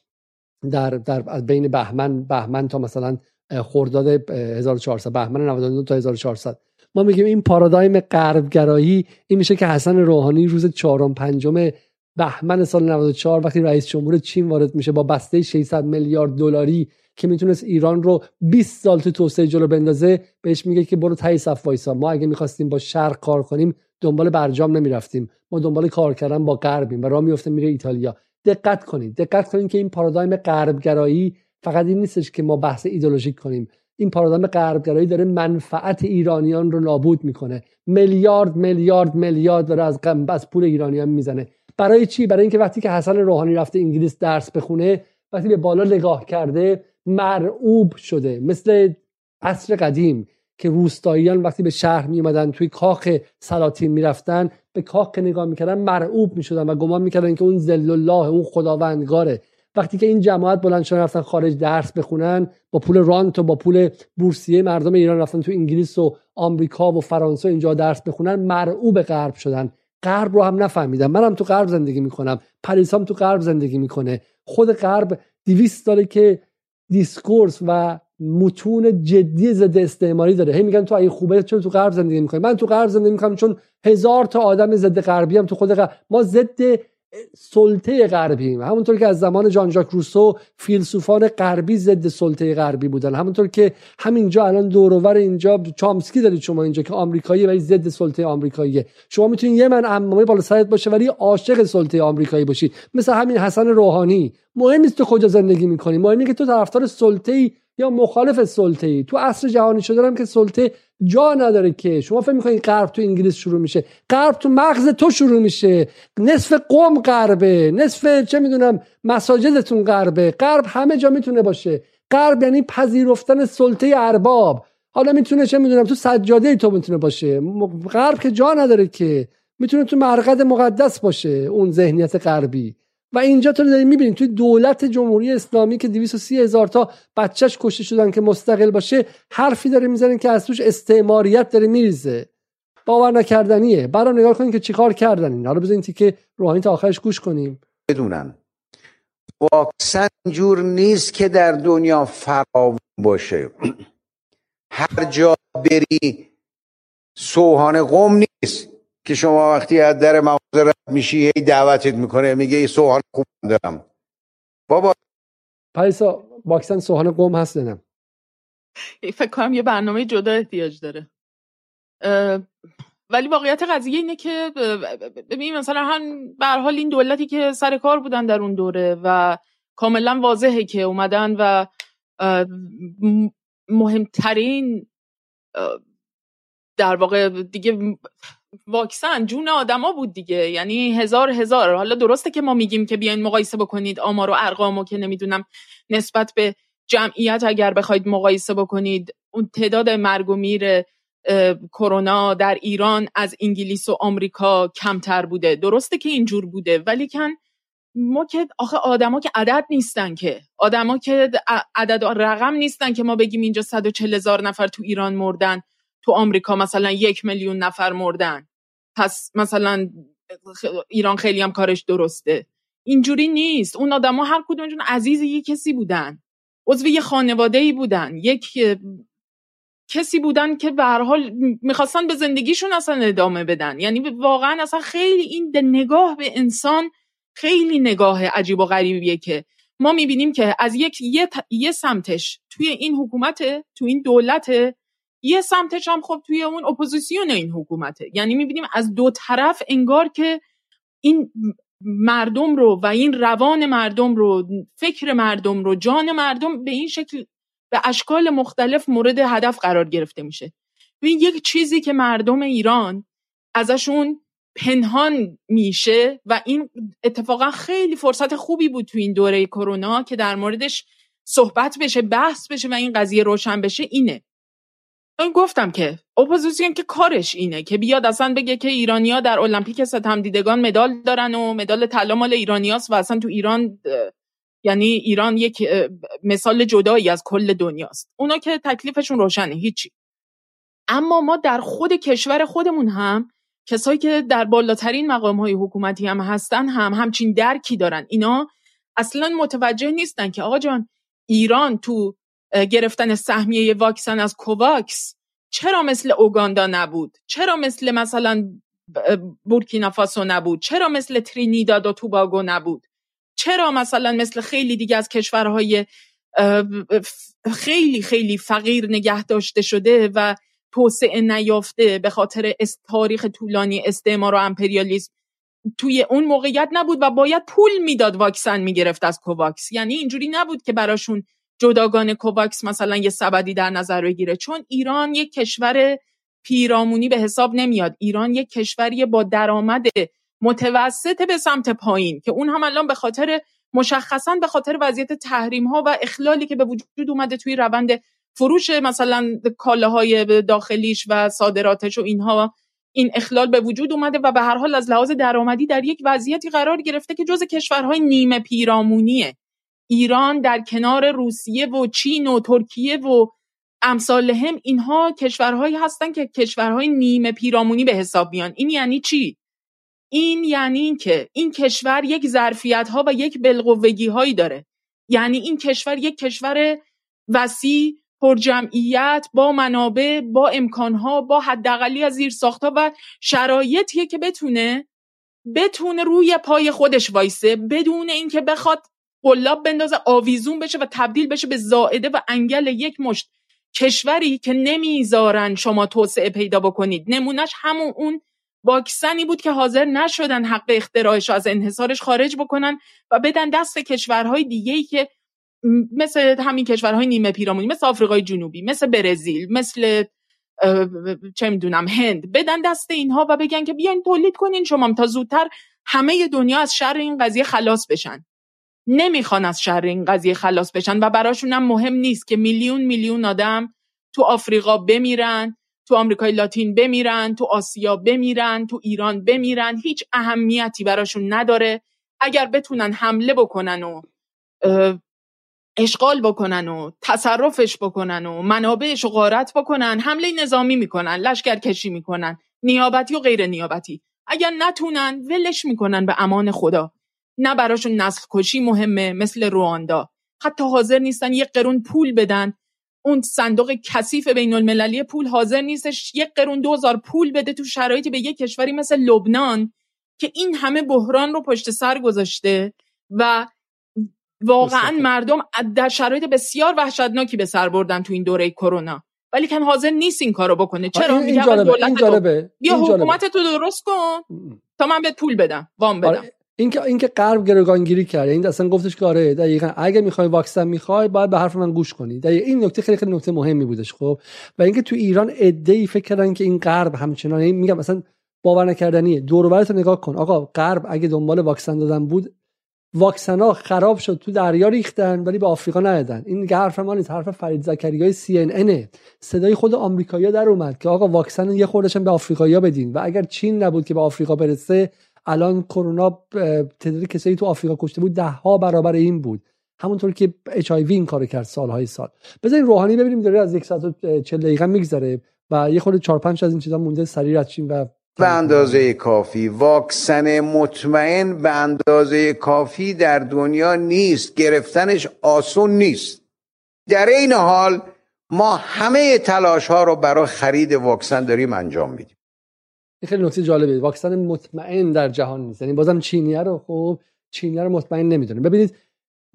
در در بین بهمن بهمن تا مثلا خرداد 1400 بهمن 99 تا 1400 ما میگیم این پارادایم غربگرایی این میشه که حسن روحانی روز چهارم پنجم بهمن سال 94 وقتی رئیس جمهور چین وارد میشه با بسته 600 میلیارد دلاری که می‌تونست ایران رو 20 سال تو توسعه جلو بندازه بهش میگه که برو تای صف وایسا. ما اگه می‌خواستیم با شرق کار کنیم دنبال برجام نمی‌رفتیم. ما دنبال کار کردن با غربیم و راه میفته میره ایتالیا. دقت کنید دقت کنید که این پارادایم غربگرایی فقط این نیستش که ما بحث ایدولوژیک کنیم. این پارادایم غربگرایی داره منفعت ایرانیان رو نابود می‌کنه. میلیارد میلیارد میلیارد داره از از پول ایرانیان می‌زنه. برای چی؟ برای اینکه وقتی که حسن روحانی رفته انگلیس درس بخونه وقتی به بالا نگاه کرده مرعوب شده. مثل عصر قدیم که روستاییان وقتی به شهر می اومدن توی کاخ سلاطین می‌رفتن به کاخ نگاه می‌کردن مرعوب می‌شدن و گمان می‌کردن که اون زل الله اون خداوندگاره. وقتی که این جماعت بلند شدن رفتن خارج درس بخونن با پول رانت و با پول بورسیه مردم ایران رفتن تو انگلیس و آمریکا و فرانسه اینجا درس بخونن مرعوب غرب شدن. غرب رو هم نفهمیدن. منم تو غرب زندگی می‌کنم. پریسام تو غرب زندگی می‌کنه. خود غرب دیویست داره که discourse و متون جدی ضد استعماری داره. هی میگن تو این خوبه چرا تو غرب زندگی می‌کنی؟ من تو غرب زندگی می‌کنم چون هزار تا آدم ضد غربی هم تو خود غرب. ما ضد سلطه غربی. همونطور که از زمان جان ژاک روسو فیلسوفان غربی ضد سلطه غربی بودن. همونطور که همینجا الان دورور اینجا چامسکی دارید شما اینجا که آمریکایی ولی ضد سلطه آمریکاییه. شما می‌تونید یه من عمامه بالا سرت باشه ولی عاشق سلطه آمریکایی باشی. مثل همین حسن روحانی. مهم نیست تو کجا زندگی می‌کنی. مهم اینه که تو طرفدار سلطه یا مخالف سلطه ای تو عصر جهانی شده هم که سلطه جا نداره که. شما فکر می‌کنید غرب تو انگلیس شروع میشه؟ غرب تو مغز تو شروع میشه. نصف قوم غربه. نصف چه می‌دونم مساجدتون غربه. غرب همه جا می‌تونه باشه. غرب یعنی پذیرفتن سلطه ارباب. حالا می‌تونه چه می‌دونم تو سجاده تو می‌تونه باشه. غرب که جا نداره که. می‌تونه تو مرقد مقدس باشه اون ذهنیت غربی. و اینجا تو داریم می‌بینید توی دولت جمهوری اسلامی که 230 هزار تا بچهش کشته شدن که مستقل باشه حرفی داره می‌زنن که از توش استعماریت داره میریزه. باور نکردنیه. برای نگاه کنید که چیکار کردن این حالا بزنید که روحانی تا آخرش گوش کنیم. بدونن. واکسن جور نیست که در دنیا فراوان باشه. هر جا بری سوهان قوم نیست. که شما وقتی از در مغازه رد میشی هی دعوتت می‌کنه میگه این سوهان خوب دارم. بابا. پایسا واکسن سوهان قوم هست نه؟ فکر کنم یه برنامه جدا احتیاج داره. ولی واقعیت قضیه اینه که ببین مثلا هم به حال این دولتی که سر کار بودن در اون دوره و کاملا واضحه که اومدن و مهمترین در واقع دیگه واکسن جون آدما بود دیگه. یعنی هزار هزار. حالا درسته که ما میگیم که بیاین مقایسه بکنید آمار و ارقامو که نمی‌دونم نسبت به جمعیت اگر بخواید مقایسه بکنید. اون تعداد مرگ و میر کرونا در ایران از انگلیس و آمریکا کمتر بوده. درسته که اینجور بوده. ولی کن ما که آخه آدما که عدد نیستن که. آدما که عدد رقم نیستن که ما بگیم اینجا 140 هزار نفر تو ایران مردن. تو آمریکا مثلا یک میلیون نفر مردن. پس مثلا ایران خیلی هم کارش درسته. اینجوری نیست. اون آدما هر کدومشون عزیز یه کسی بودن. عضو یه خانواده ای بودن. یک کسی بودن که به هر حال می‌خواستن به زندگیشون اصلا ادامه بدن. یعنی واقعا اصلا خیلی این نگاه به انسان خیلی نگاه عجیب و غریبیه که ما می‌بینیم که از یک یه, یه سمتش توی این حکومت تو این دولت یه سمتش هم خب توی اون اپوزیسیون این حکومته. یعنی می‌بینیم از دو طرف انگار که این مردم رو و این روان مردم رو فکر مردم رو جان مردم به این شکل به اشکال مختلف مورد هدف قرار گرفته میشه. این یک چیزی که مردم ایران ازشون پنهان میشه و این اتفاقا خیلی فرصت خوبی بود تو این دوره کرونا که در موردش صحبت بشه بحث بشه و این قضیه روشن بشه اینه. من گفتم که اپوزیسیون که کارش اینه که بیاد اصلا بگه که ایرانیا در المپیک ستم دیدگان مدال دارن و مدال طلا مال ایرانیاست و اصلا تو ایران یعنی ایران یک مثال جدایی از کل دنیاست. اونا که تکلیفشون روشنه هیچی. اما ما در خود کشور خودمون هم کسایی که در بالاترین مقام های حکومتی هم هستن هم همچین درکی دارن. اینا اصلا متوجه نیستن که آقا جان ایران تو گرفتن سهمیه واکسن از کوواکس چرا مثل اوگاندا نبود؟ چرا مثل مثلا بورکینافاسو نبود؟ چرا مثل ترینیداد و توباگو نبود؟ چرا مثلا مثل خیلی دیگه از کشورهای خیلی خیلی فقیر نگه داشته شده و توسعه نیافته به خاطر تاریخ طولانی استعمار و امپریالیسم توی اون موقعیت نبود و باید پول می‌داد واکسن می‌گرفت از کوواکس. یعنی اینجوری نبود که براشون جداگانه کوواکس مثلا یه سبدی در نظر بگیره. چون ایران یک کشور پیرامونی به حساب نمیاد. ایران یک کشوری با درآمد متوسط به سمت پایین که اون هم الان به خاطر مشخصا به خاطر وضعیت تحریم ها و اخلالی که به وجود اومده توی روند فروش مثلا کالاهای داخلیش و صادراتش و اینها این اخلال به وجود اومده و به هر حال از لحاظ درآمدی در یک وضعیتی قرار گرفته که جز کشورهای نیمه پیرامونیه. ایران در کنار روسیه و چین و ترکیه و امثال هم اینها کشورهایی هستن که کشورهای نیمه پیرامونی به حساب میان. این یعنی چی؟ این یعنی این که این کشور یک ظرفیت ها و یک بلقوگی هایی داره. یعنی این کشور یک کشور وسیع پرجمعیت با منابع با امکانها با حداقلی از زیر ساختا و شرایطیه که بتونه بتونه روی پای خودش وایسه بدون اینکه بخواد قلاب بندازه آویزون بشه و تبدیل بشه به زائده و انگل یک مشت. کشوری که نمی‌ذارن شما توسعه پیدا بکنید. نمونهش همون اون واکسنی بود که حاضر نشدن حق اختراعش از انحصارش خارج بکنن و بدن دست کشورهای دیگه ای که مثل همین کشورهای نیمه پیرامونی مثل آفریقای جنوبی مثل برزیل مثل چه می‌دونم هند بدن دست اینها و بگن که بیاین تولید کنین شما تا زودتر همه دنیا از شر این قضیه خلاص بشن. نمی‌خوان از شر این قضیه خلاص بشن و براشون هم مهم نیست که میلیون میلیون آدم تو آفریقا بمیرن تو آمریکای لاتین بمیرن تو آسیا بمیرن تو ایران بمیرن. هیچ اهمیتی براشون نداره. اگر بتونن حمله بکنن و اشغال بکنن و تصرفش بکنن و منابعش رو غارت بکنن حمله نظامی می‌کنن لشکر کشی می‌کنن نیابتی و غیر نیابتی. اگر نتونن ولش می‌کنن به امان خدا. نه براشون نسل کشی مهمه مثل رواندا. حتی حاضر نیستن یک قرون پول بدن. اون صندوق کثیف بین المللی پول حاضر نیستش یک قرون دوزار پول بده تو شرایطی به یک کشوری مثل لبنان که این همه بحران رو پشت سر گذاشته و واقعا مردم در شرایط بسیار وحشتناکی به سر بردن تو این دوره کرونا. ولی کن حاضر نیست این کارو بکنه. چرا؟ میگم دولت بیا حکومت تو درست کن تا من بهت پول بدم وام بدم. آره اینکه اینکه غرب گروگانگیری کرد این اصلا گفتش که آره دقیقاً. اگه می‌خوای واکسن می‌خوای باید به حرف من گوش کنی. دقیقاً این نکته خیلی خیلی نکته مهمی بودش خب. و اینکه تو ایران ای فکر کردن که این غرب همچنان میگم مثلا باور نکردنیه. دور رو نگاه کن. آقا غرب اگه دنبال واکسن دادن بود واکسن ها خراب شد تو دریا ریختن ولی به آفریقا ندادن. این حرف ما نیست. حرف فرید زکریای سی ان ان صدای خود آمریکایی‌ها در اومد که آقا واکسن یه خوردشن به آفریقایی‌ها بدین. و اگر چین نبود که به آفریقا برسه الان کرونا تعداد کسایی تو آفریقا کشته بود ده ها برابر این بود. همونطور که اچ این کار کرد سالهای سال. بذارین روحانی ببینیم داره از یک ساعت و چل دقیقه میگذره و یه خورده چهار پنج از این چیزا مونده سریع رد و به اندازه کافی. واکسن مطمئن به اندازه کافی در دنیا نیست. گرفتنش آسون نیست. در این حال ما همه تلاش ها رو برای خرید واکسن داریم انجام میدیم. این خیلی نکته جالبه واکسن مطمئن در جهان نیست. یعنی بازم چینیه رو خب چینیه رو مطمئن نمی‌دونه. ببینید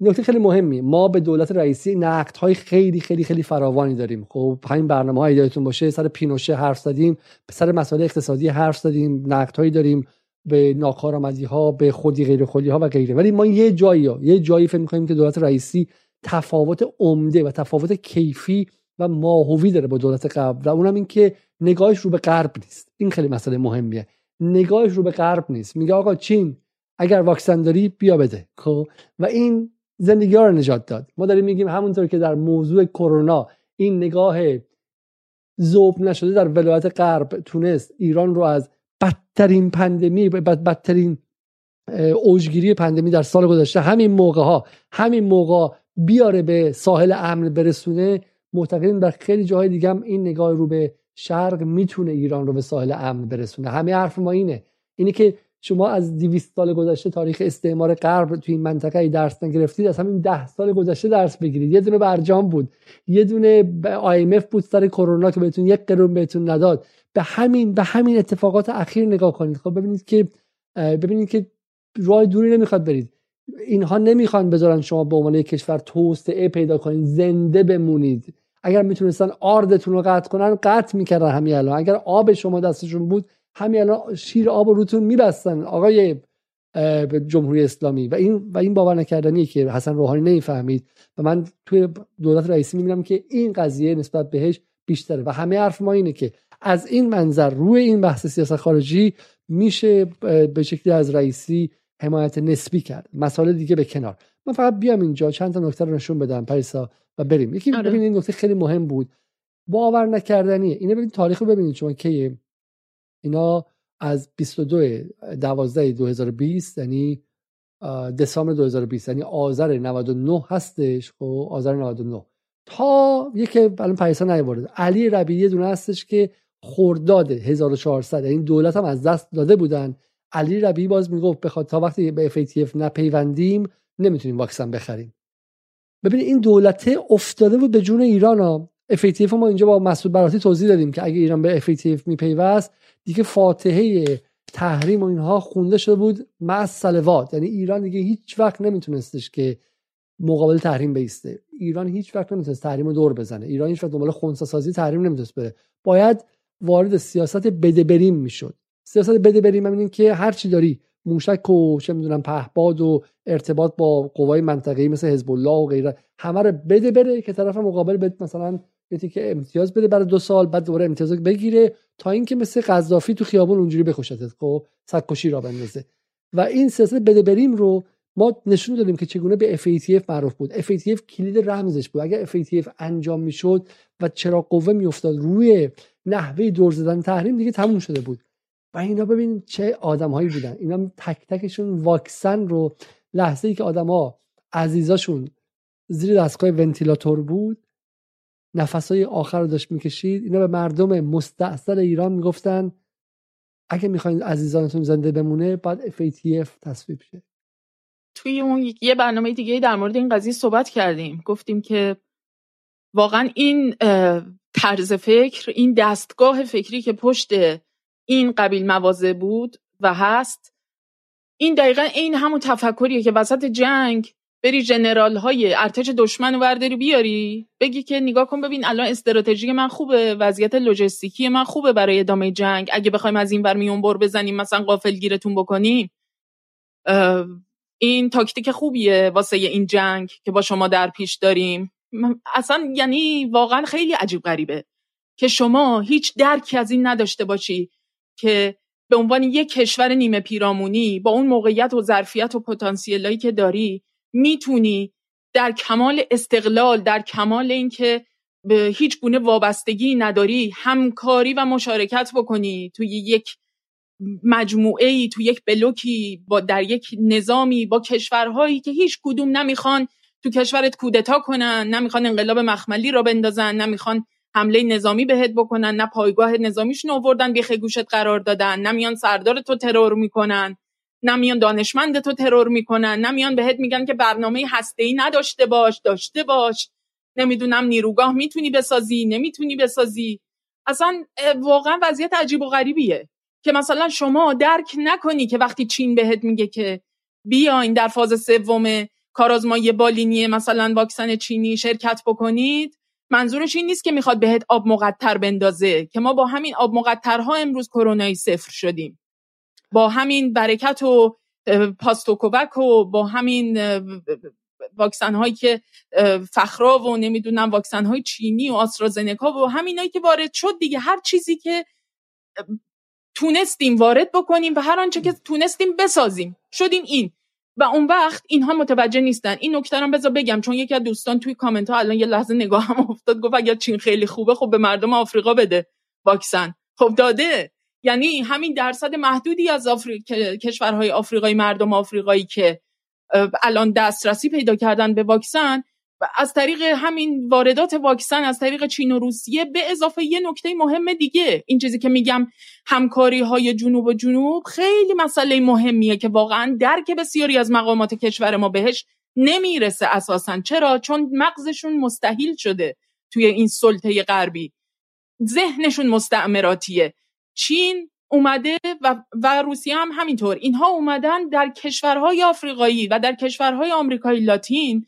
نکته خیلی مهمی ما به دولت رئیسی نقد های خیلی خیلی خیلی فراوانی داریم. خب همین برنامه های یادتون باشه سر پینوشه حرف زدیم سر مسائل اقتصادی حرف زدیم نقد هایی داریم به ناکارآمدی ها به خودی غیر خودی ها و غیره. ولی ما یه جایی ها یه جایی فکر می‌کنیم که دولت رئیسی تفاوت عمده و تفاوت کیفی و ماهوی داره با دولت قبل. و اونم این که نگاهش رو به غرب نیست. این خیلی مسئله مهمیه. نگاهش رو به غرب نیست. میگه آقا چین اگر واکسن داری بیا بده. خب؟ و این زندگی ها رو نجات داد. ما داریم میگیم همونطور که در موضوع کرونا این نگاه زوب نشده در ولایت غرب تونست ایران رو از بدترین پندمی بدترین اوجگیری پندمی در سال گذشته همین موقع ها همین موقع بیاره به ساحل امن برسونه معتقدیم در خیلی جاهای دیگه هم این نگاه رو به شرق می‌تونه ایران رو به ساحل امن برسونه. همه حرف ما اینه. اینه که شما از 200 سال گذشته تاریخ استعمار غرب توی این منطقه درس نگرفتید از همین 10 سال گذشته درس بگیرید. یه دونه برجام بود. یه دونه IMF بود سر کرونا که بهتون یک قرون بهتون نداد. به همین به همین اتفاقات اخیر نگاه کنید. خب ببینید که ببینید که راه دوری نمی‌خواد برید. اینها نمی‌خوان بذارن شما به عنوان کشور توسعه پیدا کنید زنده بمونید. اگر می‌تونستن آردتون رو قطع کنن قطع می‌کردن همین الان. اگر آب شما دستشون بود همین الان شیر آب روتون میبستن. آقای جمهوری اسلامی. و این و این باور نکردنیه که حسن روحانی نمی‌فهمید. و من توی دولت رئیسی می‌بینم که این قضیه نسبت بهش بیشتره. و همه حرف ما اینه که از این منظر روی این بحث سیاست خارجی میشه به شکلی از رئیسی حمایت نسبی کرد. مسائل دیگه به کنار. من فقط بیام اینجا چند تا نکته رو نشون بدم پریسا و بریم. یکی آره. ببینید نکته خیلی مهم بود. باور نکردنیه. اینو ببینید تاریخ رو ببینید. شما که اینا از 22 12 2020 یعنی دسامبر 2020 یعنی آذر 99 هستش. خب آذر 99 تا یکی الان پیسا نیورده علی ربیعی دونه هستش که خرداد 1400 یعنی دولت هم از دست داده بودن. علی ربیعی باز می‌گفت بخواد تا وقتی به FATF نپیوندیم نمی‌تونیم واکسن بخریم. ببینید این دولت افتاده بود به جون ایران ها. FATF ما اینجا با مسعود براتی توضیح دادیم که اگه ایران به FATF میپیوست دیگه فاتحه تحریم و اینها خونده شده بود مع سلوات یعنی ایران دیگه هیچ وقت نمیتونستش که مقابل تحریم بیسته. ایران هیچ وقت نمی‌تونست تحریم رو دور بزنه. ایران هیچ وقت دنبال خونسا سازی تحریم نمی‌تونست بره. باید وارد سیاست بده بریم می‌شد. سیاست بده بریم. همین که هر چی داری موشک و چه می‌دونم پهباد و ارتباط با قوای منطقه‌ای مثل حزب الله و غیره همه رو بده بره که طرف مقابل بده مثلا یه که امتیاز بده برای دو سال بعد دوباره امتیاز بگیره تا اینکه مثل قذافی تو خیابون اونجوری بکشتت خب؟ سگکشی را بندازه. و این سیاست بده بریم رو ما نشون دادیم که چگونه به FATF معروف بود. FATF کلید رمزش بود. اگر FATF انجام می‌شد و چرا قوه میافتاد روی نحوه دور زدن تحریم دیگه تموم شده بود. و اینا ببین چه آدمهایی بودن. اینا تک تکشون واکسن رو لحظه ای که آدما عزیزاشون زیر دستگاه ونتیلاتور بود نفسای آخر رو داشت می‌کشید اینا به مردم مستاصل ایران می‌گفتن اگه می‌خواین عزیزانتون زنده بمونه باید FATF تصویب شه. توی اون یه برنامه دیگه در مورد این قضیه صحبت کردیم. گفتیم که واقعا این طرز فکر این دستگاه فکری که پشت این قبیل موازه بود و هست. این دقیقا این همون تفکریه که وسط جنگ بری جنرال های ارتش دشمن و ورداری بیاری. بگی که نگاه کن ببین الان استراتژی من خوبه وضعیت لوجستیکی من خوبه برای ادامه جنگ. اگه بخوایم از این ور میون بر بزنیم مثلا قافل گیرتون بکنیم. این تاکتیک خوبیه واسه این جنگ که با شما در پیش داریم. اصلا یعنی واقعا خیلی عجیب غریبه که شما هیچ درکی از این نداشته باشی. که به عنوان یک کشور نیمه پیرامونی با اون موقعیت و ظرفیت و پتانسیلایی که داری می‌تونی در کمال استقلال در کمال اینکه به هیچ گونه وابستگی نداری همکاری و مشارکت بکنی توی یک مجموعه ای تو یک بلوکی با در یک نظامی با کشورهایی که هیچ کدوم نمی‌خوان تو کشورت کودتا کنن نمی‌خوان انقلاب مخملی را بندازن نمی‌خوان حمله نظامی بهت بکنن نه پایگاه نظامیشون آوردن بیخ گوشت قرار دادن. نمیان سردار تو ترور می‌کنن. نمیان دانشمند تو ترور می‌کنن. نمیان بهت میگن که برنامه هسته ای نداشته باش داشته باش. نمی‌دونم نیروگاه می‌تونی بسازی نمی‌تونی بسازی. اصلا واقعا وضعیت عجیب و غریبیه. که مثلا شما درک نکنی که وقتی چین بهت میگه که بیاین در فاز سوم کارآزمایی بالینی مثلا واکسن چینی شرکت بکنید منظورش این نیست که می‌خواد بهت آب مقطر بندازه که ما با همین آب مقطرها امروز کرونایی صفر شدیم. با همین برکت و پاستوکوبک و با همین واکسن هایی که فخرا و نمی‌دونم واکسن های چینی و آسترازنکا و همینایی که وارد شد دیگه. هر چیزی که تونستیم وارد بکنیم و هر آنچه که تونستیم بسازیم. شدیم این. و اون وقت اینها متوجه نیستن. این نکته رو بذار بگم چون یکی از دوستان توی کامنت ها الان یه لحظه نگاه هم افتاد گفت اگر چین خیلی خوبه خب به مردم آفریقا بده واکسن. خب داده. یعنی همین درصد محدودی از کشورهای آفریقایی مردم آفریقایی که الان دسترسی پیدا کردن به واکسن از طریق همین واردات واکسن از طریق چین و روسیه به اضافه یه نکته مهم دیگه. این چیزی که میگم همکاری های جنوب و جنوب خیلی مسئله مهمیه که واقعا درک بسیاری از مقامات کشور ما بهش نمی‌رسه اساسا. چرا؟ چون مغزشون مستحیل شده توی این سلطه غربی. ذهنشون مستعمراتیه. چین اومده و, و روسیه هم همینطور. اینها اومدن در کشورهای آفریقایی و در کشورهای آمریکای لاتین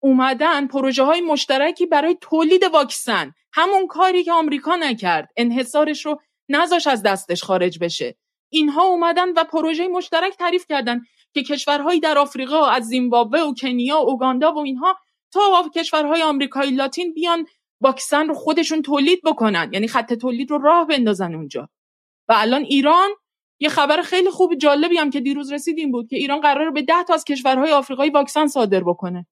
اومدن پروژه های مشترکی برای تولید واکسن. همون کاری که آمریکا نکرد. انحصارش رو نذاش از دستش خارج بشه. اینها اومدن و پروژه مشترک تعریف کردن که کشورهایی در آفریقا از زیمبابوه و کنیا و اوگاندا و اینها تا کشورهای آمریکای لاتین بیان واکسن رو خودشون تولید بکنن. یعنی خط تولید رو راه بندازن اونجا. و الان ایران یه خبر خیلی خوب جالبی هم که دیروز رسیدیم بود که ایران قرار به ده تا از کشورهای آفریقایی واکسن صادر بکنه.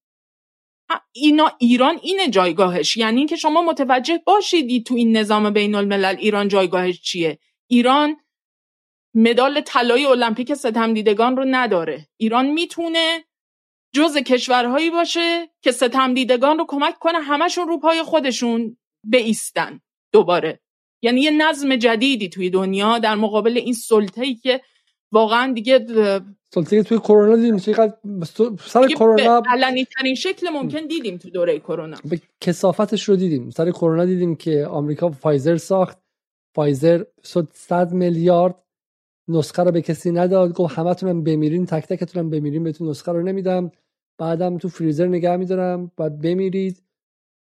اینا ایران اینه جایگاهش. یعنی اینکه شما متوجه باشید تو این نظام بین الملل ایران جایگاهش چیه. ایران مدال طلای المپیک ستم دیدگان رو نداره. ایران می‌تونه جز کشورهایی باشه که ستم دیدگان رو کمک کنه همشون رو پای خودشون بیستن دوباره. یعنی یه نظم جدیدی توی دنیا در مقابل این سلطه‌ای که واقعا دیگه سلطه توی کرونا دیدیم چقدر سر کرونا علنی ترین شکل ممکن دیدیم تو دوره کرونا. به کسافتش رو دیدیم. سر کرونا دیدیم که آمریکا فایزر ساخت. فایزر 100 میلیارد. نسخه رو به کسی نداد. گفت همتونم بمیرین تک تکتونم بمیرین بهتون نسخه رو نمیدم. بعدم تو فریزر نگه میدارم. بعد بمیرید.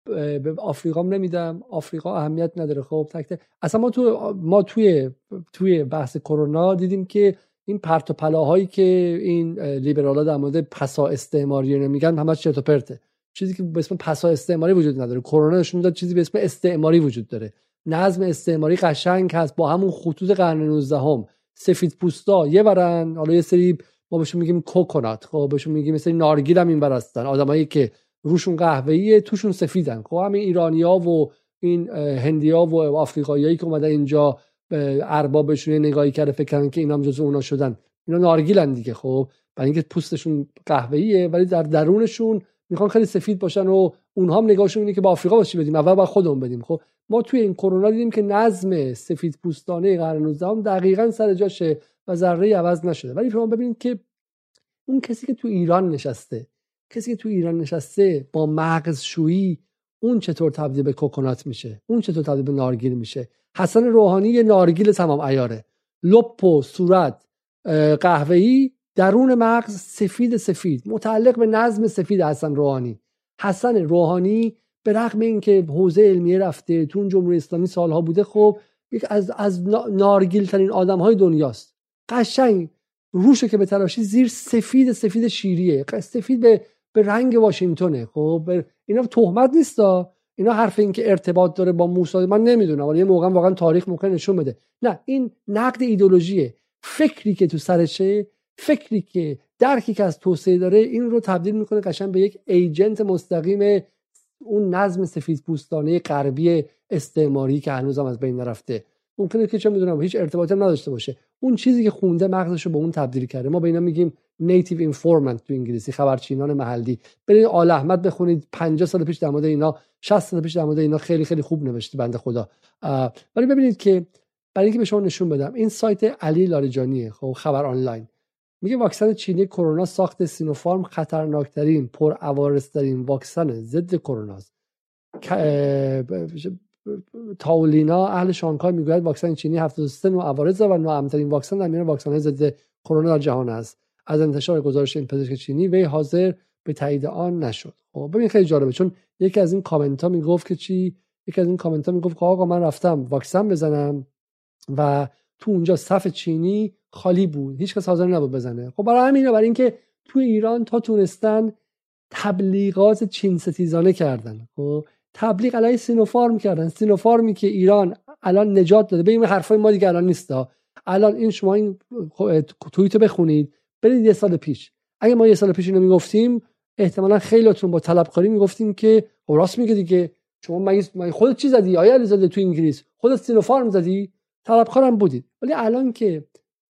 به آفریقا نمیدم. آفریقا اهمیت نداره. خب تک تک. اصلا ما تو ما توی توی بحث کرونا دیدیم که این پرت و پلاهایی که این لیبرالا در مورد پسا استعماری نمیگن همش چرت و پرته. چیزی که به اسم پسا استعماری وجود نداره. کرونا نشون داد چیزی به اسم استعماری وجود داره. نظم استعماری قشنگ هست. با همون خطوط قرن 19 هم سفید پوستا یه برن. حالا یه سری ما بهشون میگیم کوکونات. خب بهشون میگیم مثل نارگیل هم این بر هستن. آدمایی که روشون قهوه‌ایه توشون سفیدن. خب همین ایرانیا و این هندیا و آفریقاییایی که اومدن اینجا اربابشون نگاهی کرده فکر کردن که اینا هم جزو اونا شدن. اینا نارگیلن دیگه خب. برای اینکه پوستشون قهوه‌ایه ولی در درونشون می‌خوان خیلی سفید باشن و اونها هم نگاهشون اینه که با آفریقا واسه بدیم؟ اول با خودمون بدیم. خب ما توی این کرونا دیدیم که نظم سفید پوستانه قرن 19 هم دقیقا سر جاشه و ذره عوض نشده. ولی شما ببینید که اون کسی که تو ایران نشسته کسی که تو ایران نشسته با مغز شویی اون چطور تبدیل به کوکونات میشه؟ اون چطور تبدیل به نارگیل میشه؟ حسن روحانی یه نارگیل تمام ایاره لپ و صورت قهوه‌ای درون مغز سفید سفید. متعلق به نظم سفید حسن روحانی. حسن روحانی به رغم اینکه حوزه علمیه رفته تو جمهوری اسلامی سالها بوده خب یک از از نارگیل ترین آدم های دنیاست. قشنگ روشه که به تراشی زیر سفید سفید شیریه. سفید به به رنگ واشنگتونه خب اینا تهمت نیستا. اینا حرف این که ارتباط داره با موسی من نمی‌دونم. ولی یه موقع واقعا تاریخ ممکن نشون بده. نه این نقد ایدولوژیه فکری که تو سرشه فکری که درکی که از توسعه داره این رو تبدیل می‌کنه قشنگ به یک ایجنت مستقیم اون نظم سفید پوستانه غربی استعماری که هنوزم از بین نرفته ممکنه که چه می‌دونم هیچ ارتباطی نداشته باشه. اون چیزی که خونده مغزش رو به اون تبدیل کرده. ما به اینا میگیم native informant تو انگلیسی خبرچینان محلی. برید آل احمد بخونید 50 سال پیش در مورد اینا 60 سال پیش در مورد اینا خیلی خیلی خوب نوشته بنده خدا. ولی ببینید که برای اینکه به شما نشون بدم این سایت علی لاریجانیه خب خبر آنلاین. میگه واکسن چینی کرونا ساخت سینوفارم خطرناکترین پر ترین واکسن ضد کرونا تاولینا اهل شانگهای می‌گوید واکسن چینی 73 نوع عوارض و ناامن‌ترین واکسن در میان واکسن ضد کرونا در جهان است. از انتشار گزارش این پزشک چینی وی حاضر به تایید آن نشد. خب ببین خیلی جالبه چون یکی از این کامنت ها می‌گفت که چی؟ یکی از این کامنت ها می‌گفت که آقا من رفتم واکسن بزنم و تو اونجا صف چینی خالی بود هیچ کس حاضر نبود بزنه. خب برای همینه برای اینکه تو ایران تا تونستن تبلیغات چین ستیزانه کردن. خب تبلیغ علیه سینوفارم کردن. سینوفارمی که ایران الان نجات داده. ببین حرفای ما دیگه الان نیست الان این شما این توییتو بخونید. برید یه سال پیش. اگه ما یه سال پیش اینو می‌گفتیم احتمالا خیلیاتون با طلبکاری می‌گفتیم که خب راست میگه دیگه. شما مگه خودت چی زدی؟ آیا علیزاده تو انگلیس. خودت سینوفارم زدی؟ طلبکارم بودید ولی الان که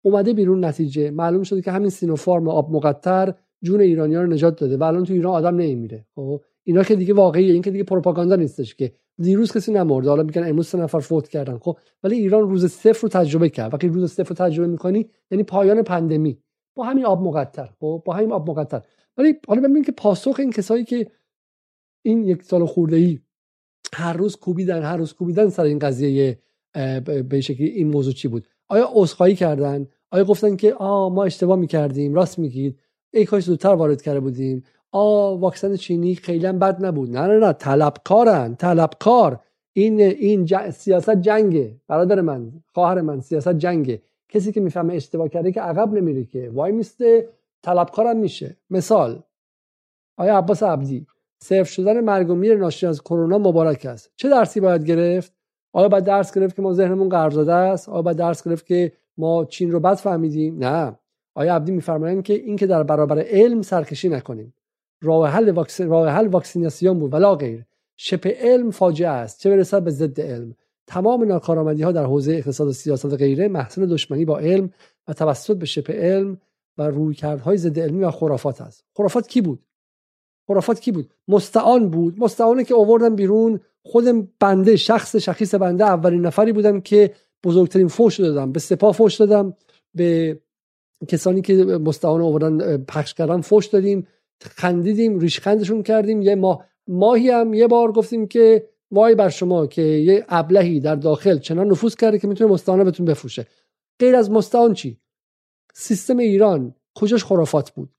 اومده بیرون نتیجه معلوم شده که همین سینوفارم آب مقطر جون ایرانیان رو نجات داده و الان تو ایران آدم نمیره خب اینا که دیگه واقعیه. این که دیگه پروپاگاندا نیستش که. دیروز کسی نمرده. حالا میگن امروز سه نفر فوت کردن. خب ولی ایران روز صفر رو تجربه کرد. وقتی روز صفر رو تجربه می‌کنی یعنی پایان پندمی. با همین آب مقطر خب با همین آب مقطر. ولی حالا ببینید که پاسخ این کسایی که این یک سال خورده ای هر روز کوبیدن هر روز کوبیدن سر این قضیه به شکلی این موضوع چی بود؟ آیا عذرخواهی کردن؟ آیا گفتن که آ ما اشتباه می‌کردیم راست میگید ای کاش زودتر وارد کرده بودیم. آ واکسن چینی خیلی هم بد نبود. نه نه نه طلبکارن طلبکار. این این سیاست جنگه. برادر من خواهر من سیاست جنگه. کسی که می‌فهمه اشتباه کرده که عقب نمیره که. وای میسته طلبکارم میشه. مثال آیا عباس عبدی صرف شدن مرگ و میر ناشی از کرونا مبارک است. چه درسی باید گرفت؟ آیا باید درس گرفت که ما ذهنمون قرض زده است؟ آیا باید درس گرفت که ما چین رو بد فهمیدیم؟ نه. آیا عبدی میفرمایند که این که در برابر علم سرکشی نکنیم. راه حل واکسن راه حل واکسیناسیون بود ولا غیر. شپ علم فاجعه است. چه برسد به ضد علم؟ تمام ناکارآمدی ها در حوزه اقتصاد و سیاست و غیره محصول دشمنی با علم و توسط به شبه علم و رویکردهای ضد علمی و خرافات است. خرافات کی بود؟ خرافات کی بود؟ مستعان بود. مستعانه که آوردن بیرون خود بنده شخص شخیص بنده اولین نفری بودم که بزرگترین فوش دادم. به سپاه فوش دادم. به کسانی که مستعان آوردن پخش کردن فوش دادیم. خندیدیم ریشخندشون کردیم. یه ماه ماهی هم یه بار گفتیم که وای بر شما که یه ابلهی در داخل چنان نفوذ کرده که می‌تونه مستعانه بهتون بفروشه. غیر از مستعان چی؟ سیستم ایران کجاش خرافات بود؟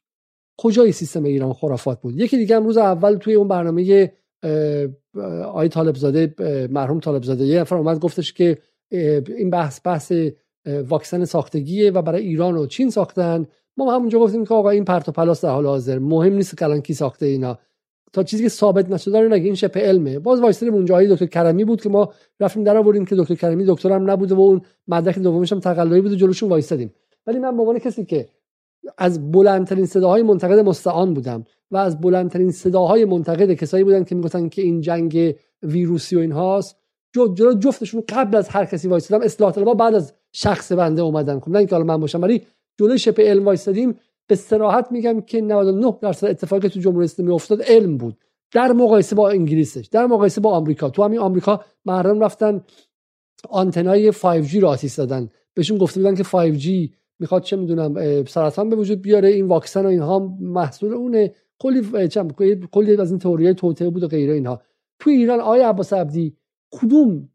کجای سیستم ایران خرافات بود؟ یکی دیگه هم روز اول توی اون برنامه آقای طالب زاده مرحوم طالب زاده یه نفر اومد گفتش که این بحث بحث واکسن ساختگیه و برای ایران و چین ساختن. ما همونجا گفتیم که آقا این پرت و پلاس در حال حاضر مهم نیست که الان کی ساخته اینا. تا چیزی که ثابت نشده رو نگه. این شبه علمه. باز وایسریم اونجا. دکتر کرمی بود که ما رفتیم در آوردیم که دکتر کرمی دکترم نبوده و اون مدرک دومش هم تقلبی بود و جلوشون وایسادیم. ولی من به کسی که از بلندترین صداهای منتقد مستعان بودم و از بلندترین صداهای منتقد کسایی بودن که می‌گفتن که این جنگ ویروسی و اینهاست جلو جفتشون قبل از هر کسی وایسادم. اصلاح طلبها بعد از شخص بنده اومدن. خب نه اینکه حالا من باشم ولی جلوی شپ علم وایسادیم. به صراحت میگم که 99 درصد اتفاقی تو جمهوری اسلامی افتاد علم بود. در مقایسه با انگلیسش در مقایسه با آمریکا. تو همین آمریکا مردم رفتن آنتنای 5G رو آتیش دادن بهشون گفته بودن که 5G می‌خواد چه می‌دونم سرطان به وجود بیاره این واکسن و اینها محصول اونه. کلی کلی از این تئوری توته بود و غیره اینها. تو ایران آیا عباس عبدی کدوم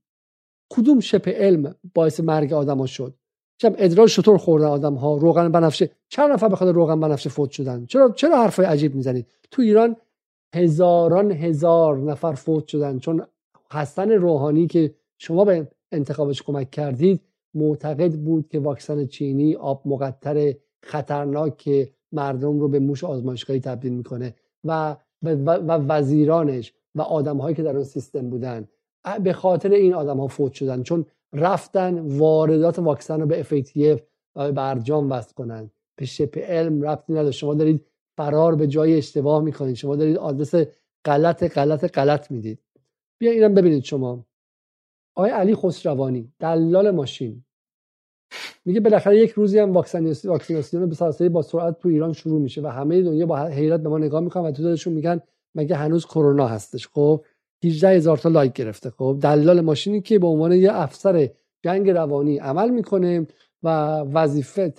کدوم شپ علم باعث مرگ آدما شد؟ چم ادرار شطور خوردن آدم ها روغن بنفشه چند نفر به خاطر روغن بنفشه فوت شدن؟ چرا چرا حرفای عجیب می‌زنید؟ تو ایران هزاران هزار نفر فوت شدن چون حسن روحانی که شما به انتخابش کمک کردید معتقد بود که واکسن چینی آب مقطر خطرناک مردم رو به موش آزمایشگاهی تبدیل می‌کنه و و وزیرانش و آدمهایی که در اون سیستم بودن به خاطر این آدم ها فوت شدن. چون رفتن واردات واکسن رو به FATF و به برجام وصل کنن. به شپ علم رفتی نداره. شما دارید فرار به جای اشتباه می‌کنید. شما دارید آدرس غلط غلط غلط می‌دید. بیا اینم ببینید شما. آقای علی خسروانی دلال ماشین. میگه بالاخره یک روزی هم واکسیناسیون به سراسری با سرعت تو ایران شروع میشه و همه دنیا با حیرت به ما نگاه می‌کنن و تو دلشون میگن مگه هنوز کرونا هستش. خب؟ 18 هزار تا لایک گرفته. خب دلال ماشینی که به عنوان یه افسر جنگ روانی عمل می‌کنه و وظیفه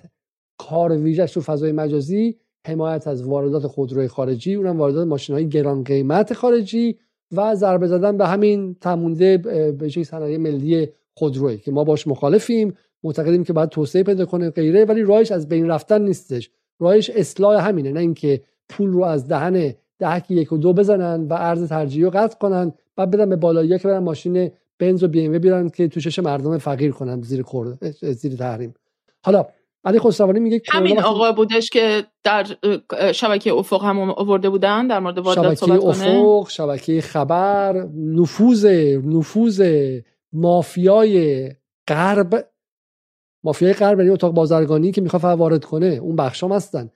کار ویژش تو فضای مجازی حمایت از واردات خودروی خارجی اونم واردات ماشین های گران قیمت خارجی و ضربه زدن به همین تمونده به صنایع ملی خودروی که ما باش مخالفیم. معتقدیم که باید توسعه پیدا کنه غیره ولی راهش از بین رفتن نیستش. راهش اصلاح همینه نه اینکه پول رو از دهن دهک یک و دو بزنن و ارز ترجیحی رو قطع کنن بعد بدن به بالایی که برن ماشین بنز و بی ام بیارن که تو چش مردم فقیر کنن زیر خورد زیر تحریم. حالا علی خسروانی میگه همین آقا بودش که در شبکه افق هم آورده بودن در مورد واردات شبکه افق شبکه خبر نفوذ نفوذ مافیای غرب مافیای غرب یعنی اتاق بازرگانی که می‌خواد وارد کنه اون بخشام هستن.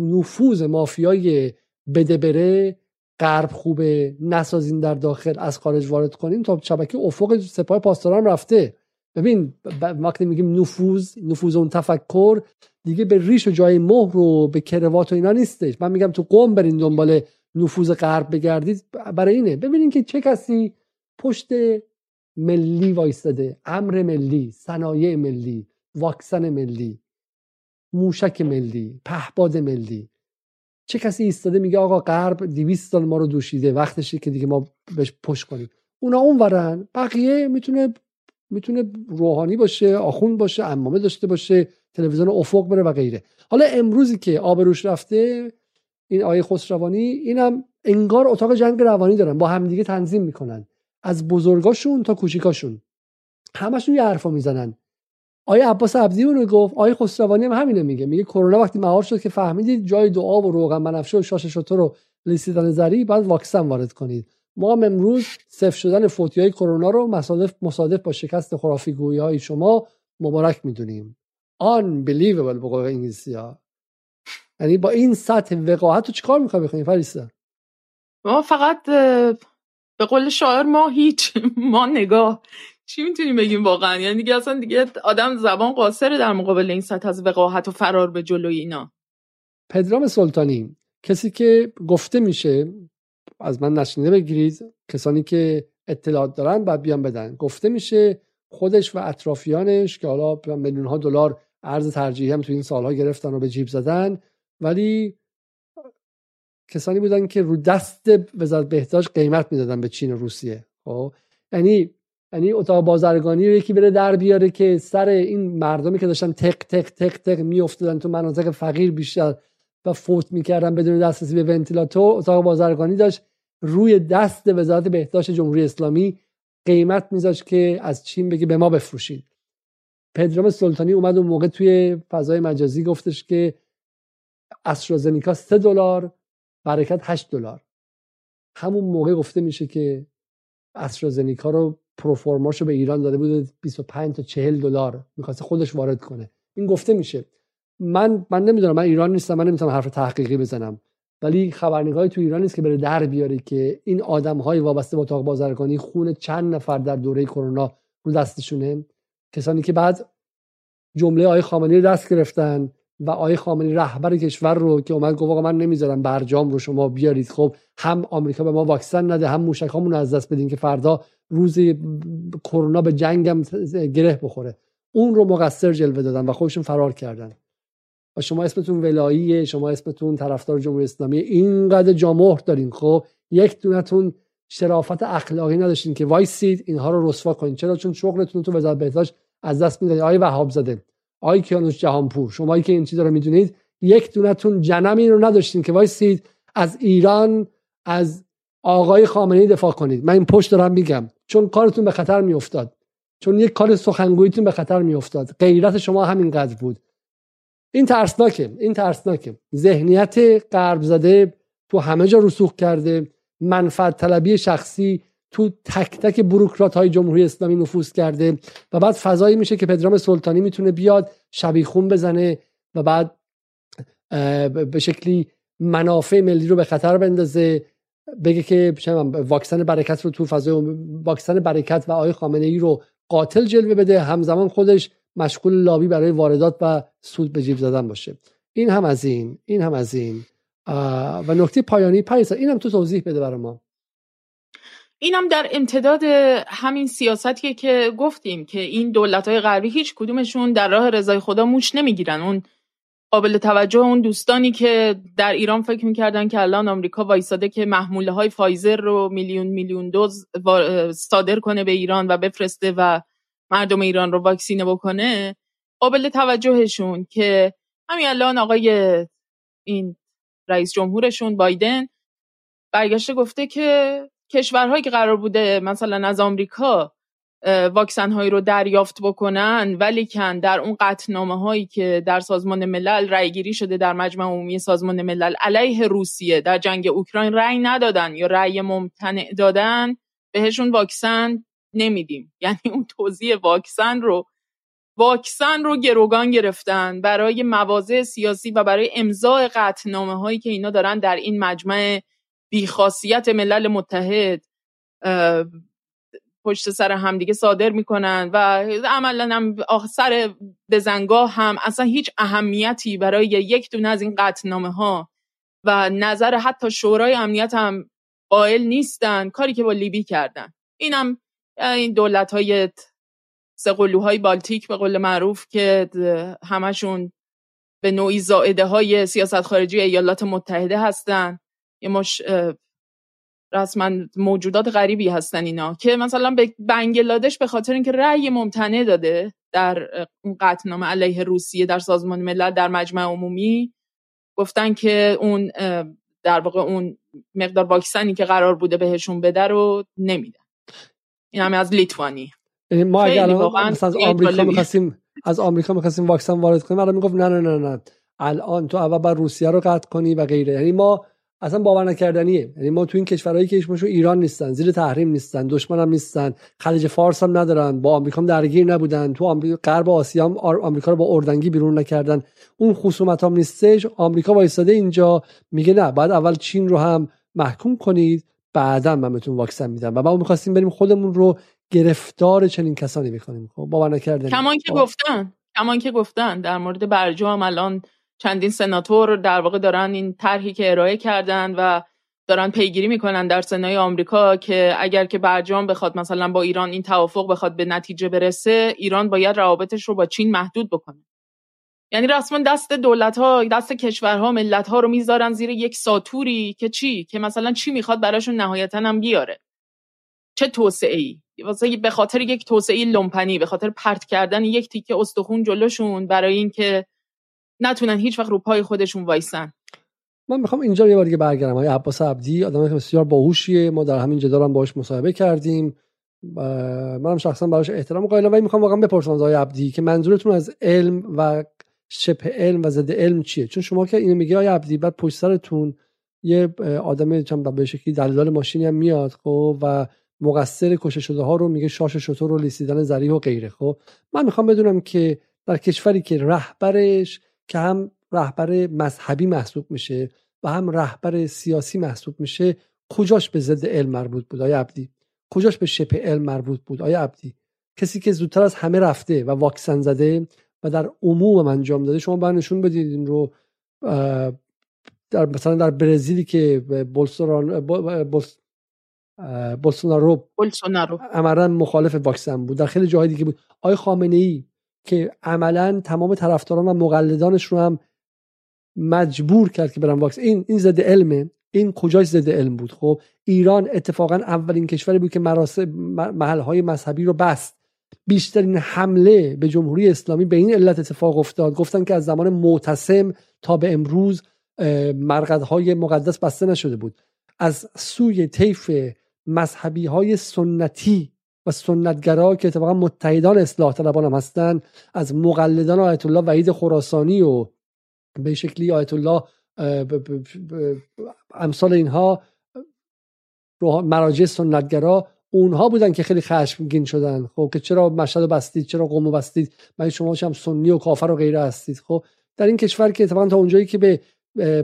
نفوذ مافیای بده بره غرب خوبه نسازین در داخل از خارج وارد کنیم تا شبکه افق سپاه پاسداران رفته. ببین وقتی میگیم نفوذ نفوذ اون تفکر دیگه به ریش و جای مهر و به کروات و اینا نیستش. من میگم تو قوم برین دنبال نفوذ غرب بگردید. برای اینه. ببینین که چه کسی پشت ملی وایستاده. امر ملی صنایع ملی واکسن ملی موشک ملی پهباد ملی. چه کسی ایستاده میگه آقا غرب 200 سال ما رو دوشیده وقتشه که دیگه ما بهش پشت کنیم. اونا اون ورن بقیه می‌تونه می‌تونه روحانی باشه آخوند باشه امامه داشته باشه تلویزیون افق بره و غیره. حالا امروزی که آبروش رفته این آیه خسروانی اینم انگار اتاق جنگ روانی دارن با همدیگه تنظیم می‌کنن. از بزرگاشون تا کوچیکاشون. همشون یه حرفا می‌زنن. آیه عباس عبدی اونو گفت آیه خسروانی هم همینه میگه. میگه کرونا وقتی مهار شد که فهمیدید جای دعا و روغن بنفشه و شاش شطور رو لیسیدن زری بعد واکسن وارد کنید. ما هم امروز صفر شدن فوتی های کرونا رو مصادف مصادف با شکست خرافی گویی های شما مبارک می‌دونیم. Unbelievable به قول انگلیسی ها یعنی با این سطح وقاحت رو چیکار می‌خوای بخونی فریسا؟ ما فقط به قول شاعر ما هیچ ما نگاه. چی می‌تونیم بگیم واقعا؟ یعنی دیگه اصلا دیگه آدم زبان قاصره در مقابل این سطح از وقاحت و فرار به جلوی اینا. پدرام سلطانی کسی که گفته میشه از من نشینده بگیرید کسانی که اطلاعات دارن باید بیان بدن. گفته میشه خودش و اطرافیانش که حالا میلیون ها دلار ارز ترجیحی هم تو این سالها گرفتن و به جیب زدن ولی کسانی بودن که رو دست وزارت بهداشت قیمت می‌دادن به چین و روسیه. خب؟ یعنی یعنی اتاق بازرگانی رو یکی بره در بیاره که سر این مردمی که داشتن تق تق تق تق میافتادن تو مناطق فقیر بیشتر و فوت می‌کردن بدون دسترسی به ونتیلاتور اتاق بازرگانی داشت. روی دست وزارت بهداشت جمهوری اسلامی قیمت میذاشت که از چین بگه به ما بفروشید. پدرام سلطانی اومد اون موقع توی فضای مجازی گفتش که استرازنیکا 3 دلار برکت 8 دلار. همون موقع گفته میشه که استرازنیکا رو پروفورماشو به ایران داده بود 25 تا 40 دلار می‌خواست خودش وارد کنه. این گفته میشه. من من نمی‌دونم من ایران نیستم من نمی‌تونم حرف تحقیقی بزنم. ولی خبرنگاری تو ایران نیست که بره در بیاری که این آدم های وابسته با اتاق بازرگانی خون چند نفر در دوره کرونا رو دستشونه. کسانی که بعد جمله آقای خامنه‌ای دست گرفتن و آقای خامنه‌ای رهبر کشور رو که اومد گفت من نمی‌ذارم برجام رو شما بیارید. خب هم آمریکا به ما واکسن نده هم موشکامون از دست بدین که فردا روز کرونا به جنگم گره بخوره. اون رو مقصر جلوه دادن و خودشون فرار کردن. و شما اسمتون ولاییه شما اسمتون طرفدار جمهوری اسلامی اینقدر جامهر دارین. خب یک دونتون شرافت اخلاقی نداشتین که وایسید اینها رو رسوا کنین. چرا؟ چون شغلتون تو وزارت بهداشت از دست می‌دادید آقای وهاب زاده آقای کیانوش جهانپور شما که این چیزا رو می‌دونید یک دونتون جنمی رو نداشتین که وایسید از ایران از آقای خامنه‌ای دفاع کنید. من این پشت دارم میگم. چون کارتون به خطر میافتاد. چون یک کار سخنگوییتون به خطر میافتاد. غیرت شما همینقدر بود. این ترسناکه. این ترسناکه. ذهنیت غرب زده تو همه جا رسوخ کرده. منفعت طلبی شخصی تو تک تک بروکرات های جمهوری اسلامی نفوذ کرده. و بعد فضایی میشه که پدرام سلطانی می‌تونه بیاد شبیخون بزنه و بعد به شکلی منافع ملی رو به خطر بندازه. بگه که واکسن برکت رو تو فضای واکسن برکت و آقای خامنه ای رو قاتل جلوه بده. همزمان خودش مشغول لابی برای واردات و سود به جیب زدن باشه. این هم از این این هم از این. و نکته پایانی پریسا این هم تو توضیح بده برای ما. اینم در امتداد همین سیاستیه که گفتیم که این دولت های غربی هیچ کدومشون در راه رضای خدا موش نمی‌گیرن. اون قابل توجه اون دوستانی که در ایران فکر می‌کردن که الان آمریکا وایساده که محموله های فایزر رو میلیون میلیون دوز صادر کنه به ایران و بفرسته و مردم ایران رو واکسینه بکنه قابل توجهشون که همین الان آقای این رئیس جمهورشون بایدن برگشته گفته که کشورهایی که قرار بوده مثلا از آمریکا واکسن هایی رو دریافت بکنن ولی کن در اون قطنامه هایی که در سازمان ملل رأی گیری شده در مجمع عمومی سازمان ملل علیه روسیه در جنگ اوکراین رأی ندادن یا رأی ممتنع دادن بهشون واکسن نمیدیم. یعنی اون توضیح واکسن رو واکسن رو گروگان گرفتن برای مواضع سیاسی و برای امضاء قطنامه هایی که اینا دارن در این مجمع بیخاصیت ملل متحد پشت سر همدیگه صادر می‌کنن و عملا هم سر بزنگاه هم اصلا هیچ اهمیتی برای یک دونه از این قطنامه ها و نظر حتی شورای امنیت هم قائل نیستن کاری که با لیبی کردن. اینم این دولت های سقلوهای بالتیک به قول معروف که همشون به نوعی زائده های سیاست خارجی ایالات متحده هستن. یه مش رسما موجودات غریبی هستن اینا که مثلا به بنگلادش به خاطر اینکه رأی ممتنع داده در اون قطعنامه علیه روسیه در سازمان ملل در مجمع عمومی گفتن که اون در واقع اون مقدار واکسنی که قرار بوده بهشون بده رو نمیدن این همه از لیتوانی. یعنی ما اگر از آمریکا می‌خواستیم از آمریکا می‌خواستیم واکسن وارد کنیم الان می‌گفت نه نه نه نه. الان تو اول بر روسیه رو قطع کنی و غیره. یعنی ما اصلا باور نکردنیه. یعنی ما تو این کشورهایی که هیچ ایران نیستن زیر تحریم نیستن دشمن هم نیستن خلیج فارس هم ندارن با آمریکا هم درگیر نبودن تو آمریکا غرب آسیا هم آمریکا رو با اردنگی بیرون نکردن. اون خصومت هم نیستش. آمریکا وایساده اینجا میگه نه بعد اول چین رو هم محکوم کنید بعدا من بهتون واکسن میدم. و ما می‌خواستیم بریم خودمون رو گرفتار چنین کسانی می‌کنیم خب باور نکردنی. کمان که گفتن کمان که گفتن در مورد برجام الان چندین سناتور در واقع دارن این طرحی که ارائه کردن و دارن پیگیری می‌کنن در سنای آمریکا که اگر که برجام بخواد مثلا با ایران این توافق بخواد به نتیجه برسه ایران باید روابطش رو با چین محدود بکنه. یعنی رسما دست دولت ها دست کشورها ملت ها رو می‌ذارن زیر یک ساتوری که چی؟ که مثلا چی می‌خواد براشون نهایتا هم بیاره. چه توسعه ای واسه به خاطر یک توسعه لومپنی به خاطر پرت کردن یک تیکه استخون جلوشون برای اینکه نتونن هیچ وقت رو پای خودشون وایسن. من می‌خوام اینجا یه بار دیگه برگردم. های عباس عبدی آدم بسیار باهوشیه. ما در همین جدال هم باهاش مصاحبه کردیم. منم شخصا براش احترام قائلم. ولی می‌خوام واقعا بپرسم از آقای عبدی که منظورتون از علم و شبه علم و ضد علم چیه؟ چون شما که اینو میگی آقای عبدی بعد پشت سرتون یه آدم چند به شکلی دلال ماشینی هم میاد خب و مقصر کشته شده ها رو میگه شاش شطور رو لیسیدن ذریع و غیره خب. من می‌خوام بدونم که در کشوری که رهبرش که هم رهبر مذهبی محسوب میشه و هم رهبر سیاسی محسوب میشه کجاش به ضد علم مربوط بود آیا عبدی؟ کجاش به شبه علم مربوط بود آیا عبدی؟ کسی که زودتر از همه رفته و واکسن زده و در عموم انجام داده شما باید نشون بدید این رو در مثلا در برزیلی که بولسونارو بولسونارو بولسونارو. عملا مخالف واکسن بود در خیلی جاهای دیگه بود. آقای خامنه ای که عملا تمام طرفداران و مقلدانش رو هم مجبور کرد که برن واکسن این این ضد علمه این کجاش ضد علم بود؟ خب ایران اتفاقا اولین کشوری بود که مراسم محل مذهبی رو بست. بیشترین حمله به جمهوری اسلامی به این علت اتفاق افتاد. گفتن که از زمان معتصم تا به امروز مرقدهای مقدس بسته نشده بود. از سوی طیف مذهبی های سنتی و سنتگرا که اتفاقا متحدان اصلاح طلبان هم هستن از مقلدان آیت الله وحید خراسانی و به شکلی آیت الله امثال اینها مراجع سنتگرا اونها بودن که خیلی خشمگین شدن. خب که چرا مشهد بستید چرا قوم بستید؟ من شما هم سنی و کافر و غیره هستید؟ خب در این کشور که اتفاقا تا اونجایی که به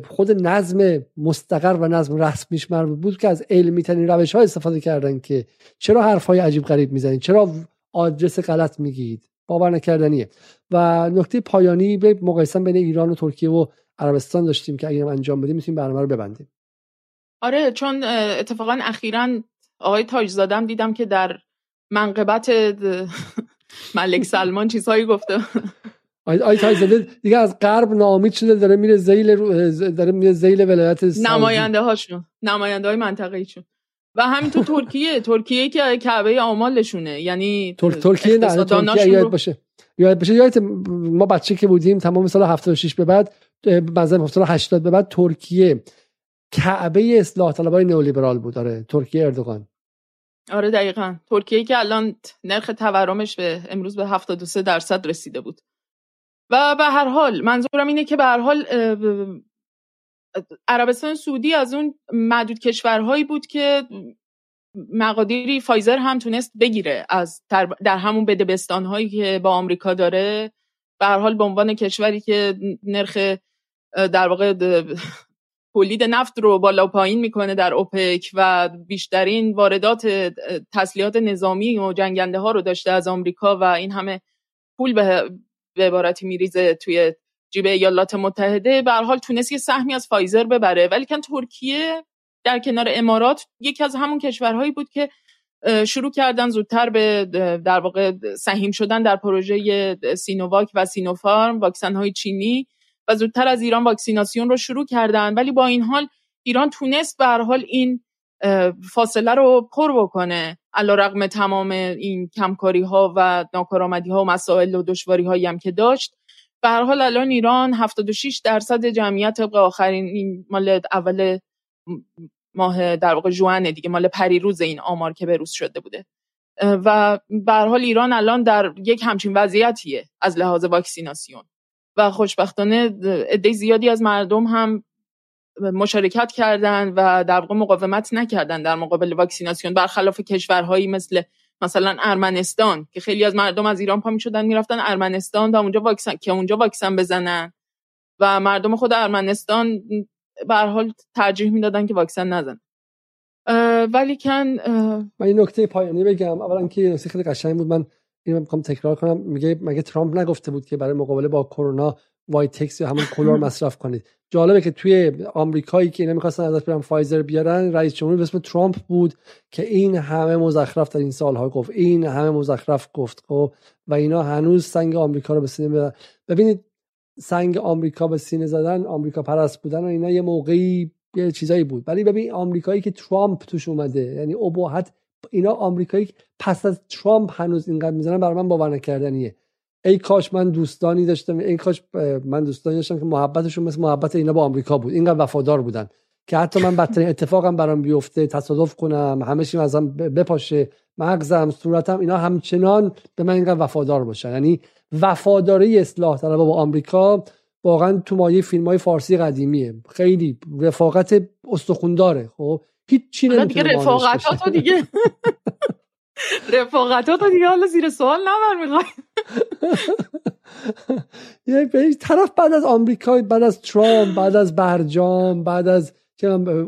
خود نظم مستقر و نظم رسمیش مربوط بود که از علمی ترین روش ها استفاده کردن که چرا حرف های عجیب غریب می‌زنید چرا آدرس غلط میگید باور نکردنیه. و نکته پایانی به مقایسه بین ایران و ترکیه و عربستان داشتیم که اگه انجام بدیم می‌تونیم برنامه رو ببندیم. آره چون اتفاقا اخیرا آقای تاجزادم دیدم که در منقبت ملک سلمان چیزهایی گفته. آی تایزاده دیگه از غرب ناامید شده داره میره زیل داره میره زیل ولایت نماینده هاشون نماینده های منطقه چون و همینطور ترکیه ترکیه که کعبه آمالشونه یعنی ترکیه نه ترکیه یاد باشه. یاد باشه. یادت ما بچه که بودیم تمام سال 76 به بعد مثلا سال 80 به بعد ترکیه کعبه اصلاح طلبای نئولیبرال بود. داره ترکیه اردوغان. آره دقیقا. ترکیه که الان نرخ تورمش به امروز به 73 درصد رسیده بود. و به هر حال منظورم اینه که به هر حال عربستان سعودی از اون معدود کشورهایی بود که مقادیری فایزر هم تونست بگیره از در همون بدبستان هایی که با آمریکا داره. به هر حال به عنوان کشوری که نرخ در واقع تولید نفت رو بالا و پایین می‌کنه در اوپک و بیشترین واردات تسلیحات نظامی و جنگنده ها رو داشته از آمریکا و این همه پول به به عبارتی میریزه توی جیب ایالات متحده. به حال تونست یه سهمی از فایزر ببره. ولیکن ترکیه در کنار امارات یکی از همون کشورهایی بود که شروع کردن زودتر به در واقع سهیم شدن در پروژه سینوواک و سینوفارم واکسن های چینی و زودتر از ایران واکسیناسیون رو شروع کردن. ولی با این حال ایران تونست به حال این فاصله رو پر بکنه. علی‌رغم تمام این کمکاری ها و ناکارآمدی ها و مسائل و دشواری هایی هم که داشت به هر حال الان ایران 76 درصد جمعیت طبق آخرین این مال اول ماه در واقع جوان دیگه مال پریروز این آمار که بروز شده بوده. و به هر حال ایران الان در یک همچین وضعیتیه از لحاظ واکسیناسیون. و خوشبختانه عده زیادی از مردم هم مشارکت کردن و در واقع مقاومت نکردن در مقابل واکسیناسیون برخلاف کشورهایی مثل مثلا ارمنستان که خیلی از مردم از ایران پا شدن می‌رفتن ارمنستان تا اونجا واکسن که اونجا واکسن بزنن. و مردم خود ارمنستان به حال ترجیح می‌دادن که واکسن نزنن. ولیکن من این نکته پایانی بگم. اولا که نکته خیلی قشنگ بود. من اینو می‌خوام تکرار کنم. میگه مگه ترامپ نگفته بود که برای مقابله با کرونا وایت تکس یا همون کلور مصرف کنید. جالبه که توی آمریکایی که اینا می‌خواستن ازش برن فایزر بیارن رئیس جمهوری به اسم ترامپ بود که این همه مزخرف در این سالها گفت. این همه مزخرف گفت خب؟ و اینا هنوز سنگ آمریکا رو به سینه ببینید سنگ آمریکا به سینه زدن آمریکا پرست بودن و اینا یه موقعی یه چیزایی بود. ولی ببین آمریکایی که ترامپ توش اومده یعنی ابهت اینا آمریکایی پس از ترامپ هنوز اینقدر می‌زنن برای من باور نکردنیه. ای کاش من دوستانی داشتم ای کاش من دوستانی داشتم که محبتشون مثل محبت اینا با آمریکا بود. اینقدر وفادار بودن که حتی من بدترین اتفاقم برام بیفته تصادف کنم همه چی ازم بپاشه مغزم صورتم اینا همچنان به من اینقدر وفادار باشن. یعنی وفاداری اصلاح طلب با آمریکا واقعا تو مایه فیلم های فارسی قدیمیه. خیلی رفاقت استخونداره خب؟ هیچ چی دیگه رفاقت دیگه. رفاقتات دیگه حالا زیر سوال نبر می‌خوای. یه طرف بعد از آمریکا بعد از ترامپ بعد از برجام بعد از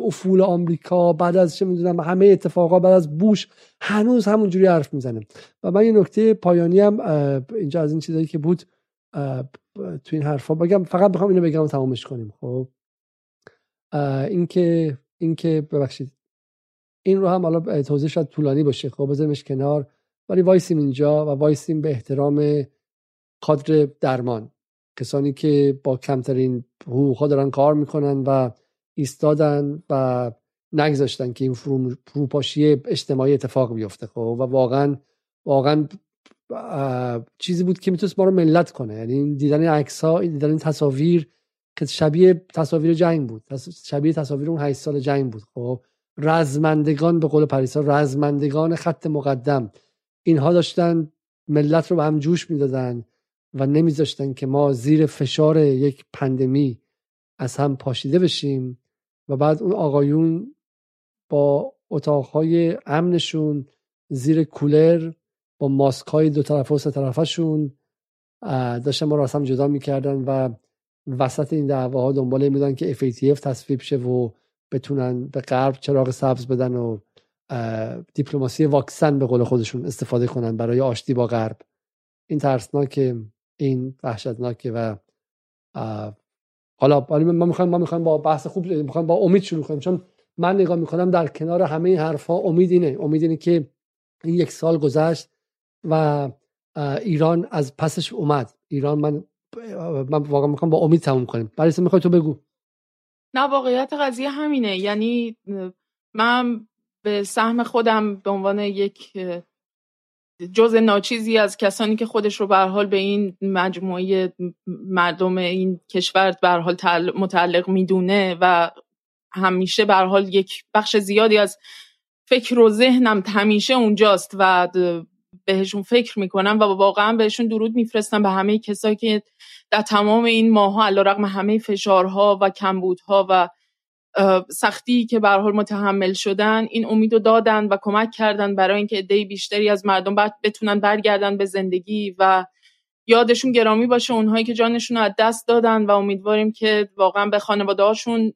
افول آمریکا بعد از چه می‌دونم همه اتفاقا بعد از بوش هنوز همونجوری حرف می‌زنه. و من یه نکته پایانی هم اینجا از این چیزایی که بود تو این حرفا بگم. فقط بخوام اینو بگم و تمامش کنیم خب؟ اینکه اینکه ببخشید. این رو هم حالا توضیح شاید طولانی باشه. خب بذارمش کنار. ولی وایسیم اینجا و وایسیم به احترام کادر درمان. کسانی که با کمترین حقوقها دارن کار می‌کنن و ایستادن و نگذاشتن که این فروپاشی اجتماعی اتفاق بیفته. خب و واقعا واقعا چیزی بود که می‌تونست ما رو ملت کنه. یعنی دیدن عکس ها دیدن تصاویر که شبیه تصاویر جنگ بود. شبیه تصاویر اون 8 سال جنگ بود. خب رزمندگان به قول پریسا رزمندگان خط مقدم. اینها داشتن ملت رو به هم جوش می‌دادن و نمیذاشتن که ما زیر فشار یک پندمی از هم پاشیده بشیم و بعد اون آقایون با اتاقهای امنشون زیر کولر با ماسک های دو طرفه و سه طرفشون داشتن ما رو از هم جدا می‌کردن و وسط این دعواها دنبال میدن که FATF تصویب شه و بتونن به غرب چراغ سبز بدن و دیپلماسی واکسن به قول خودشون استفاده کنن برای آشتی با غرب. این ترسناکه این وحشتناکه و حالا ما می‌خوایم ما می‌خوایم با بحث خوب می‌خوایم با امید شروع کنیم چون من نگاه می‌کنم در کنار همه این حرفها امید اینه امید اینه که این یک سال گذشت و ایران از پسش اومد. ایران من من واقعا می‌خوام با امید تموم کنیم برای می‌خوای تو بگو؟ نه واقعیت قضیه همینه. یعنی من به سهم خودم به عنوان یک جز ناچیزی از کسانی که خودش رو به حال به این مجموعه مردم این کشور به حال متعلق می‌دونه و همیشه به حال یک بخش زیادی از فکر و ذهنم همیشه اونجاست و بهشون فکر می‌کنم و واقعا بهشون درود میفرستم به همه کسایی که در تمام این ماها علیرغم همه فشارها و کمبودها و سختی که به حال متحمل شدن این امیدو دادن و کمک کردن برای اینکه عده بیشتری از مردم بتونن برگردن به زندگی و یادشون گرامی باشه اونهایی که جانشون رو از دست دادن و امیدواریم که واقعا به خانواده هاشون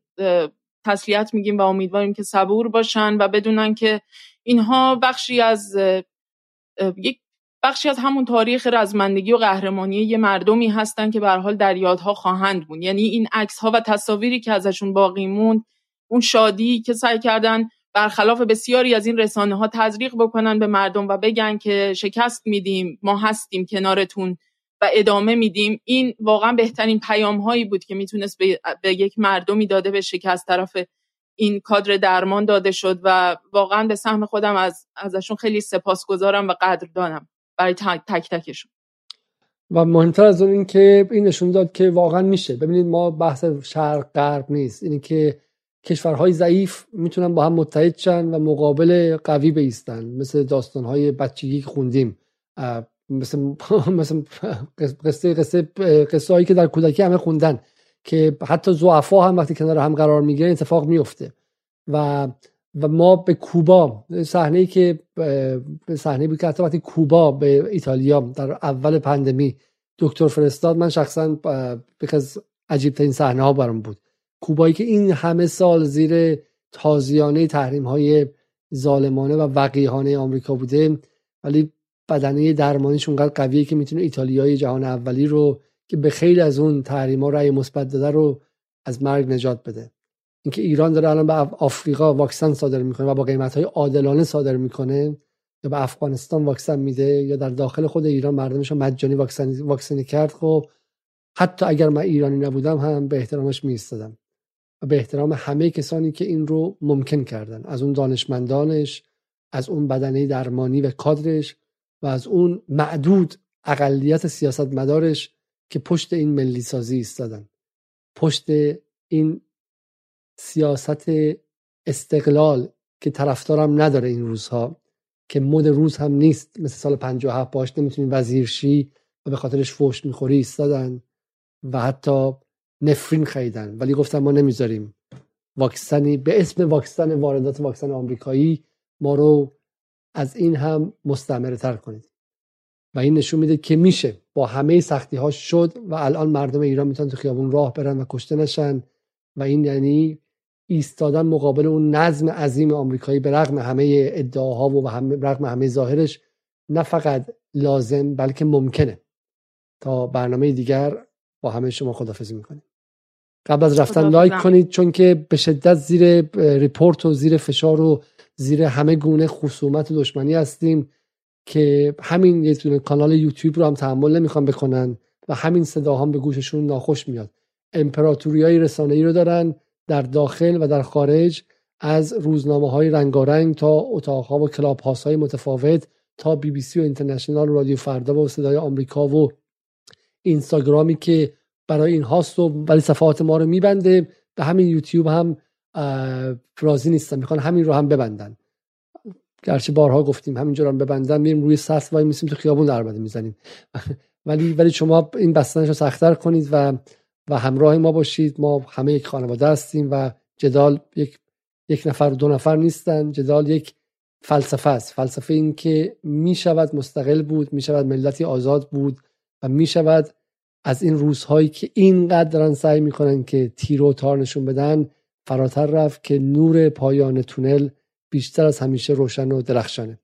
تسلیت میگیم و امیدواریم که صبور باشن و بدونن که اینها بخشی از یک بخشی از همون تاریخ رزمندگی و قهرمانی یه مردمی هستن که به حال در یادها خواهند بود. یعنی این عکس ها و تصاویری که ازشون باقی موند اون شادی که سعی کردن برخلاف بسیاری از این رسانه ها تزریق بکنن به مردم و بگن که شکست میدیم ما هستیم کنارتون و ادامه میدیم این واقعا بهترین پیام هایی بود که می‌تونست به, یک مردمی داده به شکست طرف این کادر درمان داده شد و واقعا به سهم خودم از ازشون خیلی سپاسگزارم و قدردانم. برای تک تکشون و مهمتر از اون این که این نشون داد که واقعا میشه. ببینید ما بحث شرق غرب نیست. اینه که کشورهای ضعیف می‌تونن با هم متحد شن و مقابل قوی بیستن. مثل داستانهای بچگی که خوندیم. مثل مثل قصه قصه قصه هایی که در کودکی همه خوندن که حتی زعفا هم وقتی کنار هم قرار می‌گیرن اتفاق میفته و و ما به کوبا صحنه ای که صحنه بود که وقتی کوبا به ایتالیا در اول پندمی دکتر فرستاد من شخصا از عجیب ترین صحنه ها برام بود. کوبایی که این همه سال زیر تازیانه تحریم های ظالمانه و وقیهانه آمریکا بوده ولی بدنه درمانیش اونقدر قویه که می‌تونه ایتالیای جهان اولی رو که به خیلی از اون تحریم ها رأی مثبت داده رو از مرگ نجات بده. اینکه ایران داره الان به آفریقا واکسن صادر می‌کنه و با قیمت های عادلانه صادر می‌کنه یا به افغانستان واکسن میده یا در داخل خود ایران مردمش مجانی واکسن واکسنی کرد. خب حتی اگر من ایرانی نبودم هم به احترامش میستادم و به احترام همه کسانی که این رو ممکن کردن. از اون دانشمندانش از اون بدنه درمانی و کادرش و از اون معدود اقلیت سیاستمدارش که پشت این ملی سازی ایستادن. پشت این سیاست استقلال که طرفدارم نداره این روزها که مد روز هم نیست. مثل سال 57 باش نمی‌تونی وزیرشی و به خاطرش فوش می‌خوری ایستادن و حتی نفرین خریدن. ولی گفتن ما نمی‌ذاریم واکسنی به اسم واکسن واردات واکسن آمریکایی ما رو از این هم مستمره تر کنید. و این نشون میده که میشه با همه سختی ها شد و الان مردم ایران می‌تونن تو خیابون راه برن و کشته نشن. و این یعنی ایستادن مقابل اون نظم عظیم آمریکایی به رغم همه ادعاها و به رغم همه ظاهرش نه فقط لازم بلکه ممکنه. تا برنامه دیگر با همه شما خدافزی می‌کنیم. قبل از رفتن like کنید چون که به شدت زیر report و زیر فشار و زیر همه گونه خصومت و دشمنی هستیم که همین یه کانال یوتیوب رو هم تحمل نمی‌خوان بکنن و همین صدا هم به گوششون ناخوش میاد. امپراتوری های رسانه ای رو دارن در داخل و در خارج از روزنامه های رنگارنگ تا اتاق ها و کلاب های متفاوت تا بی بی سی و اینترنشنال رادیو فردا و صدای آمریکا و اینستاگرامی که برای این هاست و ولی صفحات ما رو میبنده. به همین یوتیوب هم راضی نیستن می‌خوان همین رو هم ببندن. گرچه بارها گفتیم همینجا رو ببندن. میریم روی سطح وای میسیم تو خیابون در می‌زنیم. ولی ولی شما این بستنش رو سختتر کنید و و همراه ما باشید. ما همه یک خانواده هستیم و جدال یک یک نفر دو نفر نیستن. جدال یک فلسفه است. فلسفه این که می شود مستقل بود می شود ملتی آزاد بود و می شود از این روزهایی که اینقدر دارن سعی می‌کنن که تیر و تار نشون بدن فراتر رفت که نور پایان تونل بیشتر از همیشه روشن و درخشانه.